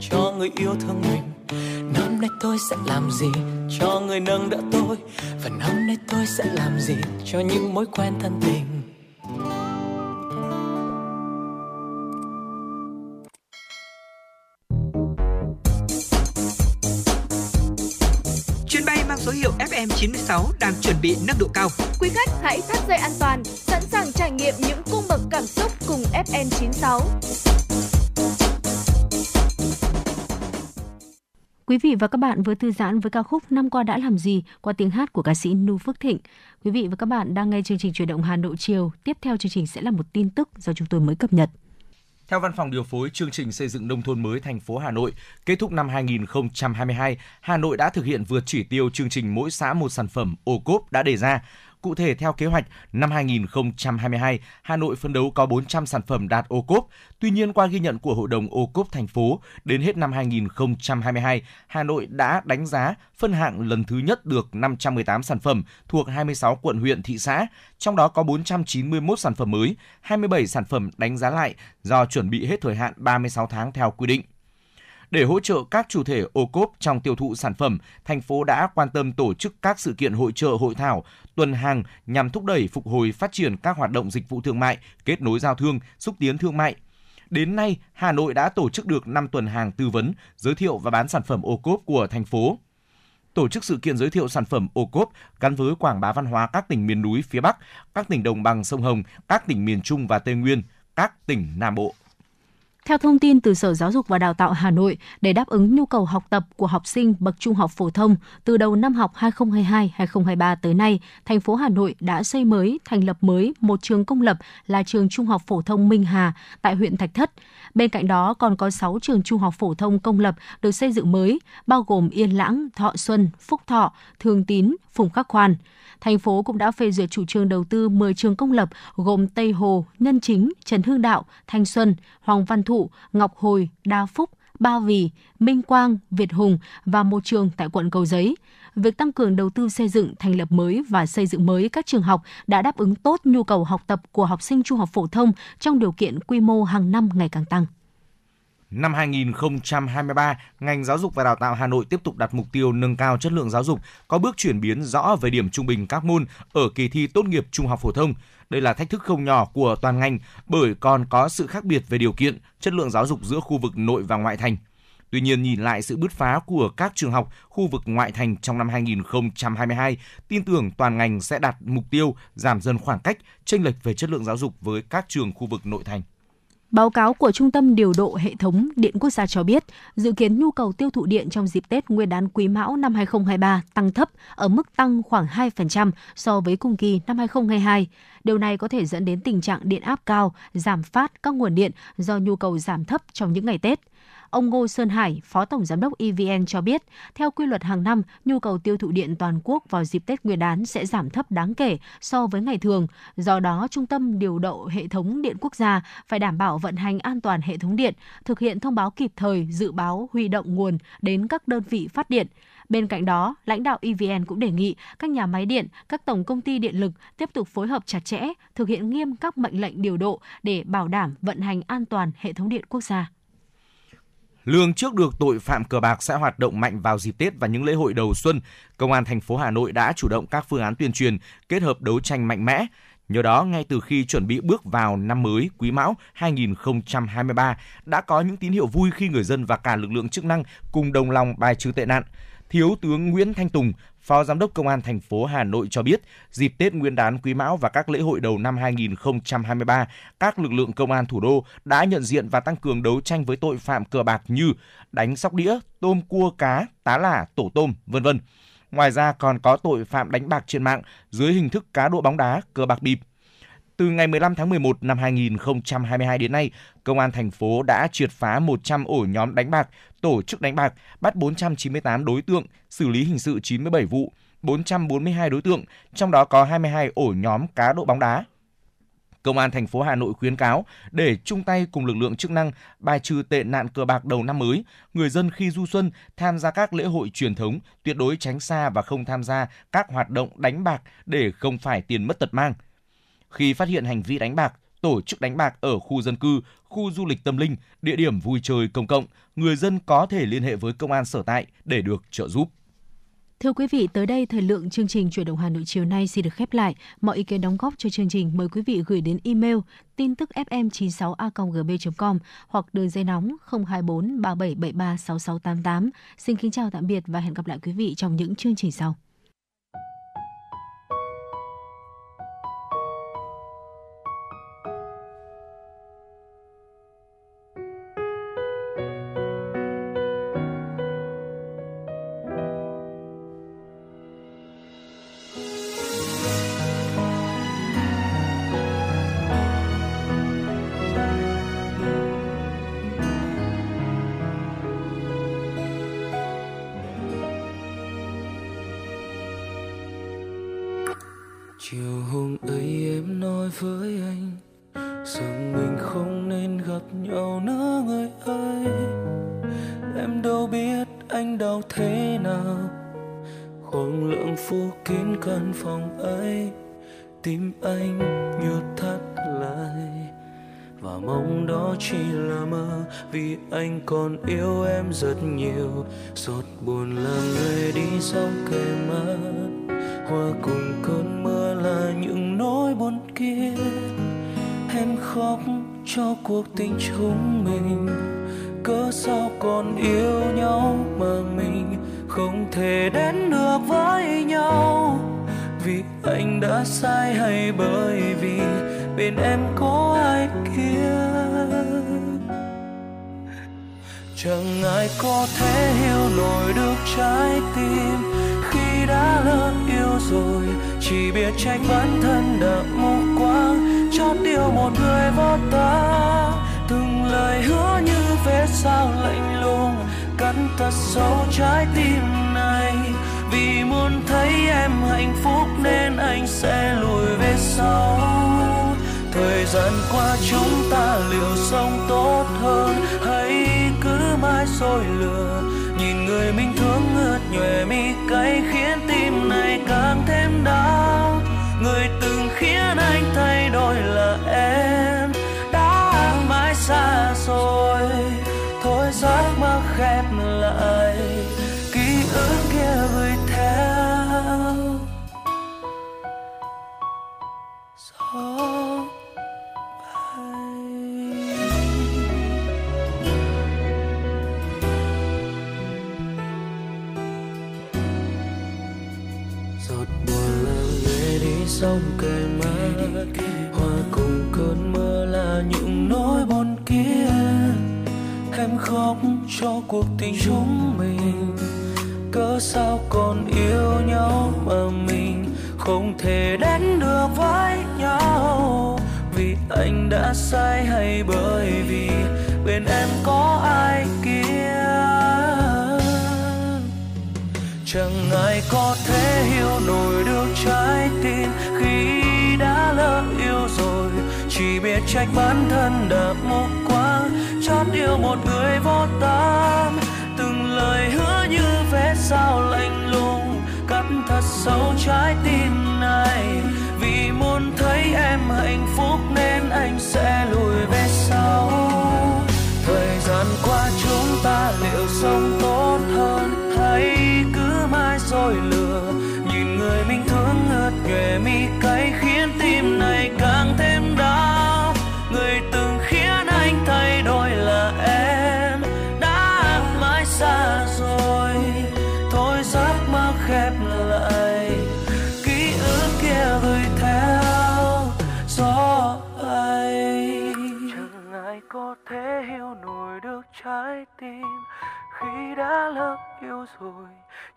Cho người yêu thương mình năm nay tôi sẽ làm gì cho người nâng đỡ tôi và năm nay tôi sẽ làm gì cho những mối quen thân tình Chuyến bay mang số hiệu FM96 đang chuẩn bị nâng độ cao. Quý khách hãy thắt dây an toàn, sẵn sàng trải nghiệm những cung bậc cảm xúc cùng FN96. Quý vị và các bạn vừa thư giãn với ca khúc Năm qua đã làm gì qua tiếng hát của ca sĩ Nu Phước Thịnh. Quý vị và các bạn đang nghe chương trình chuyển động Hà Nội chiều. Tiếp theo chương trình sẽ là một tin tức do chúng tôi mới cập nhật. Theo Văn phòng điều phối chương trình xây dựng nông thôn mới thành phố Hà Nội, kết thúc năm 2022, Hà Nội đã thực hiện vượt chỉ tiêu chương trình mỗi xã một sản phẩm ô cốp đã đề ra. Cụ thể theo kế hoạch, năm 2022, Hà Nội phấn đấu có 400 sản phẩm đạt ô cốp. Tuy nhiên, qua ghi nhận của Hội đồng ô cốp thành phố, đến hết năm 2022, Hà Nội đã đánh giá phân hạng lần thứ nhất được 518 sản phẩm thuộc 26 quận huyện thị xã, trong đó có 491 sản phẩm mới, 27 sản phẩm đánh giá lại do chuẩn bị hết thời hạn 36 tháng theo quy định. Để hỗ trợ các chủ thể ô cốp trong tiêu thụ sản phẩm, thành phố đã quan tâm tổ chức các sự kiện hội trợ hội thảo, tuần hàng nhằm thúc đẩy phục hồi phát triển các hoạt động dịch vụ thương mại, kết nối giao thương, xúc tiến thương mại. Đến nay, Hà Nội đã tổ chức được 5 tuần hàng tư vấn, giới thiệu và bán sản phẩm ô cốp của thành phố tổ chức sự kiện giới thiệu sản phẩm ô cốp gắn với quảng bá văn hóa các tỉnh miền núi phía Bắc, các tỉnh đồng bằng sông Hồng, các tỉnh miền Trung và Tây Nguyên, các tỉnh Nam Bộ. Theo thông tin từ Sở Giáo dục và Đào tạo Hà Nội, để đáp ứng nhu cầu học tập của học sinh bậc trung học phổ thông, từ đầu năm học 2022-2023 tới nay, thành phố Hà Nội đã xây mới, thành lập mới một trường công lập là trường Trung học phổ thông Minh Hà tại huyện Thạch Thất. Bên cạnh đó còn có 6 trường trung học phổ thông công lập được xây dựng mới, bao gồm Yên Lãng, Thọ Xuân, Phúc Thọ, Thường Tín, Phùng Khắc Khoan thành phố cũng đã phê duyệt chủ trương đầu tư 10 trường công lập gồm Tây Hồ, Nhân Chính, Trần Hưng Đạo, Thanh Xuân, Hoàng Văn Thụ, Ngọc Hồi, Đa Phúc, Ba Vì, Minh Quang, Việt Hùng và một trường tại quận Cầu Giấy. Việc tăng cường đầu tư xây dựng, thành lập mới và xây dựng mới các trường học đã đáp ứng tốt nhu cầu học tập của học sinh trung học phổ thông trong điều kiện quy mô hàng năm ngày càng tăng. Năm 2023, ngành giáo dục và đào tạo Hà Nội tiếp tục đặt mục tiêu nâng cao chất lượng giáo dục, có bước chuyển biến rõ về điểm trung bình các môn ở kỳ thi tốt nghiệp trung học phổ thông. Đây là thách thức không nhỏ của toàn ngành bởi còn có sự khác biệt về điều kiện, chất lượng giáo dục giữa khu vực nội và ngoại thành. Tuy nhiên, nhìn lại sự bứt phá của các trường học khu vực ngoại thành trong năm 2022, tin tưởng toàn ngành sẽ đạt mục tiêu giảm dần khoảng cách, chênh lệch về chất lượng giáo dục với các trường khu vực nội thành. Báo cáo của Trung tâm Điều độ Hệ thống Điện Quốc gia cho biết, dự kiến nhu cầu tiêu thụ điện trong dịp Tết Nguyên đán Quý Mão năm 2023 tăng thấp ở mức tăng khoảng 2% so với cùng kỳ năm 2022. Điều này có thể dẫn đến tình trạng điện áp cao, giảm phát các nguồn điện do nhu cầu giảm thấp trong những ngày Tết. Ông Ngô Sơn Hải, Phó Tổng Giám đốc EVN cho biết, theo quy luật hàng năm, nhu cầu tiêu thụ điện toàn quốc vào dịp Tết Nguyên đán sẽ giảm thấp đáng kể so với ngày thường. Do đó, Trung tâm Điều độ Hệ thống Điện Quốc gia phải đảm bảo vận hành an toàn hệ thống điện, thực hiện thông báo kịp thời, dự báo huy động nguồn đến các đơn vị phát điện. Bên cạnh đó, lãnh đạo EVN cũng đề nghị các nhà máy điện, các tổng công ty điện lực tiếp tục phối hợp chặt chẽ, thực hiện nghiêm các mệnh lệnh điều độ để bảo đảm vận hành an toàn hệ thống điện quốc gia. Lương trước được tội phạm cờ bạc sẽ hoạt động mạnh vào dịp Tết và những lễ hội đầu xuân, Công an thành phố Hà Nội đã chủ động các phương án tuyên truyền, kết hợp đấu tranh mạnh mẽ. Nhờ đó, ngay từ khi chuẩn bị bước vào năm mới Quý Mão 2023, đã có những tín hiệu vui khi người dân và cả lực lượng chức năng cùng đồng lòng bài trừ tệ nạn. Thiếu tướng Nguyễn Thanh Tùng, Phó Giám đốc Công an thành phố Hà Nội cho biết, dịp Tết Nguyên đán Quý Mão và các lễ hội đầu năm 2023, các lực lượng công an thủ đô đã nhận diện và tăng cường đấu tranh với tội phạm cờ bạc như đánh sóc đĩa, tôm cua cá, tá lả, tổ tôm, vân vân. Ngoài ra còn có tội phạm đánh bạc trên mạng dưới hình thức cá độ bóng đá, cờ bạc bịp, từ ngày 15 tháng 11 năm 2022 đến nay, Công an thành phố đã triệt phá 100 ổ nhóm đánh bạc, tổ chức đánh bạc, bắt 498 đối tượng, xử lý hình sự 97 vụ, 442 đối tượng, trong đó có 22 ổ nhóm cá độ bóng đá. Công an thành phố Hà Nội khuyến cáo để chung tay cùng lực lượng chức năng bài trừ tệ nạn cờ bạc đầu năm mới, người dân khi du xuân tham gia các lễ hội truyền thống tuyệt đối tránh xa và không tham gia các hoạt động đánh bạc để không phải tiền mất tật mang. Khi phát hiện hành vi đánh bạc, tổ chức đánh bạc ở khu dân cư, khu du lịch tâm linh, địa điểm vui chơi công cộng, người dân có thể liên hệ với công an sở tại để được trợ giúp. Thưa quý vị, tới đây thời lượng chương trình Chuyển động Hà Nội chiều nay xin được khép lại. Mọi ý kiến đóng góp cho chương trình mời quý vị gửi đến email tin tức fm96a.gb.com hoặc đường dây nóng 024 3773 6688. Xin kính chào tạm biệt và hẹn gặp lại quý vị trong những chương trình sau. Rất nhiều. Giọt buồn làm người đi xong kề mắt hòa cùng cơn mưa là những nỗi buồn kia. Em khóc cho cuộc tình chúng mình. Cớ sao còn yêu nhau mà mình không thể đến được với nhau? Vì anh đã sai hay bởi vì bên em có ai chẳng ai có thể hiểu nổi được trái tim. Khi đã lỡ yêu rồi, chỉ biết trách bản thân đã mù quáng. Chót yêu một người vô ta. Từng lời hứa như vết sao lạnh lùng. Cắn thật sâu trái tim này. Vì muốn thấy em hạnh phúc nên anh sẽ lùi về sau. Thời gian qua chúng ta liệu sống tốt hơn hay mãi soi lừa nhìn người mình thương ướt nhòe mi cay khiến tim này càng thêm đau người từng khiến anh thay đổi là em, đã mãi xa rồi thôi giấc mơ. Sông kề má hòa cùng cơn mưa là những nỗi buồn kia. Em khóc cho cuộc tình chúng mình. Cớ sao còn yêu nhau mà mình không thể đến được với nhau? Vì anh đã sai hay bởi vì bên em có ai kia? Chẳng ai có thể hiểu nổi được trái tim khi đã lỡ yêu rồi. Chỉ biết trách bản thân đã mù quáng chót yêu một người vô tâm. Từng lời hứa như vé sao lạnh lùng, cắt thật sâu trái tim này. Vì muốn thấy em hạnh phúc nên anh sẽ lùi về sau. Thời gian qua chúng ta liệu sống tốt hơn? Cứ lừa. Nhìn người mình thương ngớt nhòe mi cay, khiến tim này càng thêm đau. Người từng khiến anh thay đổi là em, đã mãi xa rồi. Thôi giấc mơ khép lại, ký ức kia gửi theo gió bay. Chẳng ai có thể hiểu nổi được trái tim khi đã lỡ yêu rồi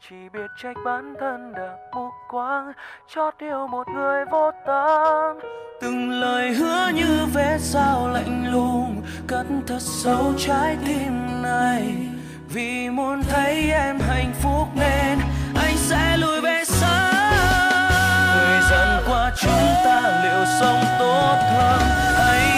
chỉ biết trách bản thân đã mù quáng cho yêu một người vô tâm. Từng lời hứa như vé sao lạnh lùng, cất thật sâu trái tim này. Vì muốn thấy em hạnh phúc nên anh sẽ lùi về xa. Thời gian qua chúng ta liệu sống tốt hơn? Anh